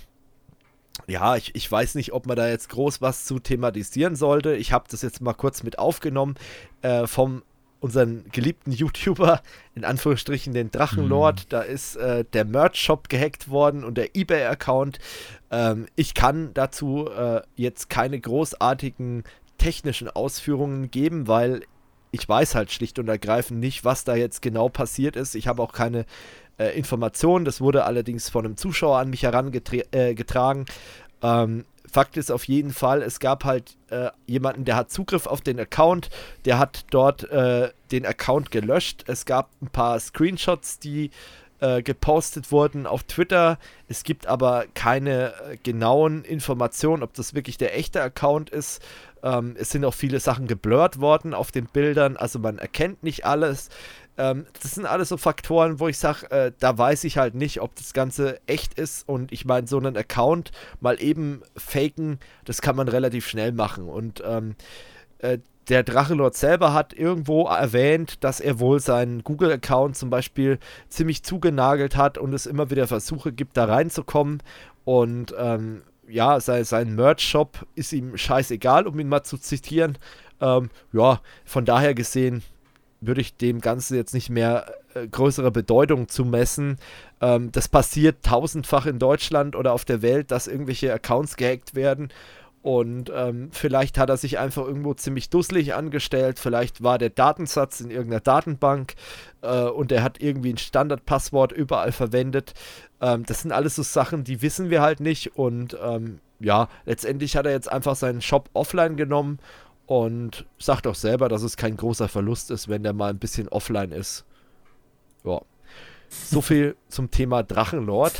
ja, ich, ich weiß nicht, ob man da jetzt groß was zu thematisieren sollte. Ich habe das jetzt mal kurz mit aufgenommen äh, vom unseren geliebten YouTuber, in Anführungsstrichen den Drachenlord. Mhm. Da ist äh, der Merch-Shop gehackt worden und der eBay-Account. Ähm, ich kann dazu äh, jetzt keine großartigen technischen Ausführungen geben, weil ich weiß halt schlicht und ergreifend nicht, was da jetzt genau passiert ist. Ich habe auch keine äh, Informationen. Das wurde allerdings von einem Zuschauer an mich herangetragen. Äh, ähm, Fakt ist auf jeden Fall, es gab halt äh, jemanden, der hat Zugriff auf den Account, der hat dort äh, den Account gelöscht. Es gab ein paar Screenshots, die äh, gepostet wurden auf Twitter. Es gibt aber keine äh, genauen Informationen, ob das wirklich der echte Account ist. Ähm, es sind auch viele Sachen geblurrt worden auf den Bildern, also man erkennt nicht alles. Ähm, das sind alles so Faktoren, wo ich sage, äh, da weiß ich halt nicht, ob das Ganze echt ist. Und ich meine, so einen Account mal eben faken, das kann man relativ schnell machen. Und ähm, äh, der Drachenlord selber hat irgendwo erwähnt, dass er wohl seinen Google-Account zum Beispiel ziemlich zugenagelt hat und es immer wieder Versuche gibt, da reinzukommen. Und ähm, ja, sein, sein Merch-Shop ist ihm scheißegal, um ihn mal zu zitieren. Ähm, ja, von daher gesehen würde ich dem Ganzen jetzt nicht mehr äh, größere Bedeutung zumessen. Ähm, das passiert tausendfach in Deutschland oder auf der Welt, dass irgendwelche Accounts gehackt werden. Und ähm, vielleicht hat er sich einfach irgendwo ziemlich dusselig angestellt. Vielleicht war der Datensatz in irgendeiner Datenbank äh, und er hat irgendwie ein Standardpasswort überall verwendet. Ähm, das sind alles so Sachen, die wissen wir halt nicht. Und ähm, ja, letztendlich hat er jetzt einfach seinen Shop offline genommen und sagt auch selber, dass es kein großer Verlust ist, wenn der mal ein bisschen offline ist. Ja. So viel zum Thema Drachenlord.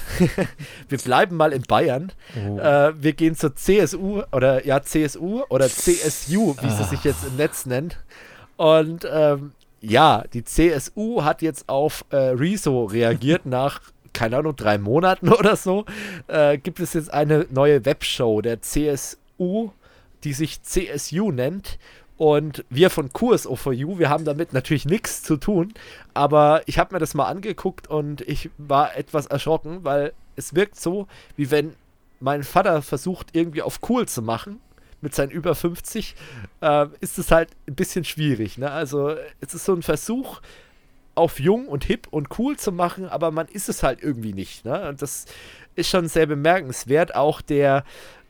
wir bleiben mal in Bayern. Oh. Äh, wir gehen zur CSU oder ja, CSU oder CSU, wie ah. sie sich jetzt im Netz nennt. Und ähm, ja, die CSU hat jetzt auf äh, Rezo reagiert nach, keine Ahnung, drei Monaten oder so. Äh, gibt es jetzt eine neue Webshow der CSU die sich CSU nennt. Und wir von QSO4U, wir haben damit natürlich nichts zu tun, aber ich habe mir das mal angeguckt und ich war etwas erschrocken, weil es wirkt so, wie wenn mein Vater versucht, irgendwie auf cool zu machen mit seinen über 50, äh, ist es halt ein bisschen schwierig. Ne? Also es ist so ein Versuch, auf jung und hip und cool zu machen, aber man ist es halt irgendwie nicht. Ne? Und das ist schon sehr bemerkenswert. Auch der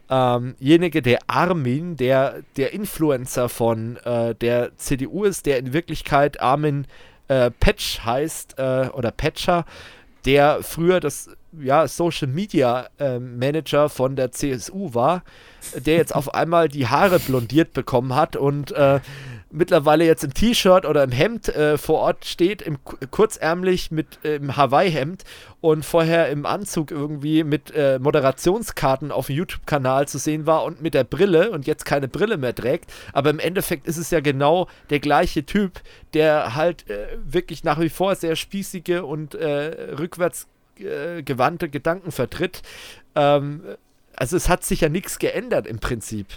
ähm, jenige, der Armin, der der Influencer von äh, der CDU ist, der in Wirklichkeit Armin äh, Petsch heißt äh, oder Petscher, der früher das ja, Social Media äh, Manager von der CSU war, der jetzt auf einmal die Haare blondiert bekommen hat und äh, mittlerweile jetzt im T-Shirt oder im Hemd äh, vor Ort steht, im kurzärmlich mit äh, im Hawaii-Hemd und vorher im Anzug irgendwie mit äh, Moderationskarten auf dem YouTube-Kanal zu sehen war und mit der Brille und jetzt keine Brille mehr trägt. Aber im Endeffekt ist es ja genau der gleiche Typ, der halt äh, wirklich nach wie vor sehr spießige und äh, rückwärts äh, gewandte Gedanken vertritt. Ähm, also es hat sich ja nichts geändert im Prinzip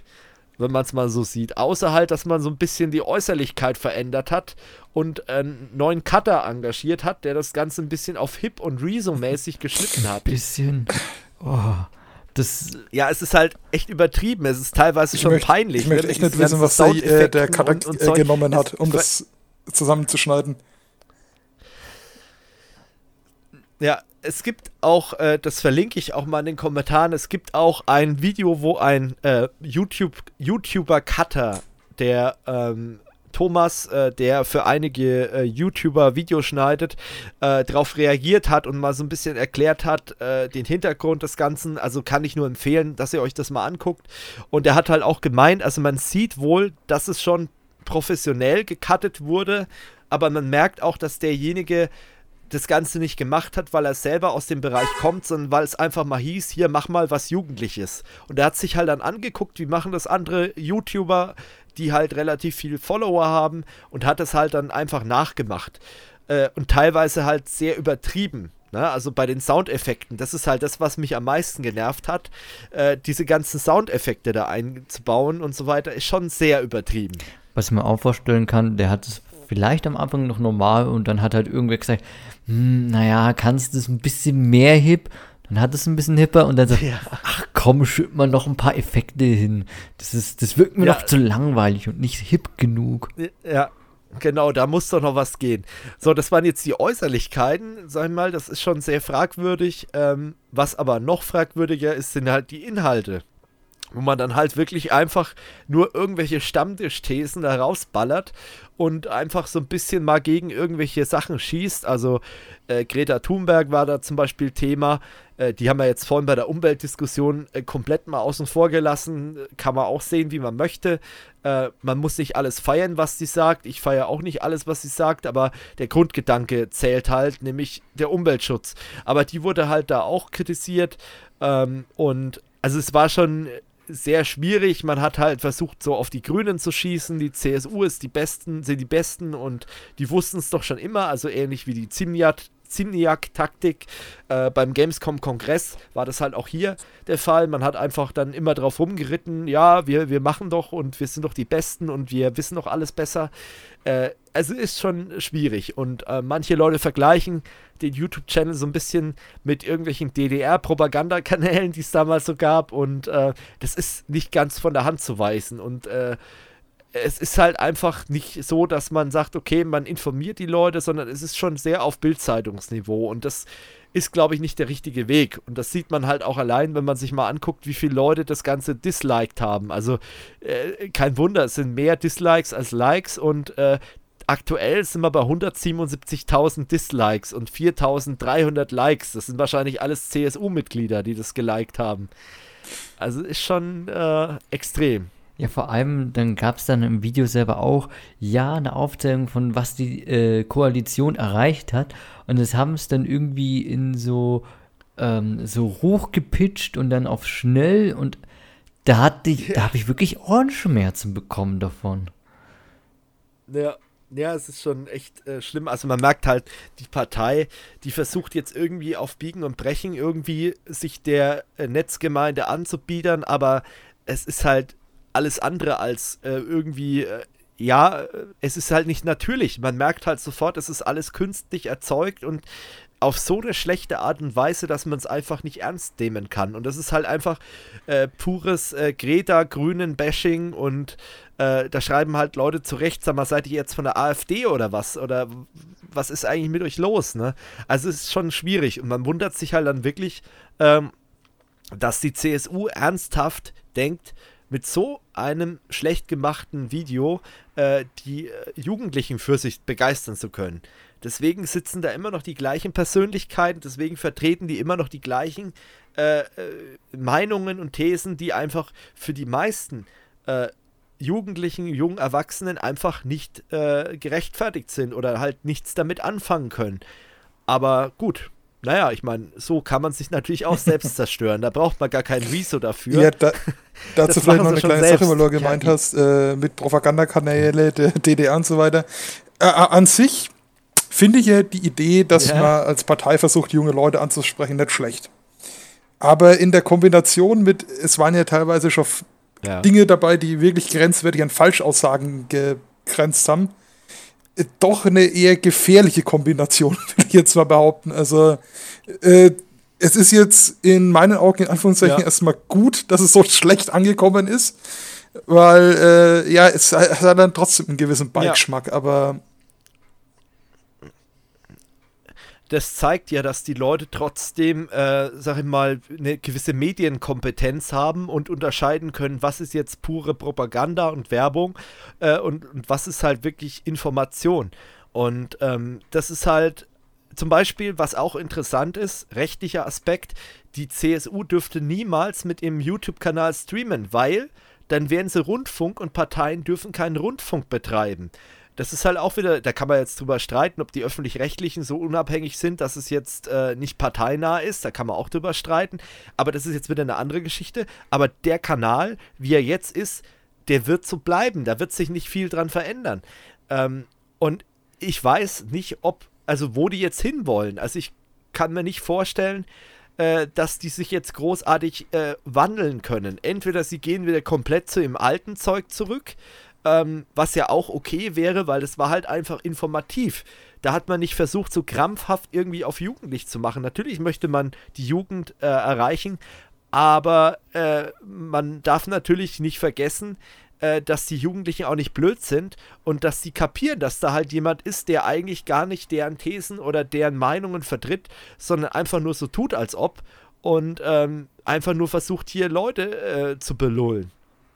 wenn man es mal so sieht. Außer halt, dass man so ein bisschen die Äußerlichkeit verändert hat und einen neuen Cutter engagiert hat, der das Ganze ein bisschen auf Hip und Rezo-mäßig geschnitten hat. Bisschen. Oh. Das ja, es ist halt echt übertrieben. Es ist teilweise ich schon möchte, peinlich. Ich möchte ne? echt nicht wissen, was der, äh, der Cutter und, und äh, genommen hat, um das zusammenzuschneiden. Ja, es gibt auch, äh, das verlinke ich auch mal in den Kommentaren, es gibt auch ein Video, wo ein äh, YouTube, YouTuber-Cutter, der ähm, Thomas, äh, der für einige äh, YouTuber Videos schneidet, äh, darauf reagiert hat und mal so ein bisschen erklärt hat, äh, den Hintergrund des Ganzen. Also kann ich nur empfehlen, dass ihr euch das mal anguckt. Und er hat halt auch gemeint, also man sieht wohl, dass es schon professionell gecuttet wurde, aber man merkt auch, dass derjenige das Ganze nicht gemacht hat, weil er selber aus dem Bereich kommt, sondern weil es einfach mal hieß, hier mach mal was Jugendliches. Und er hat sich halt dann angeguckt, wie machen das andere YouTuber, die halt relativ viel Follower haben und hat es halt dann einfach nachgemacht. Äh, und teilweise halt sehr übertrieben. Ne? Also bei den Soundeffekten, das ist halt das, was mich am meisten genervt hat. Äh, diese ganzen Soundeffekte da einzubauen und so weiter, ist schon sehr übertrieben. Was ich mir auch vorstellen kann, der hat es vielleicht am Anfang noch normal und dann hat halt irgendwer gesagt, hm, naja, kannst du es ein bisschen mehr hip? Dann hat es ein bisschen hipper und dann so, ja. ach komm komm, schütt mal noch ein paar Effekte hin. Das, ist, das wirkt mir ja. noch zu langweilig und nicht hip genug. Ja, Genau, da muss doch noch was gehen. So, das waren jetzt die Äußerlichkeiten, sag ich mal, das ist schon sehr fragwürdig. Ähm, was aber noch fragwürdiger ist, sind halt die Inhalte wo man dann halt wirklich einfach nur irgendwelche Stammtischthesen da rausballert und einfach so ein bisschen mal gegen irgendwelche Sachen schießt. Also äh, Greta Thunberg war da zum Beispiel Thema. Äh, die haben wir jetzt vorhin bei der Umweltdiskussion äh, komplett mal außen vor gelassen. Kann man auch sehen, wie man möchte. Äh, man muss nicht alles feiern, was sie sagt. Ich feiere auch nicht alles, was sie sagt, aber der Grundgedanke zählt halt, nämlich der Umweltschutz. Aber die wurde halt da auch kritisiert. Ähm, und also es war schon sehr schwierig. Man hat halt versucht, so auf die Grünen zu schießen. Die CSU ist die Besten, sind die Besten und die wussten es doch schon immer. Also ähnlich wie die Zimniat Zimniak-Taktik äh, beim Gamescom-Kongress war das halt auch hier der Fall. Man hat einfach dann immer drauf rumgeritten, ja, wir, wir machen doch und wir sind doch die Besten und wir wissen doch alles besser. Äh, also ist schon schwierig und äh, manche Leute vergleichen den YouTube-Channel so ein bisschen mit irgendwelchen DDR-Propagandakanälen, die es damals so gab. Und äh, das ist nicht ganz von der Hand zu weisen. Und äh, es ist halt einfach nicht so, dass man sagt, okay, man informiert die Leute, sondern es ist schon sehr auf Bildzeitungsniveau. Und das ist, glaube ich, nicht der richtige Weg. Und das sieht man halt auch allein, wenn man sich mal anguckt, wie viele Leute das Ganze disliked haben. Also äh, kein Wunder, es sind mehr Dislikes als Likes und äh, aktuell sind wir bei 177.000 Dislikes und 4.300 Likes. Das sind wahrscheinlich alles CSU-Mitglieder, die das geliked haben. Also ist schon äh, extrem. Ja, vor allem, dann gab es dann im Video selber auch, ja, eine Aufzählung von, was die äh, Koalition erreicht hat. Und das haben es dann irgendwie in so, ähm, so hochgepitcht und dann auf schnell. Und da, hatte ich, ja. da habe ich wirklich Ohrenschmerzen bekommen davon. Ja, ja, es ist schon echt äh, schlimm. Also man merkt halt, die Partei, die versucht jetzt irgendwie auf Biegen und Brechen irgendwie sich der äh, Netzgemeinde anzubiedern, aber es ist halt alles andere als äh, irgendwie, äh, ja, es ist halt nicht natürlich. Man merkt halt sofort, es ist alles künstlich erzeugt und auf so eine schlechte Art und Weise, dass man es einfach nicht ernst nehmen kann. Und das ist halt einfach äh, pures äh, Greta-Grünen-Bashing und äh, da schreiben halt Leute zurecht, sag mal, seid ihr jetzt von der AfD oder was? Oder was ist eigentlich mit euch los, ne? Also es ist schon schwierig und man wundert sich halt dann wirklich, ähm, dass die CSU ernsthaft denkt, mit so einem schlecht gemachten Video äh, die äh, Jugendlichen für sich begeistern zu können. Deswegen sitzen da immer noch die gleichen Persönlichkeiten, deswegen vertreten die immer noch die gleichen äh, äh Meinungen und Thesen, die einfach für die meisten äh, Jugendlichen, jungen Erwachsenen einfach nicht äh, gerechtfertigt sind oder halt nichts damit anfangen können. Aber gut, naja, ich meine, so kann man sich natürlich auch selbst zerstören. Da braucht man gar keinen Rezo dafür. Ja, da, dazu vielleicht noch eine kleine selbst. Sache, weil du gemeint ja, hast, äh, mit Propagandakanäle, der DDR und so weiter. Äh, äh, an sich finde ich ja die Idee, dass ja. man als Partei versucht, junge Leute anzusprechen, nicht schlecht. Aber in der Kombination mit, es waren ja teilweise schon ja. Dinge dabei, die wirklich grenzwertig an Falschaussagen gegrenzt haben. Doch eine eher gefährliche Kombination, will ich jetzt mal behaupten. Also, äh, es ist jetzt in meinen Augen in Anführungszeichen ja. erstmal gut, dass es so schlecht angekommen ist, weil äh, ja, es, es, hat dann trotzdem einen gewissen Beigeschmack, ja. aber das zeigt ja, dass die Leute trotzdem, äh, sag ich mal, eine gewisse Medienkompetenz haben und unterscheiden können, was ist jetzt pure Propaganda und Werbung äh, und, und was ist halt wirklich Information. Und ähm, das ist halt zum Beispiel, was auch interessant ist, rechtlicher Aspekt, die CSU dürfte niemals mit ihrem YouTube-Kanal streamen, weil dann wären sie Rundfunk und Parteien dürfen keinen Rundfunk betreiben das ist halt auch wieder, da kann man jetzt drüber streiten, ob die öffentlich-rechtlichen so unabhängig sind, dass es jetzt äh, nicht parteinah ist. Da kann man auch drüber streiten. Aber das ist jetzt wieder eine andere Geschichte. Aber der Kanal, wie er jetzt ist, der wird so bleiben. Da wird sich nicht viel dran verändern. Ähm, und ich weiß nicht, ob, also wo die jetzt hinwollen. Also ich kann mir nicht vorstellen, äh, dass die sich jetzt großartig äh, wandeln können. Entweder sie gehen wieder komplett zu dem alten Zeug zurück ähm, was ja auch okay wäre, weil das war halt einfach informativ. Da hat man nicht versucht, so krampfhaft irgendwie auf jugendlich zu machen. Natürlich möchte man die Jugend äh, erreichen, aber äh, man darf natürlich nicht vergessen, äh, dass die Jugendlichen auch nicht blöd sind und dass sie kapieren, dass da halt jemand ist, der eigentlich gar nicht deren Thesen oder deren Meinungen vertritt, sondern einfach nur so tut, als ob und ähm, einfach nur versucht, hier Leute äh, zu belullen.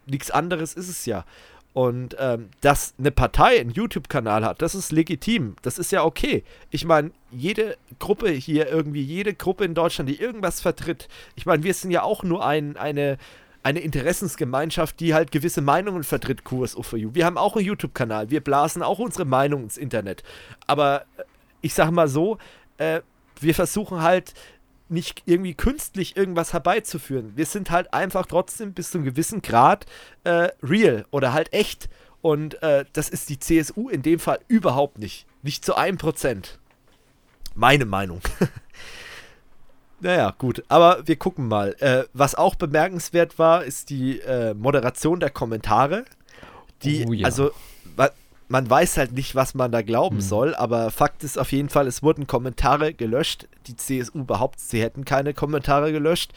Nichts anderes ist es ja. Und ähm, dass eine Partei einen YouTube-Kanal hat, das ist legitim. Das ist ja okay. Ich meine, jede Gruppe hier irgendwie, jede Gruppe in Deutschland, die irgendwas vertritt, ich meine, wir sind ja auch nur ein, eine, eine Interessensgemeinschaft, die halt gewisse Meinungen vertritt, QSO4U. Wir haben auch einen YouTube-Kanal, wir blasen auch unsere Meinung ins Internet. Aber äh, ich sag mal so, äh, wir versuchen halt nicht irgendwie künstlich irgendwas herbeizuführen. Wir sind halt einfach trotzdem bis zu einem gewissen Grad äh, real oder halt echt. Und äh, das ist die CSU in dem Fall überhaupt nicht. Nicht zu einem Prozent. Meine Meinung. naja, gut. Aber wir gucken mal. Äh, was auch bemerkenswert war, ist die äh, Moderation der Kommentare. Die, oh, ja. also, man weiß halt nicht, was man da glauben mhm. soll, aber Fakt ist auf jeden Fall, es wurden Kommentare gelöscht. Die CSU behauptet, sie hätten keine Kommentare gelöscht.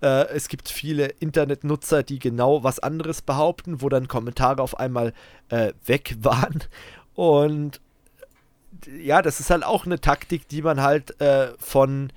Äh, es gibt viele Internetnutzer, die genau was anderes behaupten, wo dann Kommentare auf einmal äh, weg waren. Und ja, das ist halt auch eine Taktik, die man halt äh, von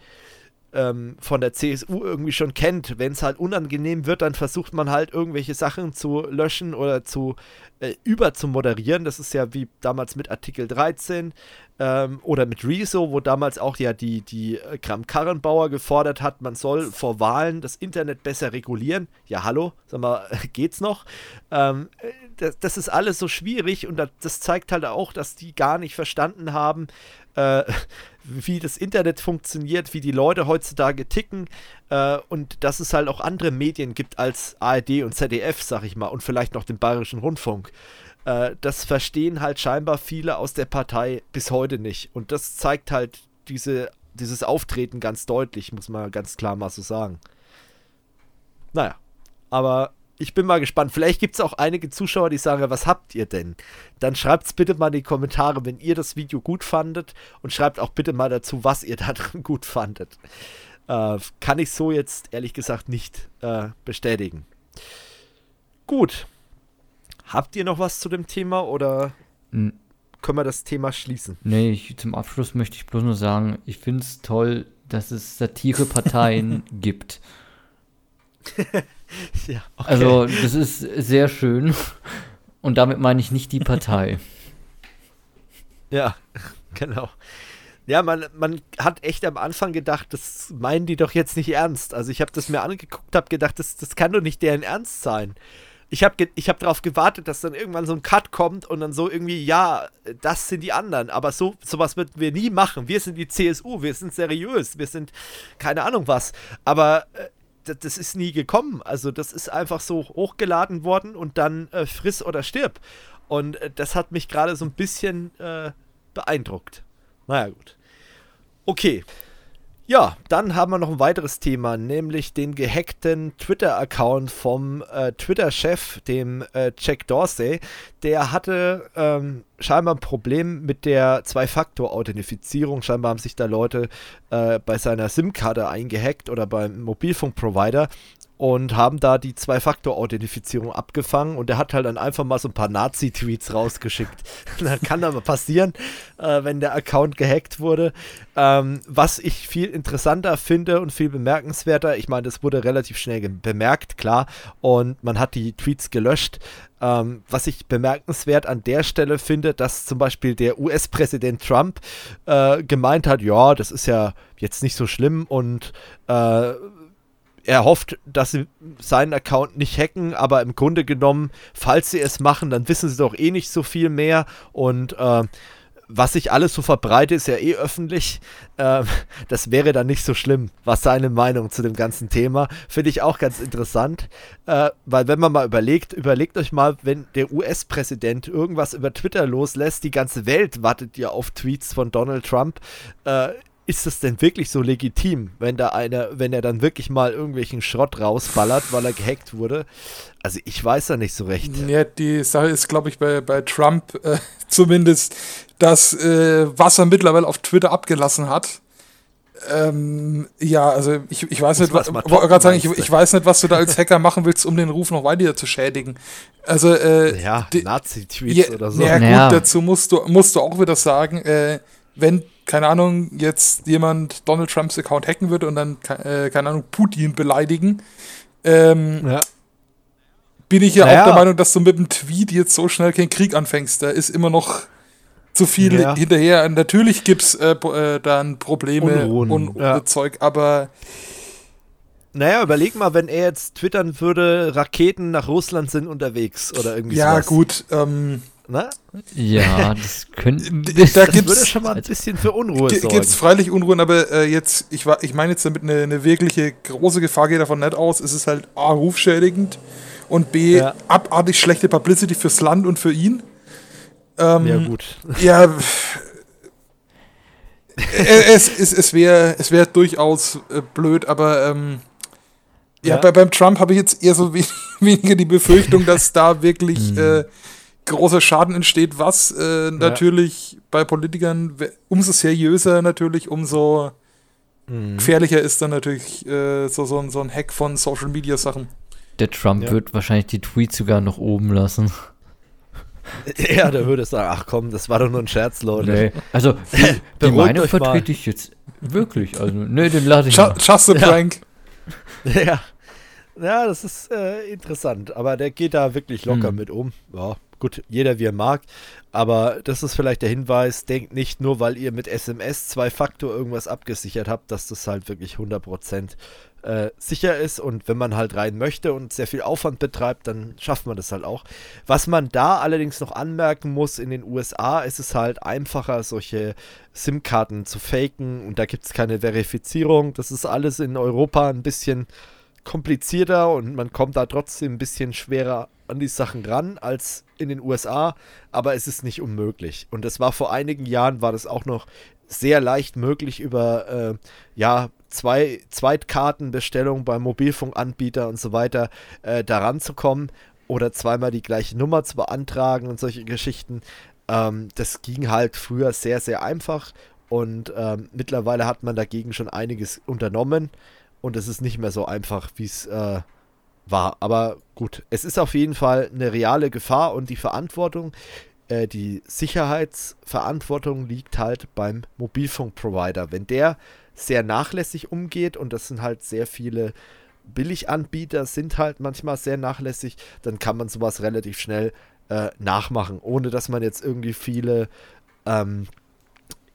ähm, von der CSU irgendwie schon kennt. Wenn es halt unangenehm wird, dann versucht man halt irgendwelche Sachen zu löschen oder zu äh, über zu moderieren. Das ist ja wie damals mit Artikel 13 ähm, oder mit Rezo, wo damals auch ja die, die äh, Kram-Karrenbauer gefordert hat, man soll vor Wahlen das Internet besser regulieren. Ja, hallo, sag mal, geht's noch? Ähm, äh, das, das, ist alles so schwierig und das, das zeigt halt auch, dass die gar nicht verstanden haben, äh, wie das Internet funktioniert, wie die Leute heutzutage ticken äh, und dass es halt auch andere Medien gibt als ARD und ZDF, sag ich mal, und vielleicht noch den Bayerischen Rundfunk. Äh, das verstehen halt scheinbar viele aus der Partei bis heute nicht. Und das zeigt halt diese, dieses Auftreten ganz deutlich, muss man ganz klar mal so sagen. Naja, aber ich bin mal gespannt. Vielleicht gibt es auch einige Zuschauer, die sagen, was habt ihr denn? Dann schreibt es bitte mal in die Kommentare, wenn ihr das Video gut fandet und schreibt auch bitte mal dazu, was ihr da drin gut fandet. Äh, kann ich so jetzt ehrlich gesagt nicht äh, bestätigen. Gut. Habt ihr noch was zu dem Thema oder N können wir das Thema schließen? Nee, ich, zum Abschluss möchte ich bloß nur sagen, ich finde es toll, dass es Satireparteien gibt. ja, okay. Also, das ist sehr schön. Und damit meine ich nicht die Partei. Ja, genau. Ja, man, man hat echt am Anfang gedacht, das meinen die doch jetzt nicht ernst. Also ich habe das mir angeguckt, habe gedacht, das, das kann doch nicht deren Ernst sein. Ich habe ich hab darauf gewartet, dass dann irgendwann so ein Cut kommt und dann so irgendwie, ja, das sind die anderen. Aber so sowas würden wir nie machen. Wir sind die CSU, wir sind seriös, wir sind keine Ahnung was. Aber äh, das ist nie gekommen. Also das ist einfach so hochgeladen worden und dann äh, friss oder stirb. Und äh, das hat mich gerade so ein bisschen äh, beeindruckt. Naja gut. Okay. Ja, dann haben wir noch ein weiteres Thema, nämlich den gehackten Twitter-Account vom äh, Twitter-Chef, dem äh, Jack Dorsey. Der hatte ähm, scheinbar ein Problem mit der Zwei-Faktor-Authentifizierung. Scheinbar haben sich da Leute äh, bei seiner SIM-Karte eingehackt oder beim Mobilfunkprovider und haben da die Zwei-Faktor-Authentifizierung abgefangen und er hat halt dann einfach mal so ein paar Nazi-Tweets rausgeschickt. das kann aber passieren, äh, wenn der Account gehackt wurde. Ähm, was ich viel interessanter finde und viel bemerkenswerter, ich meine, das wurde relativ schnell bemerkt, klar, und man hat die Tweets gelöscht. Ähm, was ich bemerkenswert an der Stelle finde, dass zum Beispiel der US-Präsident Trump äh, gemeint hat, ja, das ist ja jetzt nicht so schlimm und äh, er hofft, dass sie seinen Account nicht hacken, aber im Grunde genommen, falls sie es machen, dann wissen sie doch eh nicht so viel mehr und äh, was sich alles so verbreitet, ist ja eh öffentlich. Äh, das wäre dann nicht so schlimm, was seine Meinung zu dem ganzen Thema. Finde ich auch ganz interessant, äh, weil wenn man mal überlegt, überlegt euch mal, wenn der US-Präsident irgendwas über Twitter loslässt, die ganze Welt wartet ja auf Tweets von Donald Trump. Äh, ist es denn wirklich so legitim, wenn da einer, wenn er dann wirklich mal irgendwelchen Schrott rausballert, weil er gehackt wurde? Also ich weiß da nicht so recht. Ja, die Sache ist, glaube ich, bei, bei Trump äh, zumindest, dass äh, was er mittlerweile auf Twitter abgelassen hat, Ähm, ja, also ich, ich weiß nicht, was, gerade sagen, ich, ich, weiß nicht, was du da als Hacker machen willst, um den Ruf noch weiter zu schädigen. Also äh, ja, Nazi-Tweets ja, oder so. Ja, gut, dazu musst du musst du auch wieder sagen, äh, wenn keine Ahnung jetzt jemand Donald Trumps Account hacken würde und dann äh, keine Ahnung Putin beleidigen, ähm, ja. bin ich ja naja. auch der Meinung, dass du mit dem Tweet jetzt so schnell keinen Krieg anfängst. Da ist immer noch zu viel ja. hinterher. Natürlich gibt es äh, äh, dann Probleme Unruhen. und ja. Zeug, aber. Naja, überleg mal, wenn er jetzt twittern würde, Raketen nach Russland sind unterwegs oder irgendwie Ja, sowas. gut. Ähm, Na? Ja, das könnte. da das würde schon mal ein bisschen für Unruhe sorgen. Gibt es freilich Unruhen, aber äh, jetzt, ich, ich meine jetzt damit eine, eine, wirkliche große Gefahr geht davon nicht aus. Es ist halt A, rufschädigend und B, ja. abartig schlechte Publicity fürs Land und für ihn. Ähm, ja, gut. Ja, es, es, es wäre es wär durchaus äh, blöd, aber ähm, ja, ja. Bei, beim Trump habe ich jetzt eher so we weniger die Befürchtung, dass da wirklich mhm. äh, großer Schaden entsteht, was äh, natürlich bei Politikern umso seriöser natürlich, umso mhm. gefährlicher ist dann natürlich äh, so, so, so ein Hack von Social Media Sachen. Der Trump ja. wird wahrscheinlich die Tweets sogar noch oben lassen. Ja, der würde sagen, ach komm, das war doch nur ein Scherz, Leute. Nee. Also, die, die Meinung vertrete ich jetzt wirklich. Also, nee, den lade ich Just, just a prank. Ja. ja. das ist äh, interessant. Aber der geht da wirklich locker hm. mit um. Ja, gut, jeder wie er mag. Aber das ist vielleicht der Hinweis, denkt nicht nur, weil ihr mit SMS zwei Faktor irgendwas abgesichert habt, dass das halt wirklich 100% äh, sicher ist und wenn man halt rein möchte und sehr viel Aufwand betreibt, dann schafft man das halt auch. Was man da allerdings noch anmerken muss, in den USA ist es halt einfacher, solche SIM-Karten zu faken und da gibt es keine Verifizierung. Das ist alles in Europa ein bisschen komplizierter und man kommt da trotzdem ein bisschen schwerer an die Sachen ran als in den USA, aber es ist nicht unmöglich. Und das war vor einigen Jahren, war das auch noch sehr leicht möglich über äh, ja, zwei Zweitkartenbestellungen beim Mobilfunkanbieter und so weiter äh, daran zu kommen oder zweimal die gleiche Nummer zu beantragen und solche Geschichten. Ähm, das ging halt früher sehr, sehr einfach und ähm, mittlerweile hat man dagegen schon einiges unternommen und es ist nicht mehr so einfach, wie es äh, war. Aber gut, es ist auf jeden Fall eine reale Gefahr und die Verantwortung, äh, die Sicherheitsverantwortung liegt halt beim Mobilfunkprovider. Wenn der sehr nachlässig umgeht und das sind halt sehr viele Billiganbieter, sind halt manchmal sehr nachlässig, dann kann man sowas relativ schnell äh, nachmachen, ohne dass man jetzt irgendwie viele ähm,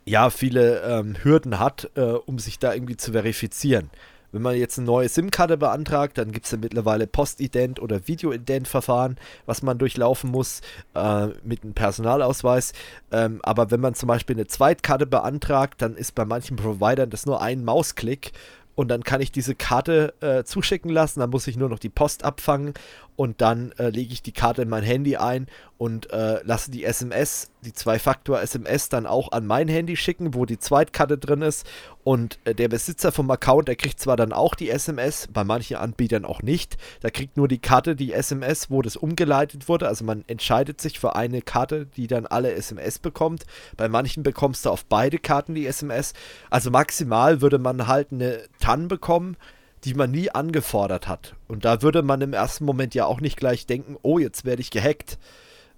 ja, viele ähm, Hürden hat, äh, um sich da irgendwie zu verifizieren. Wenn man jetzt eine neue SIM-Karte beantragt, dann gibt es ja mittlerweile Postident- oder Videoident-Verfahren, was man durchlaufen muss äh, mit einem Personalausweis. Ähm, aber wenn man zum Beispiel eine Zweitkarte beantragt, dann ist bei manchen Providern das nur ein Mausklick und dann kann ich diese Karte äh, zuschicken lassen. Dann muss ich nur noch die Post abfangen und dann äh, lege ich die Karte in mein Handy ein und äh, lasse die SMS, die Zwei-Faktor-SMS dann auch an mein Handy schicken, wo die Zweitkarte drin ist. Und äh, der Besitzer vom Account, der kriegt zwar dann auch die SMS, bei manchen Anbietern auch nicht. Der kriegt nur die Karte, die SMS, wo das umgeleitet wurde. Also man entscheidet sich für eine Karte, die dann alle SMS bekommt. Bei manchen bekommst du auf beide Karten die SMS. Also maximal würde man halt eine TAN bekommen die man nie angefordert hat. Und da würde man im ersten Moment ja auch nicht gleich denken, oh, jetzt werde ich gehackt.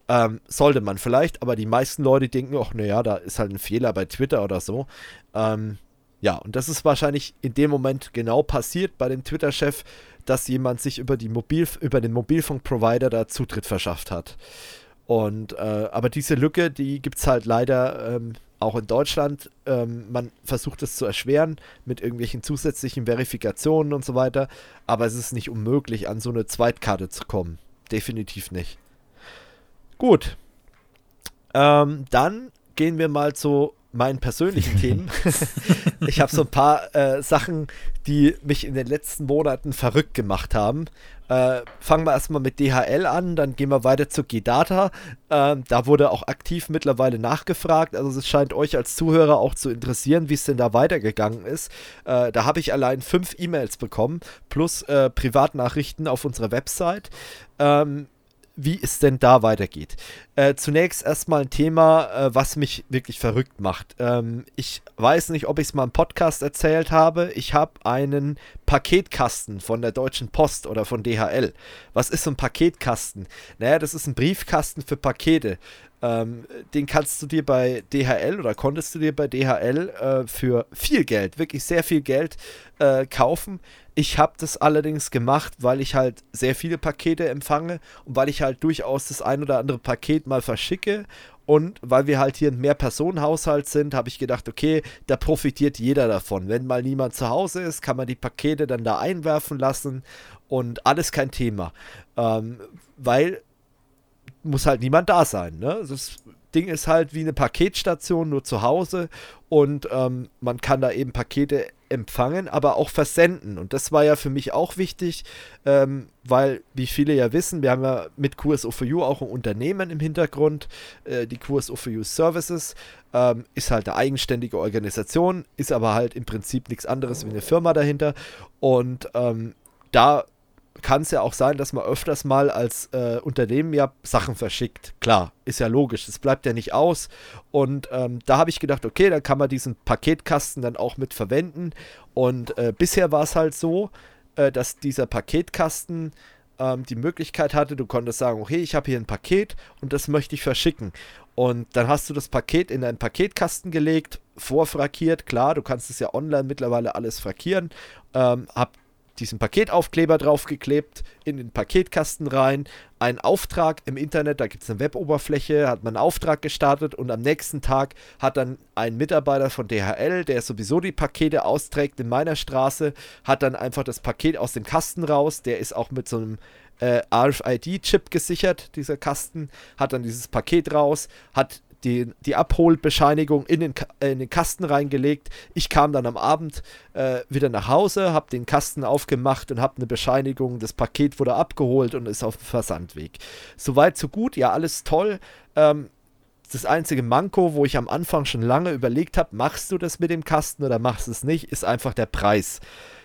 Ähm, sollte man vielleicht, aber die meisten Leute denken, ach, naja, da ist halt ein Fehler bei Twitter oder so. Ähm, ja, und das ist wahrscheinlich in dem Moment genau passiert bei dem Twitter-Chef, dass jemand sich über, die Mobil über den Mobilfunkprovider da Zutritt verschafft hat. Und äh, aber diese Lücke, die gibt es halt leider ähm, auch in Deutschland. Ähm, man versucht es zu erschweren mit irgendwelchen zusätzlichen Verifikationen und so weiter. Aber es ist nicht unmöglich, an so eine Zweitkarte zu kommen. Definitiv nicht. Gut. Ähm, dann gehen wir mal zu meinen persönlichen Themen. ich habe so ein paar äh, Sachen, die mich in den letzten Monaten verrückt gemacht haben. Äh, fangen wir erstmal mit DHL an, dann gehen wir weiter zu G-Data. Äh, da wurde auch aktiv mittlerweile nachgefragt. Also es scheint euch als Zuhörer auch zu interessieren, wie es denn da weitergegangen ist. Äh, da habe ich allein fünf E-Mails bekommen, plus äh, Privatnachrichten auf unserer Website. Ähm, wie es denn da weitergeht. Äh, zunächst erstmal ein Thema, äh, was mich wirklich verrückt macht. Ähm, ich weiß nicht, ob ich es mal im Podcast erzählt habe. Ich habe einen Paketkasten von der Deutschen Post oder von DHL. Was ist so ein Paketkasten? Naja, das ist ein Briefkasten für Pakete. Ähm, den kannst du dir bei DHL oder konntest du dir bei DHL äh, für viel Geld, wirklich sehr viel Geld äh, kaufen. Ich habe das allerdings gemacht, weil ich halt sehr viele Pakete empfange und weil ich halt durchaus das ein oder andere Paket mal verschicke. Und weil wir halt hier ein Mehrpersonenhaushalt sind, habe ich gedacht, okay, da profitiert jeder davon. Wenn mal niemand zu Hause ist, kann man die Pakete dann da einwerfen lassen und alles kein Thema. Ähm, weil muss halt niemand da sein. Ne? Das Ding ist halt wie eine Paketstation, nur zu Hause und ähm, man kann da eben Pakete empfangen, aber auch versenden. Und das war ja für mich auch wichtig, ähm, weil, wie viele ja wissen, wir haben ja mit QSO4U auch ein Unternehmen im Hintergrund, äh, die QSO4U Services, ähm, ist halt eine eigenständige Organisation, ist aber halt im Prinzip nichts anderes wie eine Firma dahinter. Und ähm, da kann es ja auch sein, dass man öfters mal als äh, Unternehmen ja Sachen verschickt. Klar, ist ja logisch, das bleibt ja nicht aus. Und ähm, da habe ich gedacht, okay, dann kann man diesen Paketkasten dann auch mit verwenden. Und äh, bisher war es halt so, äh, dass dieser Paketkasten ähm, die Möglichkeit hatte, du konntest sagen, okay, ich habe hier ein Paket und das möchte ich verschicken. Und dann hast du das Paket in einen Paketkasten gelegt, vorfrankiert, klar, du kannst es ja online mittlerweile alles frankieren, ähm, hab diesen Paketaufkleber draufgeklebt, in den Paketkasten rein, einen Auftrag im Internet, da gibt es eine Weboberfläche, hat man einen Auftrag gestartet und am nächsten Tag hat dann ein Mitarbeiter von DHL, der sowieso die Pakete austrägt in meiner Straße, hat dann einfach das Paket aus dem Kasten raus, der ist auch mit so einem äh, RFID-Chip gesichert, dieser Kasten, hat dann dieses Paket raus, hat die, die Abholbescheinigung in den, in den Kasten reingelegt. Ich kam dann am Abend äh, wieder nach Hause, habe den Kasten aufgemacht und habe eine Bescheinigung, das Paket wurde abgeholt und ist auf dem Versandweg. Soweit, so gut, ja, alles toll. Ähm, das einzige Manko, wo ich am Anfang schon lange überlegt habe, machst du das mit dem Kasten oder machst du es nicht, ist einfach der Preis.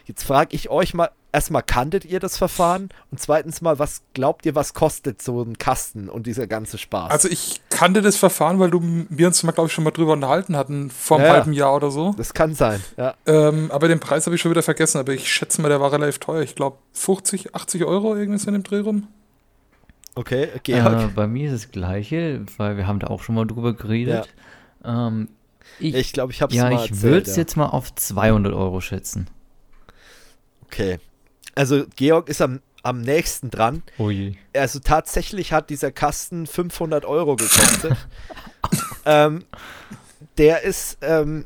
Jetzt frage ich euch mal, erstmal kanntet ihr das Verfahren und zweitens mal, was glaubt ihr, was kostet so ein Kasten und dieser ganze Spaß? Also ich kannte das Verfahren, weil du wir uns mal, glaube ich, schon mal drüber unterhalten hatten, vor einem ja, halben Jahr oder so. Das kann sein, ja. Ähm, aber den Preis habe ich schon wieder vergessen, aber ich schätze mal, der war relativ teuer. Ich glaube 50, 80 Euro irgendwas in dem Dreh rum. Okay, Georg. Äh, bei mir ist das gleiche, weil wir haben da auch schon mal drüber geredet. Ja. Ähm, ich glaube, ich habe es ja, mal ich würde es ja. jetzt mal auf 200 Euro schätzen. Okay. Also Georg ist am, am nächsten dran. Je. Also tatsächlich hat dieser Kasten 500 Euro gekostet. ähm, der ist, ähm,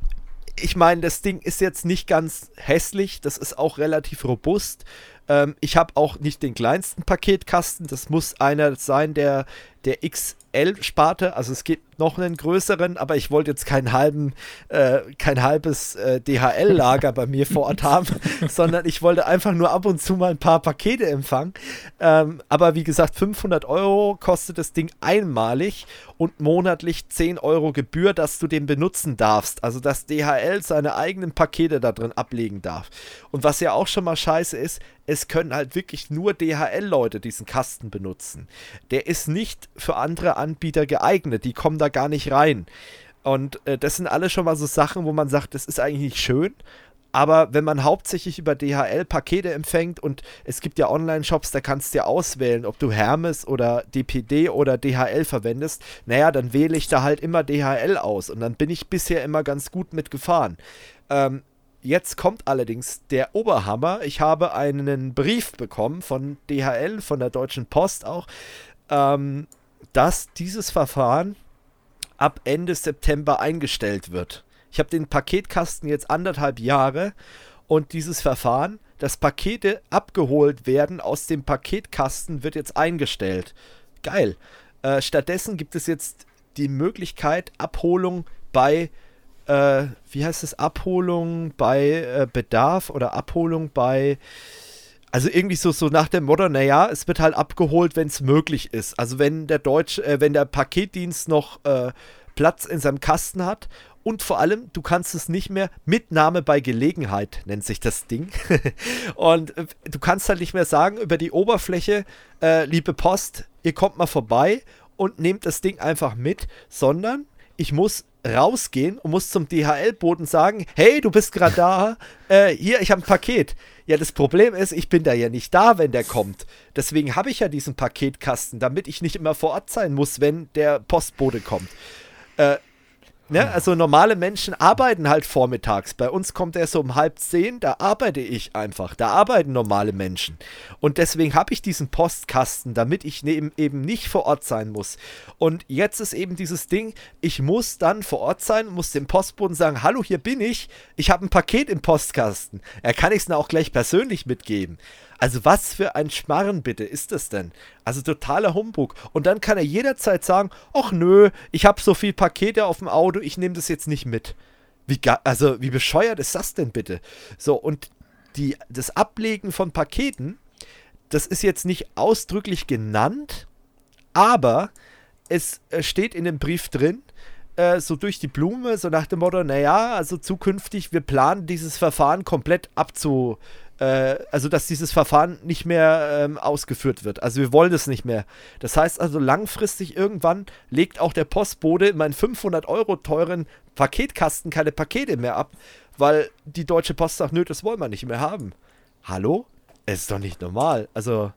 ich meine, das Ding ist jetzt nicht ganz hässlich. Das ist auch relativ robust. Ähm, ich habe auch nicht den kleinsten Paketkasten. Das muss einer sein, der, der XL-Sparte. Also es gibt noch einen größeren, aber ich wollte jetzt keinen halben, äh, kein halbes äh, DHL-Lager bei mir vor Ort haben, sondern ich wollte einfach nur ab und zu mal ein paar Pakete empfangen. Ähm, aber wie gesagt, 500 Euro kostet das Ding einmalig und monatlich 10 Euro Gebühr, dass du den benutzen darfst. Also dass DHL seine eigenen Pakete da drin ablegen darf. Und was ja auch schon mal scheiße ist, es können halt wirklich nur DHL-Leute diesen Kasten benutzen. Der ist nicht für andere Anbieter geeignet. Die kommen da gar nicht rein. Und äh, das sind alles schon mal so Sachen, wo man sagt, das ist eigentlich nicht schön. Aber wenn man hauptsächlich über DHL Pakete empfängt und es gibt ja Online-Shops, da kannst du ja auswählen, ob du Hermes oder DPD oder DHL verwendest, naja, dann wähle ich da halt immer DHL aus und dann bin ich bisher immer ganz gut mitgefahren. Ähm, jetzt kommt allerdings der Oberhammer. Ich habe einen Brief bekommen von DHL, von der Deutschen Post auch, ähm, dass dieses Verfahren ab Ende September eingestellt wird. Ich habe den Paketkasten jetzt anderthalb Jahre und dieses Verfahren, dass Pakete abgeholt werden aus dem Paketkasten, wird jetzt eingestellt. Geil. Äh, stattdessen gibt es jetzt die Möglichkeit, Abholung bei, äh, wie heißt es, Abholung bei äh, Bedarf oder Abholung bei, also irgendwie so, so nach dem Motto, naja, es wird halt abgeholt, wenn es möglich ist. Also wenn der Deutsch, äh, wenn der Paketdienst noch äh, Platz in seinem Kasten hat und vor allem, du kannst es nicht mehr, Mitnahme bei Gelegenheit nennt sich das Ding. und äh, du kannst halt nicht mehr sagen über die Oberfläche, äh, liebe Post, ihr kommt mal vorbei und nehmt das Ding einfach mit, sondern ich muss rausgehen und muss zum DHL-Boden sagen, hey, du bist gerade da, äh, hier, ich habe ein Paket. Ja, das Problem ist, ich bin da ja nicht da, wenn der kommt. Deswegen habe ich ja diesen Paketkasten, damit ich nicht immer vor Ort sein muss, wenn der Postbote kommt. Äh, Ne? Also normale Menschen arbeiten halt vormittags. Bei uns kommt er so um halb zehn, da arbeite ich einfach. Da arbeiten normale Menschen. Und deswegen habe ich diesen Postkasten, damit ich ne eben nicht vor Ort sein muss. Und jetzt ist eben dieses Ding, ich muss dann vor Ort sein, muss dem Postboten sagen, hallo, hier bin ich, ich habe ein Paket im Postkasten. Er kann ich es dann auch gleich persönlich mitgeben. Also was für ein Schmarren bitte ist das denn? Also totaler Humbug. Und dann kann er jederzeit sagen, ach nö, ich habe so viel Pakete auf dem Auto, ich nehme das jetzt nicht mit. Wie, also wie bescheuert ist das denn bitte? So, und die, das Ablegen von Paketen, das ist jetzt nicht ausdrücklich genannt, aber es äh, steht in dem Brief drin, äh, so durch die Blume, so nach dem Motto, naja, also zukünftig, wir planen dieses Verfahren komplett abzu, also dass dieses Verfahren nicht mehr ähm, ausgeführt wird. Also wir wollen es nicht mehr. Das heißt also langfristig irgendwann legt auch der Postbote in meinen 500 Euro teuren Paketkasten keine Pakete mehr ab, weil die Deutsche Post sagt, nö, das wollen wir nicht mehr haben. Hallo? Es ist doch nicht normal. Also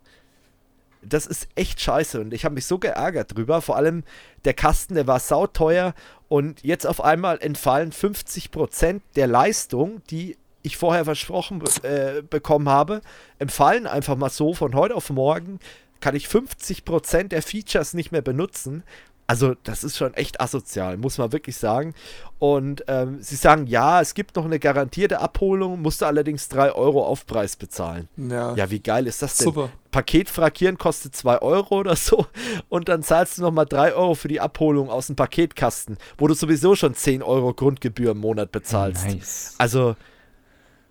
das ist echt scheiße und ich habe mich so geärgert drüber. Vor allem der Kasten, der war sauteuer und jetzt auf einmal entfallen 50% der Leistung, die ich vorher versprochen äh, bekommen habe, empfallen einfach mal so von heute auf morgen, kann ich 50% der Features nicht mehr benutzen. Also das ist schon echt asozial, muss man wirklich sagen. Und ähm, sie sagen, ja, es gibt noch eine garantierte Abholung, musst du allerdings 3 Euro Aufpreis bezahlen. Ja. ja, wie geil ist das denn? Super. Paket frankieren kostet 2 Euro oder so und dann zahlst du nochmal 3 Euro für die Abholung aus dem Paketkasten, wo du sowieso schon 10 Euro Grundgebühr im Monat bezahlst. Nice. Also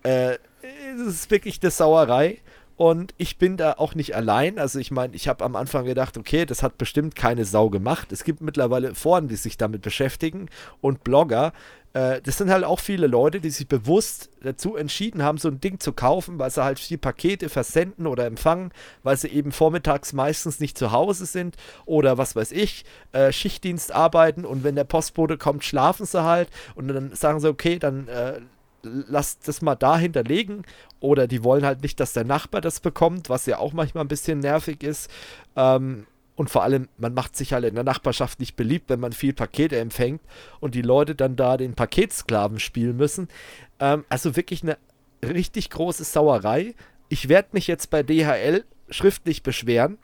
äh, es ist wirklich eine Sauerei. Und ich bin da auch nicht allein. Also ich meine, ich habe am Anfang gedacht, okay, das hat bestimmt keine Sau gemacht. Es gibt mittlerweile Foren, die sich damit beschäftigen und Blogger. Äh, das sind halt auch viele Leute, die sich bewusst dazu entschieden haben, so ein Ding zu kaufen, weil sie halt viel Pakete versenden oder empfangen, weil sie eben vormittags meistens nicht zu Hause sind oder was weiß ich, äh, Schichtdienst arbeiten und wenn der Postbote kommt, schlafen sie halt und dann sagen sie, okay, dann äh, lass das mal da hinterlegen. Oder die wollen halt nicht, dass der Nachbar das bekommt, was ja auch manchmal ein bisschen nervig ist. Ähm, und vor allem, man macht sich halt in der Nachbarschaft nicht beliebt, wenn man viel Pakete empfängt und die Leute dann da den Paketsklaven spielen müssen. Ähm, also wirklich eine richtig große Sauerei. Ich werde mich jetzt bei DHL schriftlich beschweren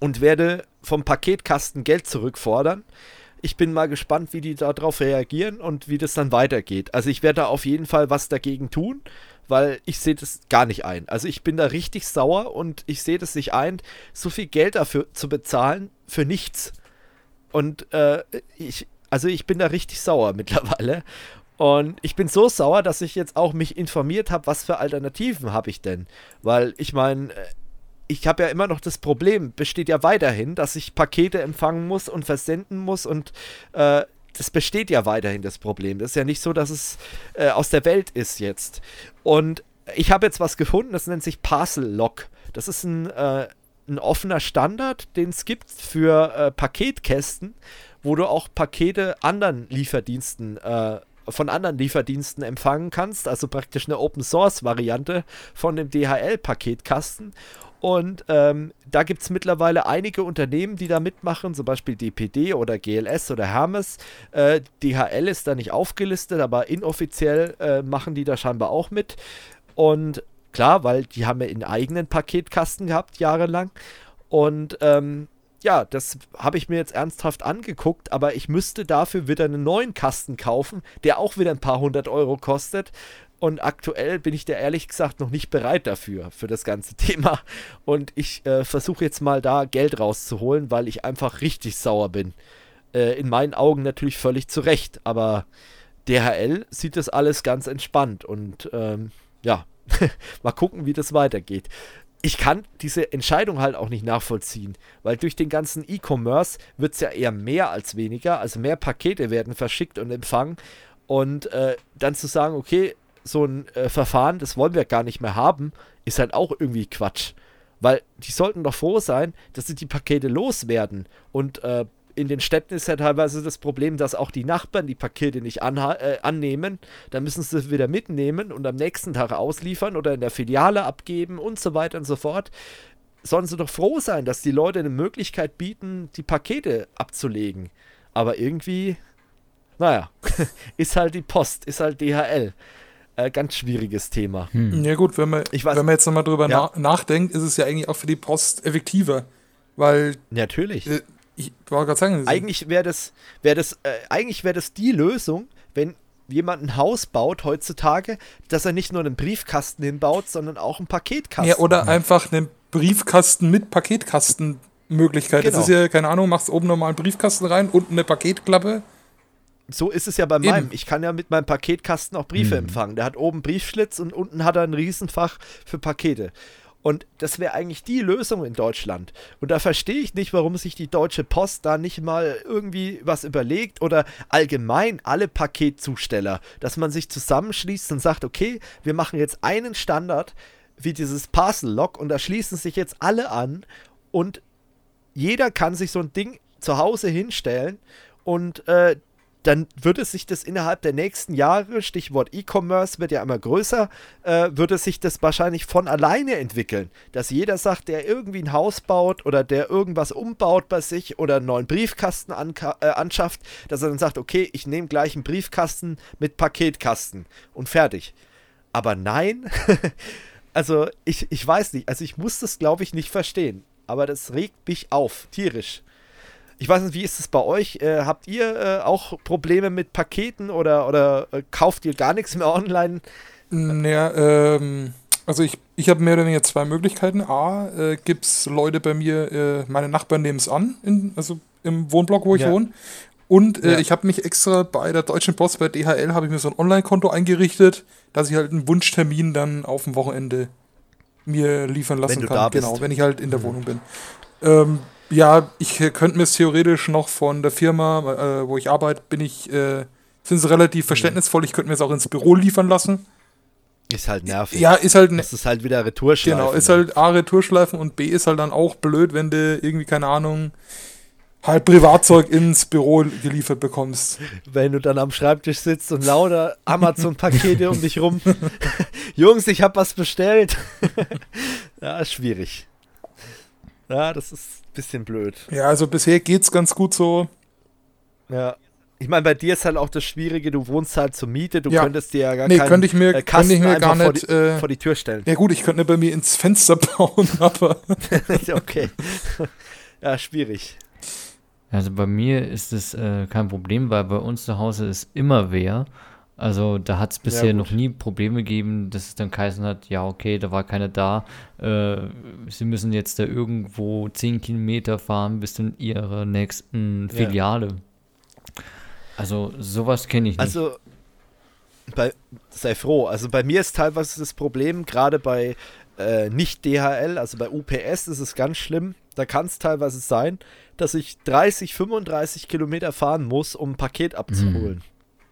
und werde vom Paketkasten Geld zurückfordern ich bin mal gespannt, wie die darauf reagieren und wie das dann weitergeht. Also ich werde da auf jeden Fall was dagegen tun, weil ich sehe das gar nicht ein. Also ich bin da richtig sauer und ich sehe das nicht ein, so viel Geld dafür zu bezahlen für nichts. Und äh, ich, also ich bin da richtig sauer mittlerweile. Und ich bin so sauer, dass ich jetzt auch mich informiert habe, was für Alternativen habe ich denn. Weil ich meine, äh, ich habe ja immer noch das Problem, besteht ja weiterhin, dass ich Pakete empfangen muss und versenden muss und äh, das besteht ja weiterhin das Problem. Das ist ja nicht so, dass es äh, aus der Welt ist jetzt. Und ich habe jetzt was gefunden, das nennt sich Parcel Lock. Das ist ein, äh, ein offener Standard, den es gibt für äh, Paketkästen, wo du auch Pakete anderen Lieferdiensten äh, von anderen Lieferdiensten empfangen kannst, also praktisch eine Open Source Variante von dem DHL-Paketkasten. Und ähm, da gibt es mittlerweile einige Unternehmen, die da mitmachen, zum Beispiel DPD oder GLS oder Hermes. Äh, DHL ist da nicht aufgelistet, aber inoffiziell äh, machen die da scheinbar auch mit. Und klar, weil die haben ja einen eigenen Paketkasten gehabt, jahrelang. Und ähm, ja, das habe ich mir jetzt ernsthaft angeguckt, aber ich müsste dafür wieder einen neuen Kasten kaufen, der auch wieder ein paar hundert Euro kostet. Und aktuell bin ich da ehrlich gesagt noch nicht bereit dafür, für das ganze Thema. Und ich äh, versuche jetzt mal da Geld rauszuholen, weil ich einfach richtig sauer bin. Äh, in meinen Augen natürlich völlig zu Recht, aber DHL sieht das alles ganz entspannt. Und ähm, ja, mal gucken, wie das weitergeht. ich kann diese Entscheidung halt auch nicht nachvollziehen, weil durch den ganzen E-Commerce wird es ja eher mehr als weniger, also mehr Pakete werden verschickt und empfangen und äh, dann zu sagen, okay, so ein äh, Verfahren, das wollen wir gar nicht mehr haben, ist halt auch irgendwie Quatsch. Weil die sollten doch froh sein, dass sie die Pakete loswerden. Und äh, in den Städten ist ja teilweise das Problem, dass auch die Nachbarn die Pakete nicht äh, annehmen. Dann müssen sie es wieder mitnehmen und am nächsten Tag ausliefern oder in der Filiale abgeben und so weiter und so fort. Sollen sie doch froh sein, dass die Leute eine Möglichkeit bieten, die Pakete abzulegen. Aber irgendwie, naja, ist halt die Post, ist halt DHL. Äh, ganz schwieriges Thema. Hm. Ja gut, wenn man, weiß, wenn man jetzt nochmal drüber ja. na nachdenkt, ist es ja eigentlich auch für die Post effektiver. Weil. Natürlich. Äh, ich wollte gerade sagen. Eigentlich wäre das, wär das, äh, eigentlich wär das die Lösung, wenn jemand ein Haus baut heutzutage, dass er nicht nur einen Briefkasten hinbaut, sondern auch einen Paketkasten. Ja, oder einfach einen Briefkasten mit Paketkastenmöglichkeit. Genau. Das ist ja, keine Ahnung, machst oben nochmal einen Briefkasten rein, unten eine Paketklappe so ist es ja bei meinem. Ich kann ja mit meinem Paketkasten auch Briefe mhm. empfangen. Der hat oben Briefschlitz und unten hat er ein Riesenfach für Pakete. Und das wäre eigentlich die Lösung in Deutschland. Und da verstehe ich nicht, warum sich die Deutsche Post da nicht mal irgendwie was überlegt oder allgemein alle Paketzusteller, dass man sich zusammenschließt und sagt, okay, wir machen jetzt einen Standard wie dieses Parcel Lock und da schließen sich jetzt alle an und jeder kann sich so ein Ding zu Hause hinstellen und äh, dann würde sich das innerhalb der nächsten Jahre, Stichwort E-Commerce wird ja immer größer, äh, würde sich das wahrscheinlich von alleine entwickeln. Dass jeder sagt, der irgendwie ein Haus baut oder der irgendwas umbaut bei sich oder einen neuen Briefkasten äh, anschafft, dass er dann sagt, okay, ich nehme gleich einen Briefkasten mit Paketkasten und fertig. Aber nein, also ich, ich weiß nicht, also ich muss das glaube ich nicht verstehen. Aber das regt mich auf, tierisch. Ich weiß nicht, wie ist es bei euch? Äh, habt ihr äh, auch Probleme mit Paketen oder, oder äh, kauft ihr gar nichts mehr online? Naja, ähm, also ich, ich habe mehr oder weniger zwei Möglichkeiten. A, äh, gibt es Leute bei mir, äh, meine Nachbarn nehmen es an, in, also im Wohnblock, wo ich ja. wohne. Und äh, ja. ich habe mich extra bei der Deutschen Post, bei DHL, habe ich mir so ein Online-Konto eingerichtet, dass ich halt einen Wunschtermin dann auf dem Wochenende mir liefern lassen kann. Genau, wenn ich halt in der mhm. Wohnung bin. Ähm, ja, ich äh, könnte mir es theoretisch noch von der Firma, äh, wo ich arbeite, bin ich, äh, sind sie relativ mhm. verständnisvoll. Ich könnte mir es auch ins Büro liefern lassen. Ist halt nervig. Ja, ist halt. Ne das ist halt wieder Retourschleifen. Genau, ist halt A, Retourschleifen und B ist halt dann auch blöd, wenn du irgendwie, keine Ahnung, halt Privatzeug ins Büro geliefert bekommst. Wenn du dann am Schreibtisch sitzt und lauter Amazon-Pakete um dich rum. Jungs, ich hab was bestellt. ja, ist schwierig. Ja, das ist bisschen blöd. Ja, also bisher geht's ganz gut so. Ja. Ich meine, bei dir ist halt auch das Schwierige, du wohnst halt zur Miete, du ja. könntest dir ja gar nee, keinen könnte ich mir, äh, könnte ich mir gar nicht vor die, äh, vor die, Tür stellen. Ja gut, ich könnte bei mir ins Fenster bauen, aber okay. ja, schwierig. Also bei mir ist es äh, kein Problem, weil bei uns zu Hause ist immer wer. Also da hat es bisher noch nie Probleme gegeben, dass es dann geheißen hat, ja okay, da war keiner da. Äh, sie müssen jetzt da irgendwo 10 Kilometer fahren bis zu ihrer nächsten Filiale. Ja. Also sowas kenne ich nicht. Also bei, sei froh. Also bei mir ist teilweise das Problem, gerade bei äh, nicht DHL, also bei UPS ist es ganz schlimm. Da kann es teilweise sein, dass ich 30, 35 Kilometer fahren muss, um ein Paket abzuholen. Mhm.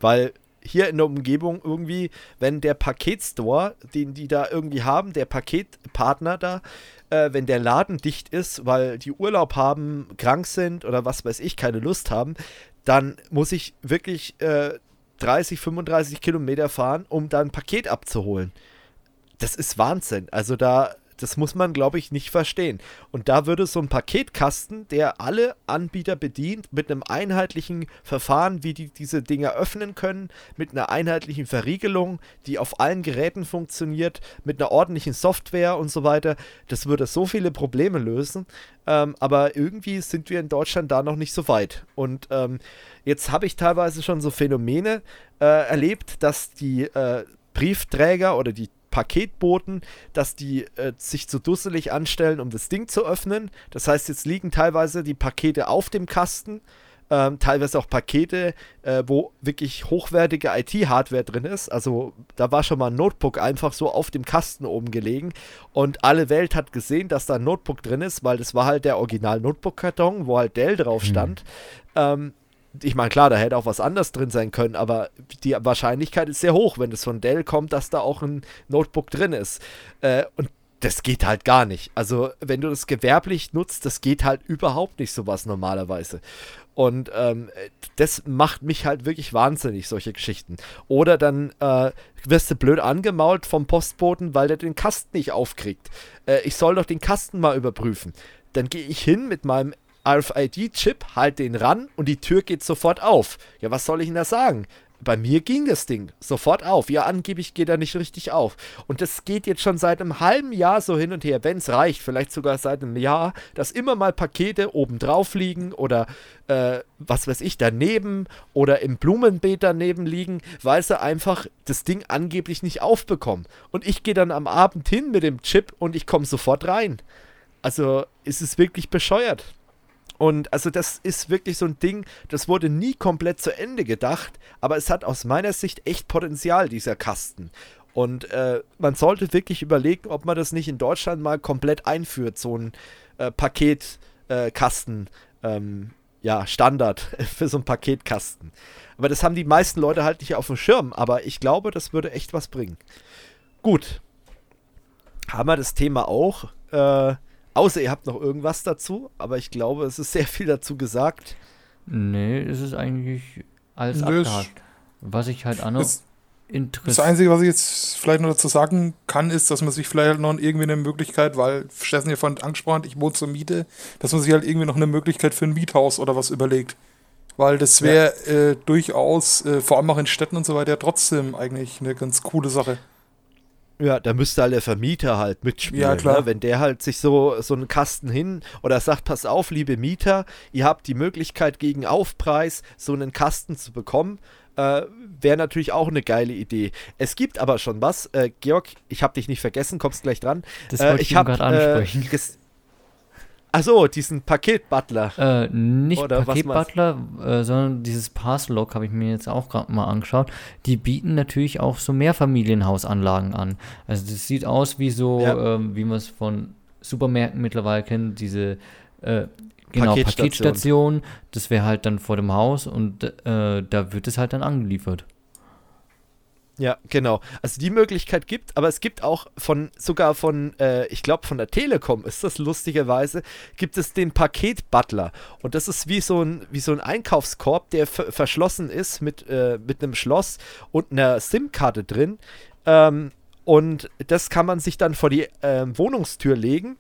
Weil hier in der Umgebung irgendwie, wenn der Paketstore, den die da irgendwie haben, der Paketpartner da, äh, wenn der Laden dicht ist, weil die Urlaub haben, krank sind oder was weiß ich, keine Lust haben, dann muss ich wirklich äh, 30, 35 Kilometer fahren, um da ein Paket abzuholen. Das ist Wahnsinn. Also da das muss man, glaube ich, nicht verstehen. Und da würde so ein Paketkasten, der alle Anbieter bedient, mit einem einheitlichen Verfahren, wie die diese Dinger öffnen können, mit einer einheitlichen Verriegelung, die auf allen Geräten funktioniert, mit einer ordentlichen Software und so weiter, das würde so viele Probleme lösen. Ähm, aber irgendwie sind wir in Deutschland da noch nicht so weit. Und ähm, jetzt habe ich teilweise schon so Phänomene äh, erlebt, dass die äh, Briefträger oder die Paketboten, dass die äh, sich zu dusselig anstellen, um das Ding zu öffnen. Das heißt, jetzt liegen teilweise die Pakete auf dem Kasten. ähm, teilweise auch Pakete, äh, wo wirklich hochwertige IT-Hardware drin ist. Also da war schon mal ein Notebook einfach so auf dem Kasten oben gelegen und alle Welt hat gesehen, dass da ein Notebook drin ist, weil das war halt der Original-Notebook-Karton, wo halt Dell drauf mhm. stand. Mhm. Ähm, ich meine, klar, da hätte auch was anderes drin sein können, aber die Wahrscheinlichkeit ist sehr hoch, wenn es von Dell kommt, dass da auch ein Notebook drin ist. Äh, und das geht halt gar nicht. Also, wenn du das gewerblich nutzt, das geht halt überhaupt nicht sowas normalerweise. Und ähm, das macht mich halt wirklich wahnsinnig, solche Geschichten. Oder dann äh, wirst du blöd angemault vom Postboten, weil der den Kasten nicht aufkriegt. Äh, ich soll doch den Kasten mal überprüfen. Dann gehe ich hin mit meinem RFID-Chip, halte den ran und die Tür geht sofort auf. Ja, was soll ich denn da sagen? Bei mir ging das Ding sofort auf. Ja, angeblich geht er nicht richtig auf. Und das geht jetzt schon seit einem halben Jahr so hin und her, wenn es reicht, vielleicht sogar seit einem Jahr, dass immer mal Pakete oben drauf liegen oder äh, was weiß ich, daneben oder im Blumenbeet daneben liegen, weil sie einfach das Ding angeblich nicht aufbekommen. Und ich gehe dann am Abend hin mit dem Chip und ich komme sofort rein. Also ist es wirklich bescheuert. Und also das ist wirklich so ein Ding, das wurde nie komplett zu Ende gedacht, aber es hat aus meiner Sicht echt Potenzial, dieser Kasten. Und äh, man sollte wirklich überlegen, ob man das nicht in Deutschland mal komplett einführt, so ein äh, Paketkasten, äh, ähm, ja, Standard für so einen Paketkasten. Aber das haben die meisten Leute halt nicht auf dem Schirm, aber ich glaube, das würde echt was bringen. Gut. Haben wir das Thema auch. Äh, Außer ihr habt noch irgendwas dazu, aber ich glaube, es ist sehr viel dazu gesagt. Nee, es ist eigentlich alles Nö, abgehakt. Was ich halt auch noch interessiert. Das Einzige, was ich jetzt vielleicht noch dazu sagen kann, ist, dass man sich vielleicht halt noch irgendwie eine Möglichkeit, weil Steffen ja vorhin angesprochen hat, ich wohne zur Miete, dass man sich halt irgendwie noch eine Möglichkeit für ein Miethaus oder was überlegt. Weil das wäre ja. äh, durchaus, äh, vor allem auch in Städten und so weiter, trotzdem eigentlich eine ganz coole Sache. Ja, da müsste halt der Vermieter halt mitspielen. Ja, klar. Ne? Wenn der halt sich so, so einen Kasten hin oder sagt, pass auf, liebe Mieter, ihr habt die Möglichkeit gegen Aufpreis so einen Kasten zu bekommen, äh, wäre natürlich auch eine geile Idee. Es gibt aber schon was. Äh, Georg, ich habe dich nicht vergessen, kommst gleich dran. Das wollte äh, ich, ich gerade äh, ansprechen. Achso, diesen Paket-Butler. Äh, nicht Paket-Butler, äh, sondern dieses Parcel-Log habe ich mir jetzt auch gerade mal angeschaut. Die bieten natürlich auch so Mehrfamilienhausanlagen an. Also das sieht aus wie so, ja. ähm, wie man es von Supermärkten mittlerweile kennt, diese äh, genau, Paketstation. Paketstation. Das wäre halt dann vor dem Haus und äh, da wird es halt dann angeliefert. Ja, genau. Also die Möglichkeit gibt, aber es gibt auch von, sogar von, äh, ich glaube von der Telekom ist das lustigerweise, gibt es den Paket-Butler. Und das ist wie so ein, wie so ein Einkaufskorb, der verschlossen ist mit, äh, mit einem Schloss und einer SIM-Karte drin. Ähm, und das kann man sich dann vor die äh, Wohnungstür legen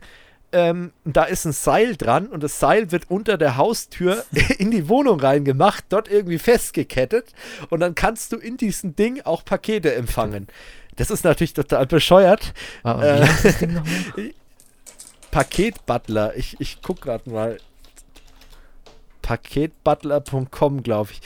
ähm, da ist ein Seil dran und das Seil wird unter der Haustür in die Wohnung reingemacht, dort irgendwie festgekettet und dann kannst du in diesem Ding auch Pakete empfangen. Das ist natürlich total bescheuert. Äh, Paketbutler, ich, ich guck gerade mal. Paketbutler.com, glaube ich.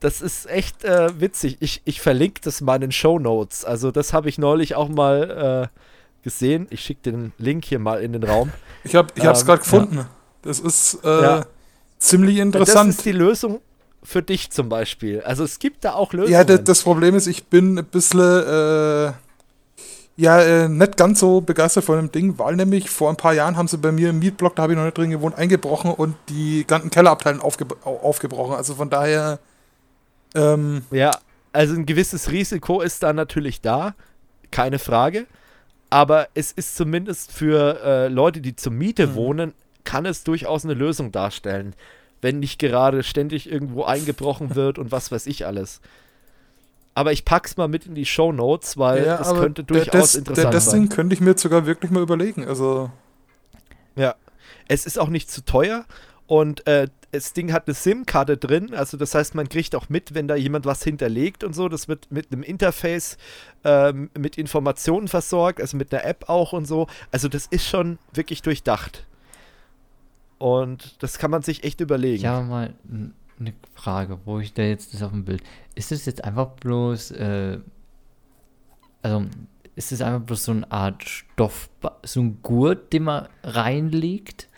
Das ist echt äh, witzig. Ich, ich verlinke das mal in den Show Notes. Also, das habe ich neulich auch mal äh, gesehen. Ich schicke den Link hier mal in den Raum. Ich habe es ähm, gerade gefunden. Ja. Das ist äh, ja. ziemlich interessant. Das ist die Lösung für dich zum Beispiel. Also es gibt da auch Lösungen. Ja, das, das Problem ist, ich bin ein bisschen äh, ja, äh, nicht ganz so begeistert von dem Ding, weil nämlich vor ein paar Jahren haben sie bei mir im Mietblock, da habe ich noch nicht drin gewohnt, eingebrochen und die ganzen Kellerabteile aufge aufgebrochen. Also von daher. Ähm, ja, also ein gewisses Risiko ist da natürlich da, keine Frage aber es ist zumindest für äh, Leute, die zur Miete mhm. wohnen, kann es durchaus eine Lösung darstellen, wenn nicht gerade ständig irgendwo eingebrochen wird und was weiß ich alles. Aber ich pack's mal mit in die Show Notes, weil ja, das könnte durchaus das, interessant das sein. Das Ding könnte ich mir sogar wirklich mal überlegen. Also ja, es ist auch nicht zu teuer und äh, das Ding hat eine SIM-Karte drin, also das heißt, man kriegt auch mit, wenn da jemand was hinterlegt und so. Das wird mit einem Interface ähm, mit Informationen versorgt, also mit einer App auch und so. Also das ist schon wirklich durchdacht. Und das kann man sich echt überlegen. Ich habe mal eine Frage, wo ich da jetzt das auf dem Bild. Ist das jetzt einfach bloß, äh, also ist das einfach bloß so eine Art Stoff, so ein Gurt, den man reinlegt?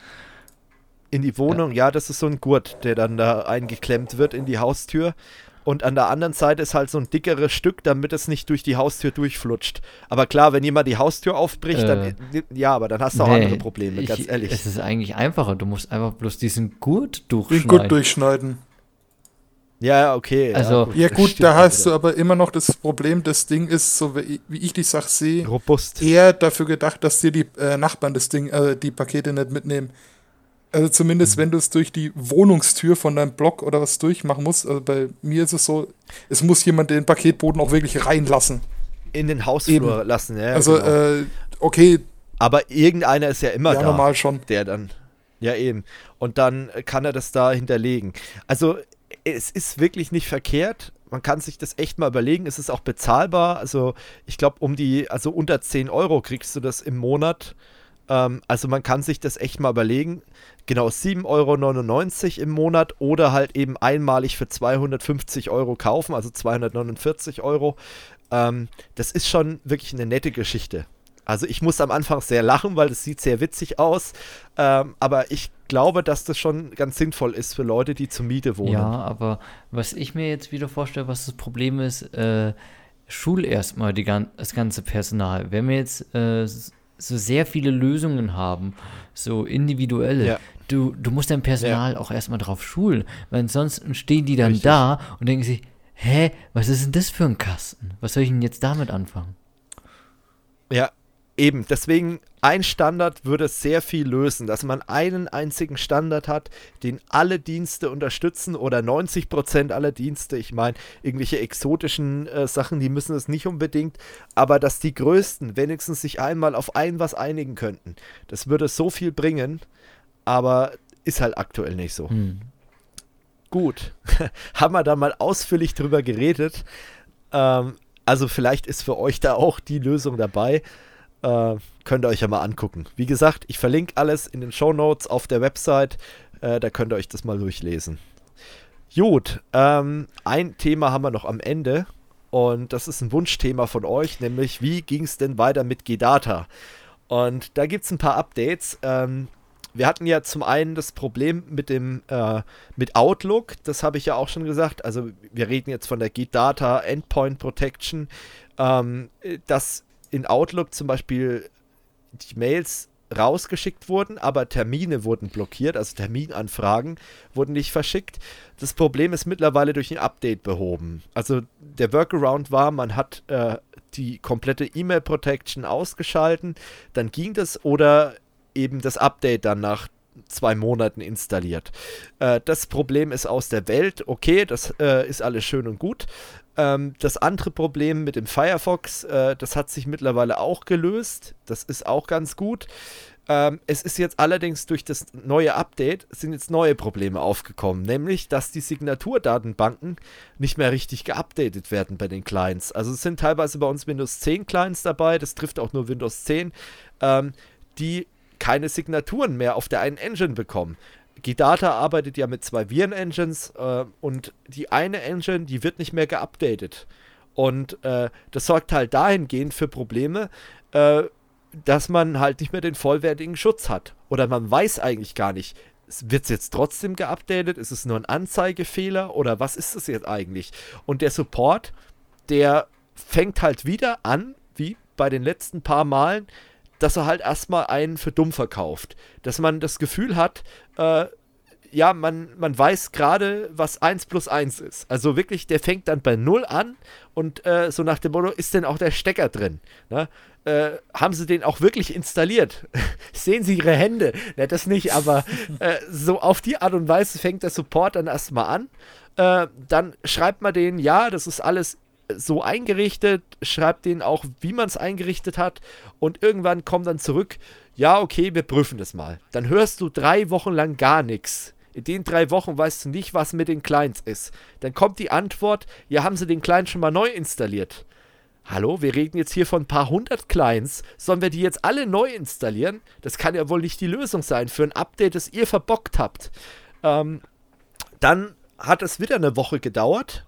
In die Wohnung, ja. ja, das ist so ein Gurt, der dann da eingeklemmt wird in die Haustür. Und an der anderen Seite ist halt so ein dickeres Stück, damit es nicht durch die Haustür durchflutscht. Aber klar, wenn jemand die Haustür aufbricht, äh, dann ja, aber dann hast du auch nee, andere Probleme, ich, ganz ehrlich. Es ist eigentlich einfacher. Du musst einfach bloß diesen Gurt durchschneiden. Den Gurt durchschneiden. Ja, okay. Also, ja, gut, da hast du aber immer noch das Problem, das Ding ist, so wie, ich die Sache sehe, robust. Eher dafür gedacht, dass dir die äh, Nachbarn das Ding, äh, die Pakete nicht mitnehmen. Also zumindest, mhm. wenn du es durch die Wohnungstür von deinem Block oder was durchmachen musst. Also bei mir ist es so, es muss jemand den Paketboden auch wirklich reinlassen. In den Hausflur Eben. lassen, ja. Also, genau. äh, okay. Aber irgendeiner ist ja immer ja, da. normal schon. Der dann. Ja, eben. Und dann kann er das da hinterlegen. Also, es ist wirklich nicht verkehrt. Man kann sich das echt mal überlegen. Es ist auch bezahlbar. Also, ich glaube, um die, also unter 10 Euro kriegst du das im Monat. Ähm, also, man kann sich das echt mal überlegen. Genau, 7,99 Euro im Monat oder halt eben einmalig für 250 Euro kaufen, also 249 Euro. Ähm, das ist schon wirklich eine nette Geschichte. Also ich muss am Anfang sehr lachen, weil das sieht sehr witzig aus. Ähm, aber ich glaube, dass das schon ganz sinnvoll ist für Leute, die zur Miete wohnen. Ja, aber was ich mir jetzt wieder vorstelle, was das Problem ist, äh, schul erstmal die, das ganze Personal. Wenn wir jetzt äh, so sehr viele Lösungen haben, so individuelle, ja. du, du musst dein Personal ja. auch erstmal drauf schulen, weil ansonsten stehen die dann Richtig. da und denken sich, hä, was ist denn das für ein Kasten? Was soll ich denn jetzt damit anfangen? Ja, Eben, deswegen ein Standard würde sehr viel lösen, dass man einen einzigen Standard hat, den alle Dienste unterstützen oder 90% aller Dienste. Ich meine, irgendwelche exotischen äh, Sachen, die müssen es nicht unbedingt, aber dass die größten wenigstens sich einmal auf ein was einigen könnten. Das würde so viel bringen, aber ist halt aktuell nicht so. Hm. Gut, haben wir da mal ausführlich drüber geredet. Ähm, also vielleicht ist für euch da auch die Lösung dabei. Äh, könnt ihr euch ja mal angucken. Wie gesagt, ich verlinke alles in den Show Notes auf der Website. Äh, da könnt ihr euch das mal durchlesen. Gut, ähm, ein Thema haben wir noch am Ende. Und das ist ein Wunschthema von euch, nämlich wie ging es denn weiter mit G-Data? Und da gibt es ein paar Updates. Ähm, wir hatten ja zum einen das Problem mit dem äh, mit Outlook, das habe ich ja auch schon gesagt. Also wir reden jetzt von der G-Data Endpoint Protection, ähm, dass in Outlook zum Beispiel die Mails rausgeschickt wurden, aber Termine wurden blockiert, also Terminanfragen wurden nicht verschickt. Das Problem ist mittlerweile durch ein Update behoben. Also der Workaround war, man hat äh, die komplette E-Mail-Protection ausgeschalten, dann ging das oder eben das Update dann nach zwei Monaten installiert. Äh, das Problem ist aus der Welt, okay, das äh, ist alles schön und gut. Ähm, das andere Problem mit dem Firefox, äh, das hat sich mittlerweile auch gelöst. Das ist auch ganz gut. Ähm, es ist jetzt allerdings durch das neue Update sind jetzt neue Probleme aufgekommen, nämlich dass die Signaturdatenbanken nicht mehr richtig geupdatet werden bei den Clients. Also es sind teilweise bei uns Windows 10 Clients dabei, das trifft auch nur Windows 10, ähm, die keine Signaturen mehr auf der einen Engine bekommen. Gdata arbeitet ja mit zwei Viren-Engines äh, und die eine Engine, die wird nicht mehr geupdatet. Und äh, das sorgt halt dahingehend für Probleme, äh, dass man halt nicht mehr den vollwertigen Schutz hat. Oder man weiß eigentlich gar nicht, wird es jetzt trotzdem geupdatet? Ist es nur ein Anzeigefehler? Oder was ist es jetzt eigentlich? Und der Support, der fängt halt wieder an, wie bei den letzten paar Malen, dass er halt erstmal einen für dumm verkauft. Dass man das Gefühl hat, äh, ja, man, man weiß gerade, was 1 plus 1 ist. Also wirklich, der fängt dann bei 0 an und äh, so nach dem Motto, ist denn auch der Stecker drin? Ne? Äh, haben sie den auch wirklich installiert? Sehen sie ihre Hände? Ne, das nicht, aber äh, so auf die Art und Weise fängt der Support dann erstmal an. Äh, dann schreibt man den, ja, das ist alles so eingerichtet, schreibt denen auch, wie man es eingerichtet hat und irgendwann kommt dann zurück, ja, okay, wir prüfen das mal. Dann hörst du drei Wochen lang gar nichts. In den drei Wochen weißt du nicht, was mit den Clients ist. Dann kommt die Antwort, ja, haben sie den Client schon mal neu installiert. Hallo, wir reden jetzt hier von ein paar hundert Clients. Sollen wir die jetzt alle neu installieren? Das kann ja wohl nicht die Lösung sein für ein Update, das ihr verbockt habt. Ähm, dann hat es wieder eine Woche gedauert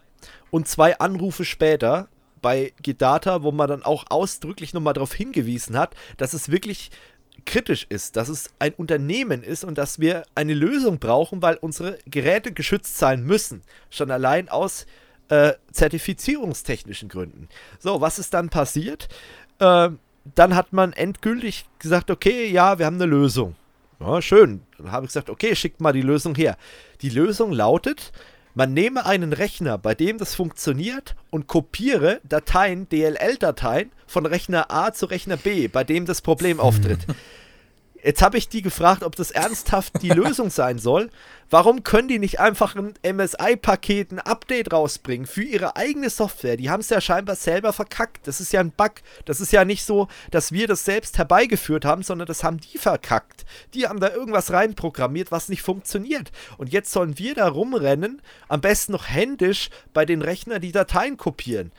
und zwei Anrufe später bei Gedata, wo man dann auch ausdrücklich nochmal darauf hingewiesen hat, dass es wirklich kritisch ist, dass es ein Unternehmen ist und dass wir eine Lösung brauchen, weil unsere Geräte geschützt sein müssen. Schon allein aus äh, zertifizierungstechnischen Gründen. So, was ist dann passiert? Äh, dann hat man endgültig gesagt, okay, ja, wir haben eine Lösung. Ja, schön. Dann habe ich gesagt, okay, schickt mal die Lösung her. Die Lösung lautet, man nehme einen Rechner, bei dem das funktioniert, und kopiere Dateien, DLL-Dateien, von Rechner A zu Rechner B, bei dem das Problem auftritt. Jetzt habe ich die gefragt, ob das ernsthaft die Lösung sein soll. Warum können die nicht einfach ein MSI-Paket, ein Update rausbringen für ihre eigene Software? Die haben es ja scheinbar selber verkackt. Das ist ja ein Bug. Das ist ja nicht so, dass wir das selbst herbeigeführt haben, sondern das haben die verkackt. Die haben da irgendwas reinprogrammiert, was nicht funktioniert. Und jetzt sollen wir da rumrennen, am besten noch händisch bei den Rechnern die Dateien kopieren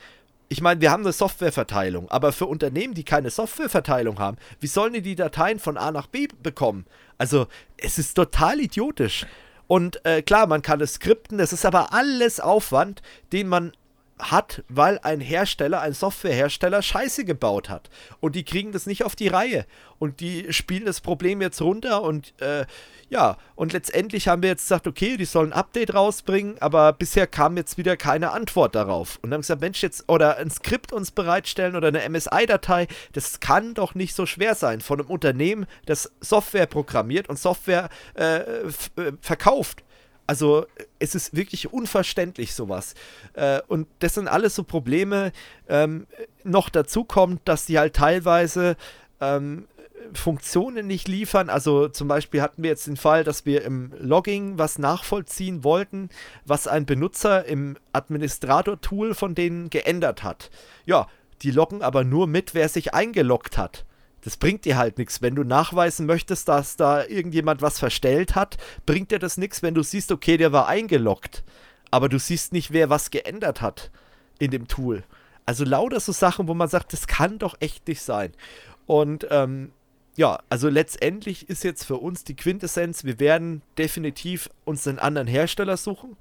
ich meine, wir haben eine Softwareverteilung, aber für Unternehmen, die keine Softwareverteilung haben, wie sollen die die Dateien von A nach B bekommen? Also, es ist total idiotisch. Und äh, klar, man kann es skripten, das ist aber alles Aufwand, den man hat, weil ein Hersteller, ein Softwarehersteller Scheiße gebaut hat. Und die kriegen das nicht auf die Reihe. Und die spielen das Problem jetzt runter und äh, ja, und letztendlich haben wir jetzt gesagt, okay, die sollen ein Update rausbringen, aber bisher kam jetzt wieder keine Antwort darauf. Und dann haben gesagt, Mensch, jetzt oder ein Skript uns bereitstellen oder eine MSI-Datei, das kann doch nicht so schwer sein von einem Unternehmen, das Software programmiert und Software äh, äh verkauft. Also es ist wirklich unverständlich sowas. Äh, und das sind alles so Probleme. Ähm, noch dazu kommt, dass die halt teilweise ähm, Funktionen nicht liefern. Also zum Beispiel hatten wir jetzt den Fall, dass wir im Logging was nachvollziehen wollten, was ein Benutzer im Administrator-Tool von denen geändert hat. Ja, die loggen aber nur mit, wer sich eingeloggt hat das bringt dir halt nichts. Wenn du nachweisen möchtest, dass da irgendjemand was verstellt hat, bringt dir das nichts, wenn du siehst, okay, der war eingeloggt. Aber du siehst nicht, wer was geändert hat in dem Tool. Also lauter so Sachen, wo man sagt, das kann doch echt nicht sein. Und ähm, ja, also letztendlich ist jetzt für uns die Quintessenz, wir werden definitiv uns einen anderen Hersteller suchen.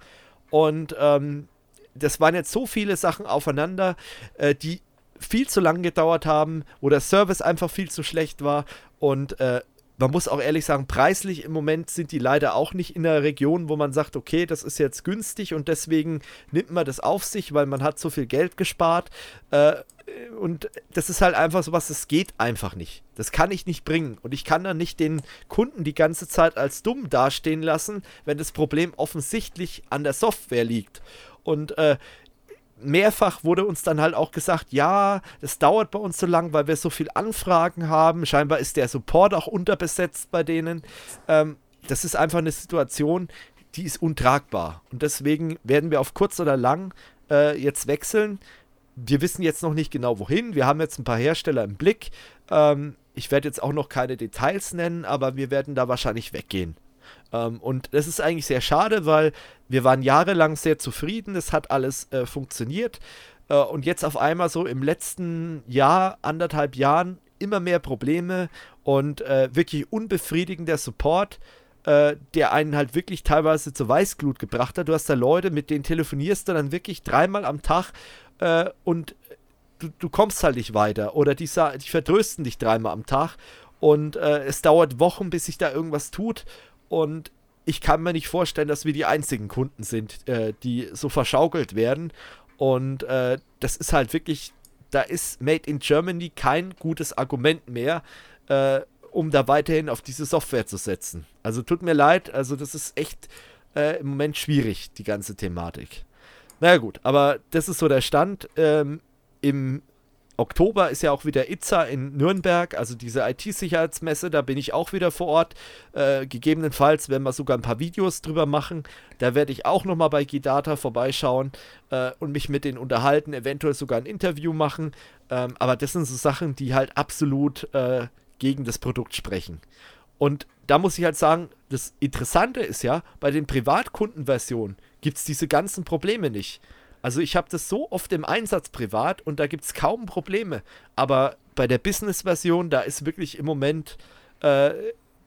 Und ähm, das waren jetzt so viele Sachen aufeinander, äh, die viel zu lang gedauert haben, wo der Service einfach viel zu schlecht war und äh, man muss auch ehrlich sagen, preislich im Moment sind die leider auch nicht in der Region, wo man sagt, okay, das ist jetzt günstig und deswegen nimmt man das auf sich, weil man hat so viel Geld gespart. Äh, und das ist halt einfach so was, das geht einfach nicht. Das kann ich nicht bringen. Und ich kann dann nicht den Kunden die ganze Zeit als dumm dastehen lassen, wenn das Problem offensichtlich an der Software liegt. Und äh, mehrfach wurde uns dann halt auch gesagt, ja, es dauert bei uns so lang, weil wir so viel Anfragen haben. Scheinbar ist der Support auch unterbesetzt bei denen. Ähm, das ist einfach eine Situation, die ist untragbar. Und deswegen werden wir auf kurz oder lang äh, jetzt wechseln. Wir wissen jetzt noch nicht genau wohin. Wir haben jetzt ein paar Hersteller im Blick. Ähm, ich werde jetzt auch noch keine Details nennen, aber wir werden da wahrscheinlich weggehen. Ähm, und das ist eigentlich sehr schade, weil wir waren jahrelang sehr zufrieden, es hat alles äh, funktioniert. Äh, und jetzt auf einmal so im letzten Jahr, anderthalb Jahren, immer mehr Probleme und äh, wirklich unbefriedigender Support, äh, der einen halt wirklich teilweise zur Weißglut gebracht hat. Du hast da Leute, mit denen telefonierst du dann wirklich dreimal am Tag äh, und du, du, kommst halt nicht weiter. Oder die, die vertrösten dich dreimal am Tag und äh, es dauert Wochen, bis sich da irgendwas tut. Und ich kann mir nicht vorstellen, dass wir die einzigen Kunden sind, äh, die so verschaukelt werden. Und äh, das ist halt wirklich, da ist Made in Germany kein gutes Argument mehr, äh, um da weiterhin auf diese Software zu setzen. Also tut mir leid, also das ist echt äh, im Moment schwierig, die ganze Thematik. Naja gut, aber das ist so der Stand. Ähm, Im Oktober ist ja auch wieder ITSA in Nürnberg, also diese IT-Sicherheitsmesse, da bin ich auch wieder vor Ort. Äh, gegebenenfalls werden wir sogar ein paar Videos drüber machen. Da werde ich auch nochmal bei Gidata vorbeischauen äh, und mich mit denen unterhalten, eventuell sogar ein Interview machen. Ähm, aber das sind so Sachen, die halt absolut äh, gegen das Produkt sprechen. Und da muss ich halt sagen, das Interessante ist ja, bei den Privatkundenversionen gibt es diese ganzen Probleme nicht. Also ich habe das so oft im Einsatz privat und da gibt es kaum Probleme. Aber bei der Business-Version, da ist wirklich im Moment, äh,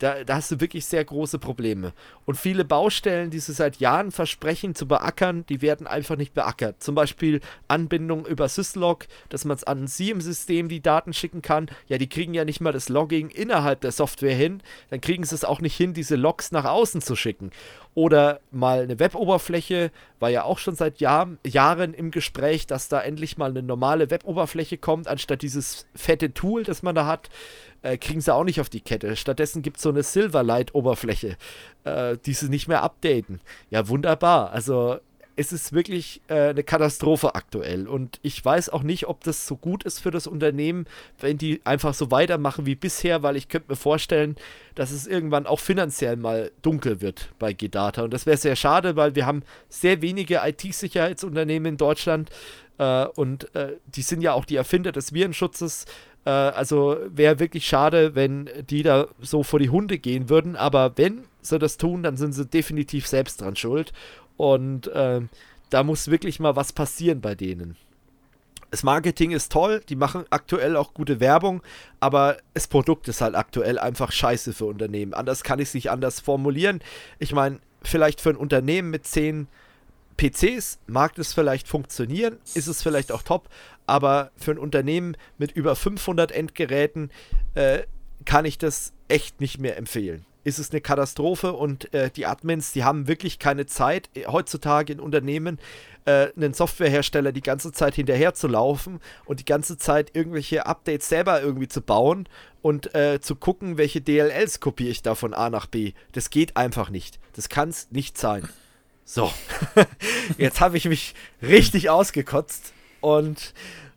Da, da, hast du wirklich sehr große Probleme. Und viele Baustellen, die sie seit Jahren versprechen zu beackern, die werden einfach nicht beackert. Zum Beispiel Anbindung über Syslog, dass man es an sie im System die Daten schicken kann. Ja, die kriegen ja nicht mal das Logging innerhalb der Software hin. Dann kriegen sie es auch nicht hin, diese Logs nach außen zu schicken. Oder mal eine Weboberfläche, war ja auch schon seit Jahr, Jahren im Gespräch, dass da endlich mal eine normale Weboberfläche kommt, anstatt dieses fette Tool, das man da hat äh, kriegen sie auch nicht auf die Kette. Stattdessen gibt es so eine Silverlight-Oberfläche, äh, die sie nicht mehr updaten. Ja, wunderbar. Also es ist wirklich äh, eine Katastrophe aktuell. Und ich weiß auch nicht, ob das so gut ist für das Unternehmen, wenn die einfach so weitermachen wie bisher, weil ich könnte mir vorstellen, dass es irgendwann auch finanziell mal dunkel wird bei Gedata. Und das wäre sehr schade, weil wir haben sehr wenige IT-Sicherheitsunternehmen in Deutschland. Äh, und äh, die sind ja auch die Erfinder des Virenschutzes. Äh, also wäre wirklich schade, wenn die da so vor die Hunde gehen würden. Aber wenn sie das tun, dann sind sie definitiv selbst dran schuld. Und äh, da muss wirklich mal was passieren bei denen. Das Marketing ist toll, die machen aktuell auch gute Werbung, aber das Produkt ist halt aktuell einfach scheiße für Unternehmen. Anders kann ich es nicht anders formulieren. Ich meine, vielleicht für ein Unternehmen mit 10 PCs mag das vielleicht funktionieren, ist es vielleicht auch top, aber für ein Unternehmen mit über 500 Endgeräten äh, kann ich das echt nicht mehr empfehlen. Ist es eine Katastrophe und äh, die Admins, die haben wirklich keine Zeit, äh, heutzutage in Unternehmen äh, einen Softwarehersteller die ganze Zeit hinterher zu laufen und die ganze Zeit irgendwelche Updates selber irgendwie zu bauen und äh, zu gucken, welche DLLs kopiere ich da von A nach B. Das geht einfach nicht. Das kann es nicht sein. So, jetzt habe ich mich richtig ausgekotzt und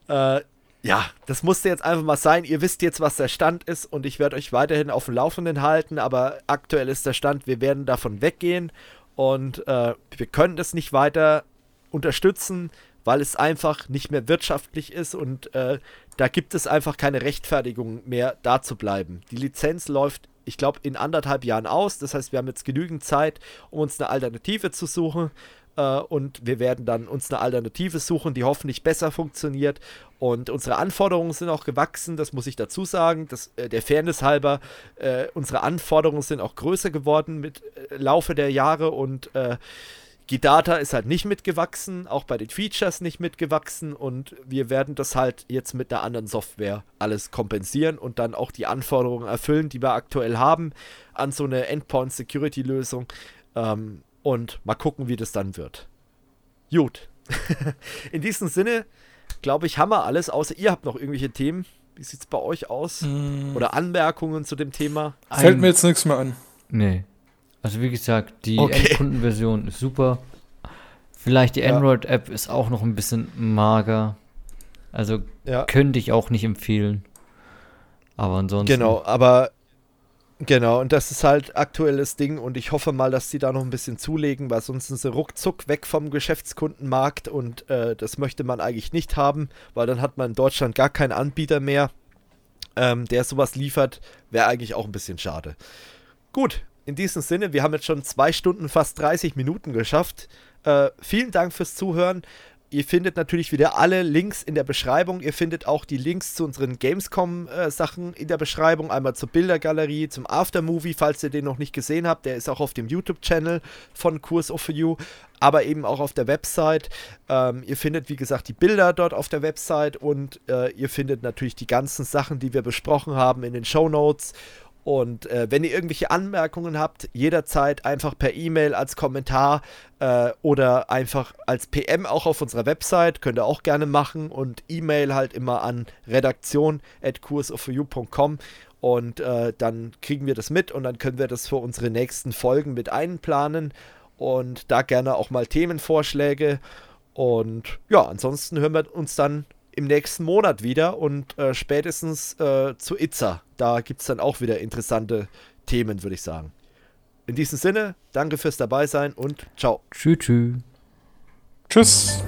äh, ja, das musste jetzt einfach mal sein. Ihr wisst jetzt, was der Stand ist und ich werde euch weiterhin auf dem Laufenden halten, aber aktuell ist der Stand, wir werden davon weggehen und äh, wir können das nicht weiter unterstützen, weil es einfach nicht mehr wirtschaftlich ist und äh, da gibt es einfach keine Rechtfertigung mehr, da zu bleiben. Die Lizenz läuft ich glaube, in anderthalb Jahren aus. Das heißt, wir haben jetzt genügend Zeit, um uns eine Alternative zu suchen. Äh, und wir werden dann uns eine Alternative suchen, die hoffentlich besser funktioniert. Und unsere Anforderungen sind auch gewachsen, das muss ich dazu sagen. Das, äh, der Fairness halber, äh, unsere Anforderungen sind auch größer geworden mit äh, Laufe der Jahre und Gidata ist halt nicht mitgewachsen, auch bei den Features nicht mitgewachsen und wir werden das halt jetzt mit einer anderen Software alles kompensieren und dann auch die Anforderungen erfüllen, die wir aktuell haben an so eine Endpoint-Security-Lösung ähm, und mal gucken, wie das dann wird. Gut. In diesem Sinne, glaube ich, haben wir alles, außer ihr habt noch irgendwelche Themen. Wie sieht es bei euch aus? Mm. Oder Anmerkungen zu dem Thema? Fällt mir jetzt nichts mehr an. Nee. Also wie gesagt, die okay. Endkundenversion ist super. Vielleicht die ja. Android-App ist auch noch ein bisschen mager. Also ja. könnte ich auch nicht empfehlen. Aber ansonsten. Genau, aber genau, und das ist halt aktuelles Ding und ich hoffe mal, dass sie da noch ein bisschen zulegen, weil sonst sind sie ruckzuck weg vom Geschäftskundenmarkt und äh, das möchte man eigentlich nicht haben, weil dann hat man in Deutschland gar keinen Anbieter mehr, ähm, der sowas liefert. Wäre eigentlich auch ein bisschen schade. Gut, in diesem Sinne, wir haben jetzt schon zwei Stunden, fast 30 Minuten geschafft. Äh, vielen Dank fürs Zuhören. Ihr findet natürlich wieder alle Links in der Beschreibung. Ihr findet auch die Links zu unseren Gamescom-Sachen äh, in der Beschreibung. Einmal zur Bildergalerie, zum Aftermovie, falls ihr den noch nicht gesehen habt. Der ist auch auf dem YouTube-Channel von Kurs of You, aber eben auch auf der Website. Ähm, ihr findet, wie gesagt, die Bilder dort auf der Website und äh, ihr findet natürlich die ganzen Sachen, die wir besprochen haben, in den Show Notes. Und äh, wenn ihr irgendwelche Anmerkungen habt, jederzeit einfach per E-Mail als Kommentar äh, oder einfach als PM auch auf unserer Website, könnt ihr auch gerne machen. Und E-Mail halt immer an redaktion.kursoforyou.com und äh, dann kriegen wir das mit und dann können wir das für unsere nächsten Folgen mit einplanen. Und da gerne auch mal Themenvorschläge. Und ja, ansonsten hören wir uns dann im nächsten Monat wieder und äh, spätestens äh, zu Itza. Da gibt es dann auch wieder interessante Themen, würde ich sagen. In diesem Sinne, danke fürs Dabeisein und ciao. Tschüss. Tschüss.